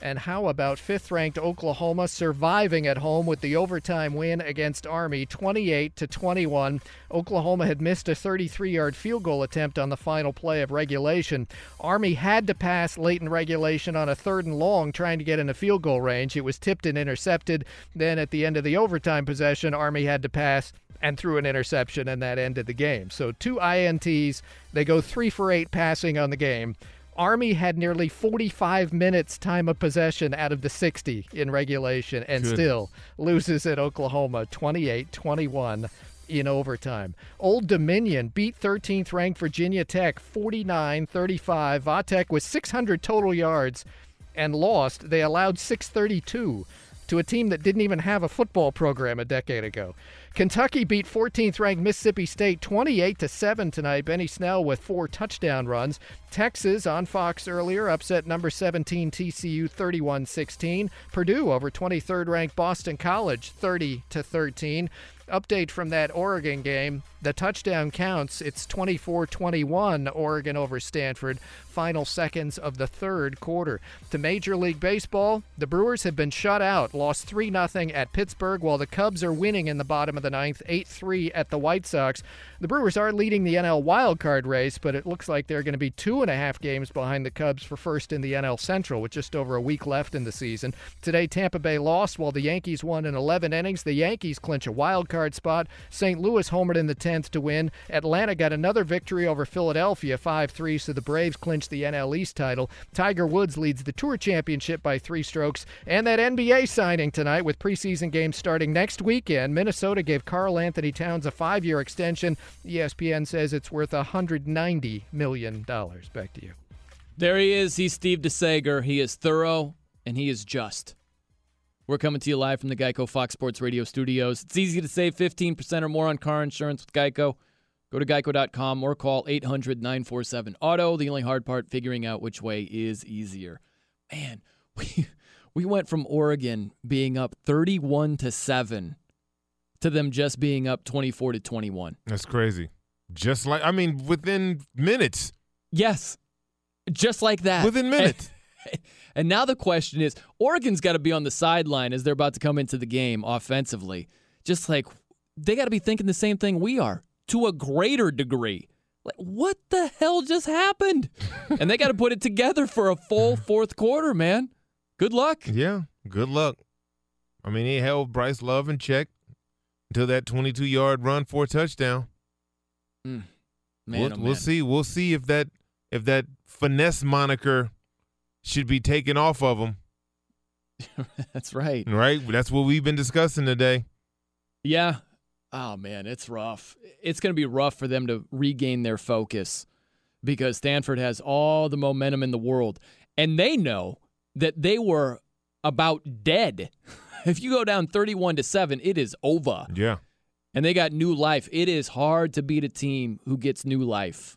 And how about fifth ranked Oklahoma surviving at home with the overtime win against Army 28 to 21? Oklahoma had missed a 33 yard field goal attempt on the final play of regulation. Army had to pass late in regulation on a third and long trying to get in a field goal range. It was tipped and intercepted. Then at the end of the overtime possession, Army had to pass and threw an interception, and that ended the game. So two INTs. They go three for eight passing on the game. Army had nearly 45 minutes time of possession out of the 60 in regulation and Goodness. still loses at Oklahoma 28 21 in overtime. Old Dominion beat 13th ranked Virginia Tech 49 35. Va Tech with 600 total yards and lost. They allowed 632 to a team that didn't even have a football program a decade ago. Kentucky beat 14th ranked Mississippi State 28 to 7 tonight. Benny Snell with four touchdown runs. Texas on Fox earlier upset number 17 TCU 31-16. Purdue over 23rd ranked Boston College 30 to 13. Update from that Oregon game. The touchdown counts. It's 24 21 Oregon over Stanford. Final seconds of the third quarter. To Major League Baseball, the Brewers have been shut out. Lost 3 0 at Pittsburgh, while the Cubs are winning in the bottom of the ninth, 8 3 at the White Sox. The Brewers are leading the NL wildcard race, but it looks like they're going to be two and a half games behind the Cubs for first in the NL Central with just over a week left in the season. Today, Tampa Bay lost while the Yankees won in 11 innings. The Yankees clinch a wild card spot. St. Louis homered in the 10th to win. Atlanta got another victory over Philadelphia 5 3, so the Braves clinch the NL East title. Tiger Woods leads the Tour Championship by three strokes. And that NBA signing tonight with preseason games starting next weekend. Minnesota gave Karl-Anthony Towns a five year extension. ESPN says it's worth $190 million. Back to you. There he is. He's Steve DeSager. He is thorough and he is just. We're coming to you live from the Geico Fox Sports Radio studios. It's easy to save 15% or more on car insurance with Geico. Go to geico.com or call 800 947 Auto. The only hard part, figuring out which way is easier. Man, we, we went from Oregon being up 31 to 7 to them just being up 24 to 21. That's crazy. Just like I mean, within minutes. Yes. Just like that. Within minutes. And now the question is Oregon's got to be on the sideline as they're about to come into the game offensively. Just like they got to be thinking the same thing we are to a greater degree. Like, what the hell just happened? and they got to put it together for a full fourth quarter, man. Good luck. Yeah, good luck. I mean, he held Bryce Love in check until that 22 yard run for a touchdown. Hmm. Man, we'll, oh, we'll see. We'll see if that if that finesse moniker should be taken off of him. That's right. Right. That's what we've been discussing today. Yeah. Oh man, it's rough. It's going to be rough for them to regain their focus because Stanford has all the momentum in the world and they know that they were about dead. if you go down 31 to 7, it is over. Yeah. And they got new life. It is hard to beat a team who gets new life.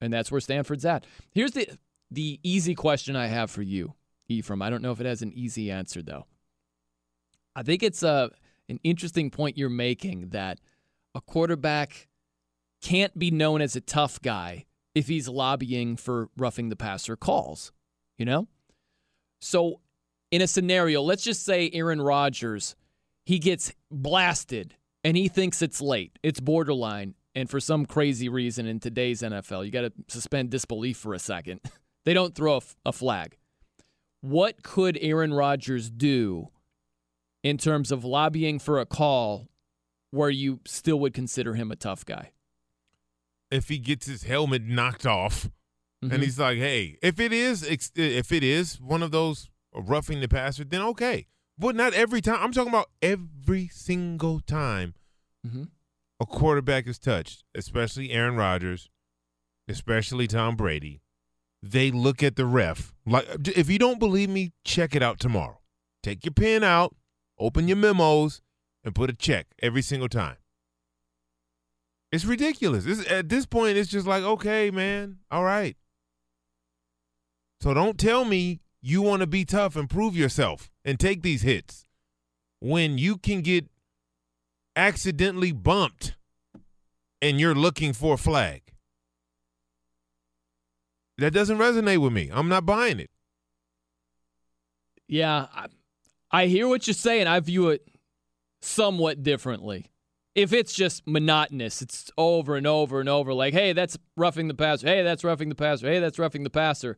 And that's where Stanford's at. Here's the the easy question I have for you, Ephraim. I don't know if it has an easy answer though. I think it's a an interesting point you're making that a quarterback can't be known as a tough guy if he's lobbying for roughing the passer calls, you know? So, in a scenario, let's just say Aaron Rodgers, he gets blasted and he thinks it's late. It's borderline. And for some crazy reason in today's NFL, you got to suspend disbelief for a second. they don't throw a, f- a flag. What could Aaron Rodgers do in terms of lobbying for a call where you still would consider him a tough guy? If he gets his helmet knocked off, Mhm. and he's like, "Hey, if it is, if it is one of those roughing the passer, then okay." But not every time. I'm talking about every single time. Mhm. a quarterback is touched, especially Aaron Rodgers, especially Tom Brady, they look at the ref. Like if you don't believe me, check it out tomorrow. Take your pen out, open your memos, and put a check every single time. It's ridiculous. It's, at this point, it's just like, okay, man, all right. So don't tell me you want to be tough and prove yourself and take these hits when you can get accidentally bumped and you're looking for a flag. That doesn't resonate with me. I'm not buying it. Yeah, I, I hear what you're saying. I view it somewhat differently. If it's just monotonous, it's over and over and over, like, hey, that's roughing the passer. Hey, that's roughing the passer. Hey, that's roughing the passer.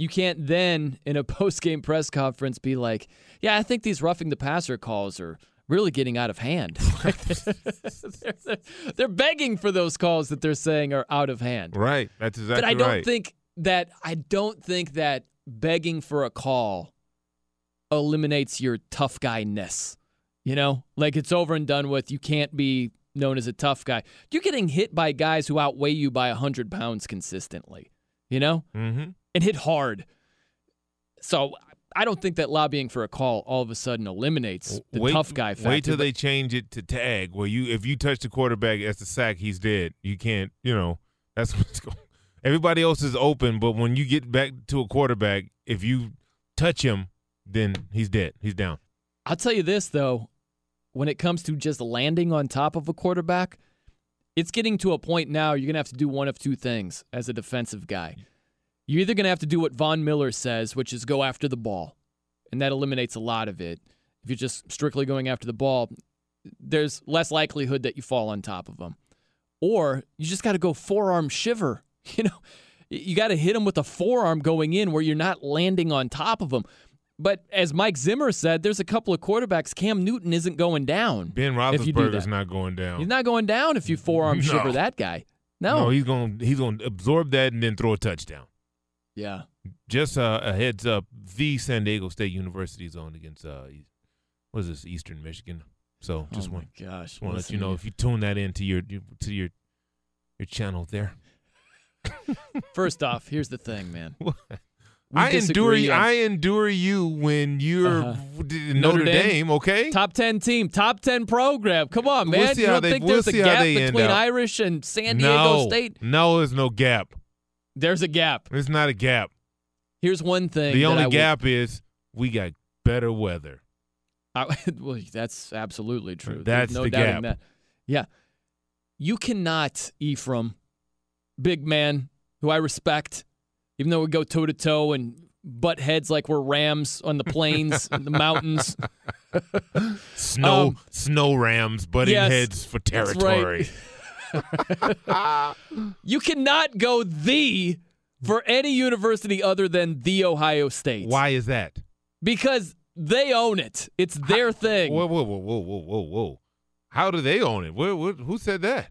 You can't then, in a post game press conference, be like, yeah, I think these roughing the passer calls are really getting out of hand. they're, they're, they're, begging for those calls that they're saying are out of hand. Right. That's exactly right. But I don't right. think that I don't think that begging for a call eliminates your tough guy ness. You know, like it's over and done with. You can't be known as a tough guy. You're getting hit by guys who outweigh you by 100 pounds consistently, you know, mm-hmm. And hit hard. So I don't think that lobbying for a call all of a sudden eliminates the wait, tough guy factor. Wait till they change it to tag, where you if you touch the quarterback as the sack, he's dead. You can't, you know, that's what's going. Everybody else is open, but when you get back to a quarterback, if you touch him, then he's dead. He's down. I'll tell you this though, when it comes to just landing on top of a quarterback, it's getting to a point now you're going to have to do one of two things as a defensive guy. You're either going to have to do what Von Miller says, which is go after the ball, and that eliminates a lot of it. If you're just strictly going after the ball, there's less likelihood that you fall on top of them. Or you just got to go forearm shiver. You know, you got to hit them with a forearm going in where you're not landing on top of them. But as Mike Zimmer said, there's a couple of quarterbacks. Cam Newton isn't going down. Ben if you do Roethlisberger's not going down. He's not going down if you forearm No. shiver that guy. No. he's going he's going to absorb that and then throw a touchdown. Yeah. Just uh, a heads up: the San Diego State University is on against uh, what is this? Eastern Michigan. So just oh want gosh. want to let you know if you tune that into your to your your channel there. First off, here's the thing, man. We I endure you. I endure you when you're Uh-huh. w- Notre, Dame, Okay. Top 10 team, top 10 program. Come on, man. We'll you don't they- think we'll there's a gap between. Irish and San Diego no, State? no, there's no gap. There's a gap. There's not a gap. Here's one thing. The only gap is we got better weather. I, well, that's absolutely true. That's There's no the doubting gap. that. Yeah. You cannot, Ephraim, big man, who I respect, even though we go toe to toe and butt heads like we're rams on the plains and the mountains. Snow Um, snow rams butting yes, heads for territory. You cannot go the for any university other than the Ohio State. Why is that? Because they own it. It's their thing. Whoa, whoa, whoa, whoa, whoa, whoa, whoa! How do they own it? Where, where, who said that?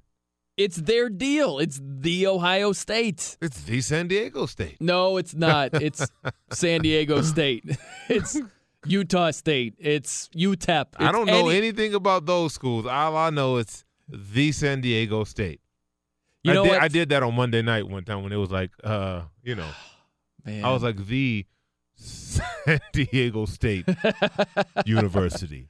It's their deal. It's the Ohio State. It's the San Diego State. No, it's not. It's San Diego State. It's Utah State. It's UTEP. I don't know any- anything about those schools. All I know is the San Diego State. You I know did. I did that on Monday night one time when it was like, uh, you know, Man. I was like the San Diego State University.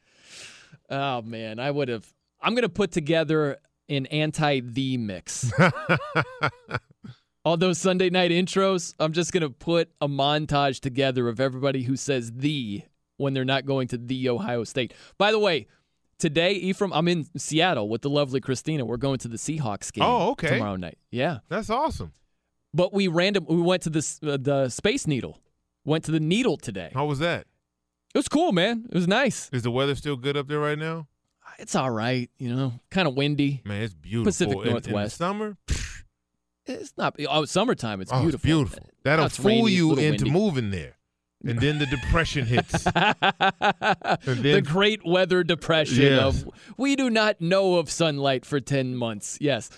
oh man, I would have. I'm gonna put together an anti-the mix. All those Sunday night intros, I'm just gonna put a montage together of everybody who says the when they're not going to the Ohio State. By the way, today, Ephraim, I'm in Seattle with the lovely Christina. We're going to the Seahawks game. Oh, okay. Tomorrow night. Yeah. That's awesome. But we random we went to this uh, the Space Needle. Went to the Needle today. How was that? It was cool, man. It was nice. Is the weather still good up there right now? It's all right, you know, kind of windy. Man, it's beautiful. Pacific In- in the Northwest. summer, It's not. Oh, summertime. It's oh, beautiful. It's beautiful. That'll fool rainy, you into windy. moving there, and then the depression hits. the then- great weather depression Yes. of we do not know of sunlight for 10 months. Yes.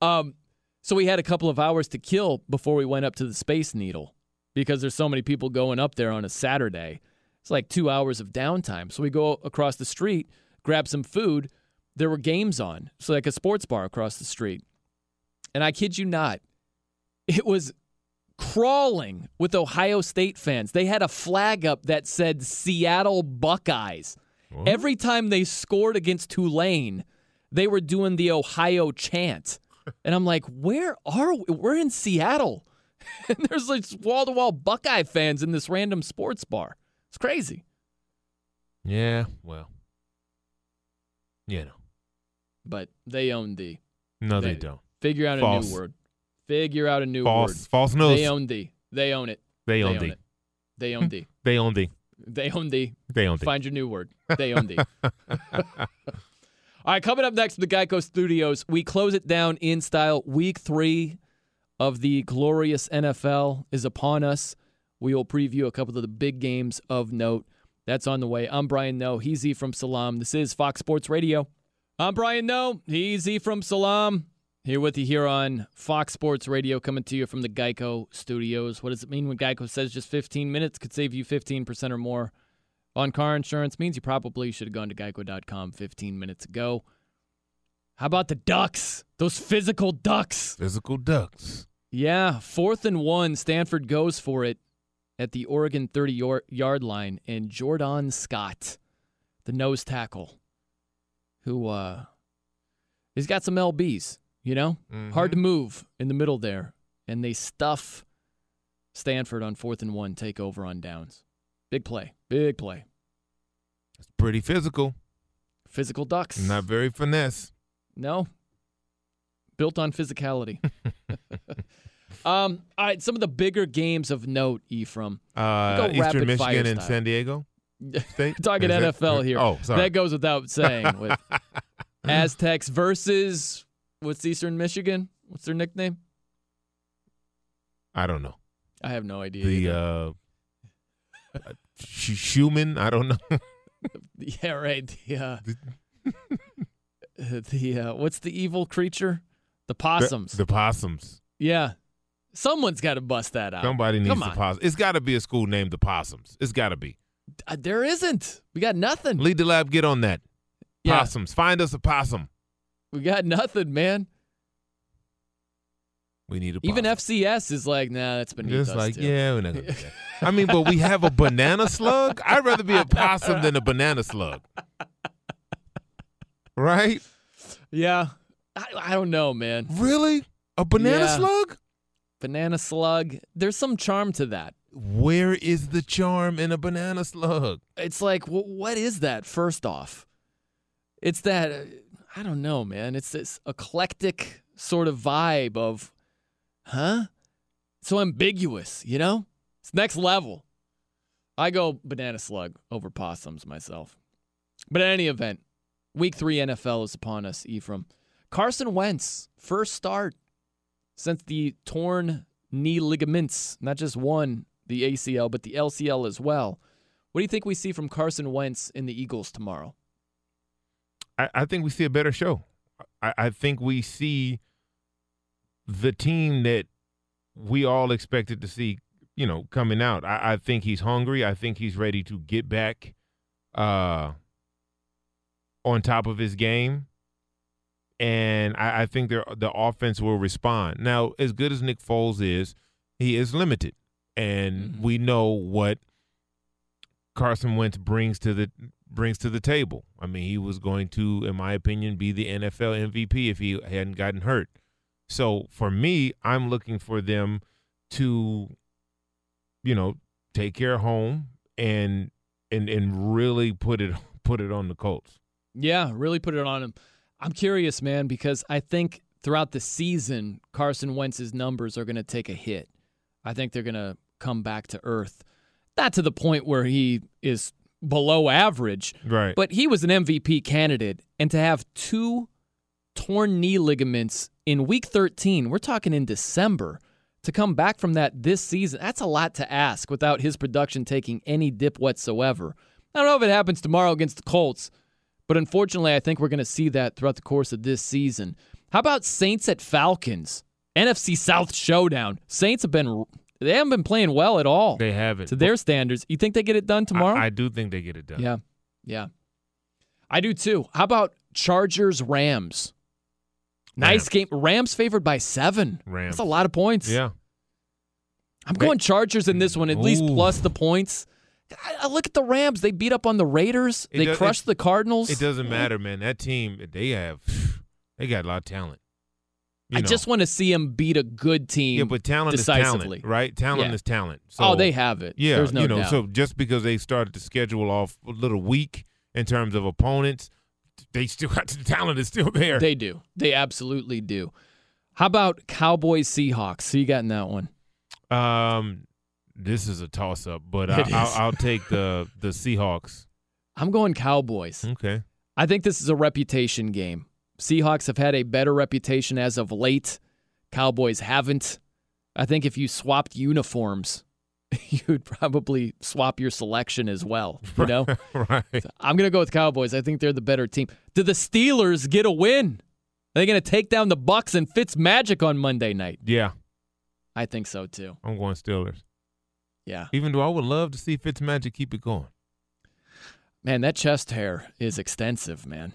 Um, so we had a couple of hours to kill before we went up to the Space Needle because there's so many people going up there on a Saturday. It's like two hours of downtime. So we go across the street, grab some food, there were games on, so like a sports bar across the street. And I kid you not, it was crawling with Ohio State fans. They had a flag up that said Seattle Buckeyes. Every time they scored against Tulane, they were doing the Ohio chant. And I'm like, where are we? We're in Seattle. And there's like wall to wall Buckeye fans in this random sports bar. It's crazy. Yeah, well, you know. But they own D. No, they, don't. Figure out a new word. Figure out a new False. word. False news. They own D. They own it. They own D. They own D. They own D. They own D. They own D. Find your new word. They own D. All right, coming up next to the Geico Studios, we close it down in style. Week three of the glorious NFL is upon us. We will preview a couple of the big games of note. That's on the way. I'm Brian Noe. He's Ephraim Salaam. This is Fox Sports Radio. I'm Brian Noe. He's Ephraim Salaam. Here with you here on Fox Sports Radio, coming to you from the Geico Studios. What does it mean when Geico says just 15 minutes could save you 15% or more on car insurance? Means you probably should have gone to geico.com 15 minutes ago. How about the Ducks? Those physical Ducks. Physical Ducks. Yeah, fourth and one. Stanford goes for it at the Oregon 30 yard line, and Jordan Scott, the nose tackle, who uh, he's got some lbs. You know, hard to move in the middle there, and they stuff Stanford on fourth and one. Take over on downs. Big play. Big play. It's pretty physical. Physical Ducks. Not very finesse. No. Built on physicality. um, all right, some of the bigger games of note, Ephraim. Uh, Eastern Michigan and. San Diego. Talking Is that- NFL here. Oh, sorry. That goes without saying. With Aztecs versus what's Eastern Michigan? What's their nickname? I don't know. I have no idea. The either. uh, Sh- Schumann. I don't know. yeah, right. The uh, the uh, what's the evil creature? The possums. The, the possums. yeah, someone's got to bust that out. Somebody needs the on. possum. It's got to be a school named the Possums. It's got to be. Uh, there isn't. We got nothing. Lead the lab. Get on that. Yeah. Possums. Find us a possum. We got nothing, man. We need a Even FCS is like, nah, that's beneath Just us. like, too. yeah, we're not gonna do that. I mean, but we have a banana slug. I'd rather be a possum than a banana slug. Right? Yeah. I, I don't know, man. Really? A banana Yeah. slug? Banana slug. There's some charm to that. Where is the charm in a banana slug? It's like, wh- what is that, first off? It's that, uh, I don't know, man. It's this eclectic sort of vibe of, huh? So ambiguous, you know? It's next level. I go banana slug over possums myself. But in any event, week three NFL is upon us, Ephraim. Carson Wentz, first start since the torn knee ligaments, not just one, the ACL, but the LCL as well. What do you think we see from Carson Wentz in the Eagles tomorrow? I, I think we see a better show. I, I think we see the team that we all expected to see, you know, coming out. I, I think he's hungry. I think he's ready to get back uh, on top of his game. And I, I think the the offense will respond. Now, as good as Nick Foles is, he is limited. And we know what Carson Wentz brings to the brings to the table. I mean, he was going to, in my opinion, be the NFL MVP if he hadn't gotten hurt. So for me, I'm looking for them to, you know, take care of home and and and really put it put it on the Colts. Yeah, really put it on him. I'm curious, man, because I think throughout the season, Carson Wentz's numbers are going to take a hit. I think they're going to come back to earth. Not to the point where he is below average, Right. but he was an MVP candidate. And to have two torn knee ligaments in week 13, we're talking in December, to come back from that this season, that's a lot to ask without his production taking any dip whatsoever. I don't know if it happens tomorrow against the Colts, but unfortunately, I think we're going to see that throughout the course of this season. How about Saints at Falcons? NFC South showdown. Saints have been they haven't been playing well at all. They haven't. to their standards. You think they get it done tomorrow? I, I do think they get it done. Yeah. Yeah. I do too. How about Chargers Rams? Nice Rams. game. Rams favored by seven. Rams. That's a lot of points. Yeah. I'm going Chargers in this one, at least plus the points. I, I look at the Rams. They beat up on the Raiders. It they does- crushed it- the Cardinals. It doesn't matter, man. That team, they have, they got a lot of talent. You I know. just want to see them beat a good team. Yeah, but talent decisively. is talent, right? Talent Yeah. is talent. Oh, So, they have it. Yeah, There's no you know. doubt. So just because they started the schedule off a little weak in terms of opponents, they still got the talent is still there. They do. They absolutely do. How about Cowboys Seahawks? So you got in that one. Um, this is a toss up, but I, I'll, I'll take the the Seahawks. I'm going Cowboys. Okay. I think this is a reputation game. Seahawks have had a better reputation as of late. Cowboys haven't. I think if you swapped uniforms, you'd probably swap your selection as well. You know? right. I'm going to go with Cowboys. I think they're the better team. Do the Steelers get a win? Are they going to take down the Bucs and Fitz Magic on Monday night? Yeah, I think so too. I'm going Steelers. Yeah. Even though I would love to see Fitz Magic keep it going. Man, that chest hair is extensive, man.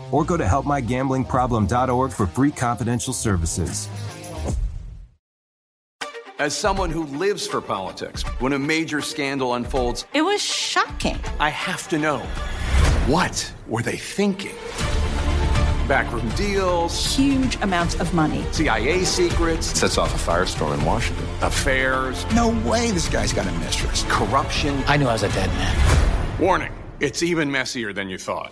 or go to helpmygamblingproblem.org for free confidential services. As someone who lives for politics, when a major scandal unfolds, It was shocking. I have to know what were they thinking? Backroom deals, Huge amounts of money. CIA secrets, Sets off a firestorm in Washington. affairs, No way this guy's got a mistress. corruption. I knew I was a dead man. Warning, it's even messier than you thought.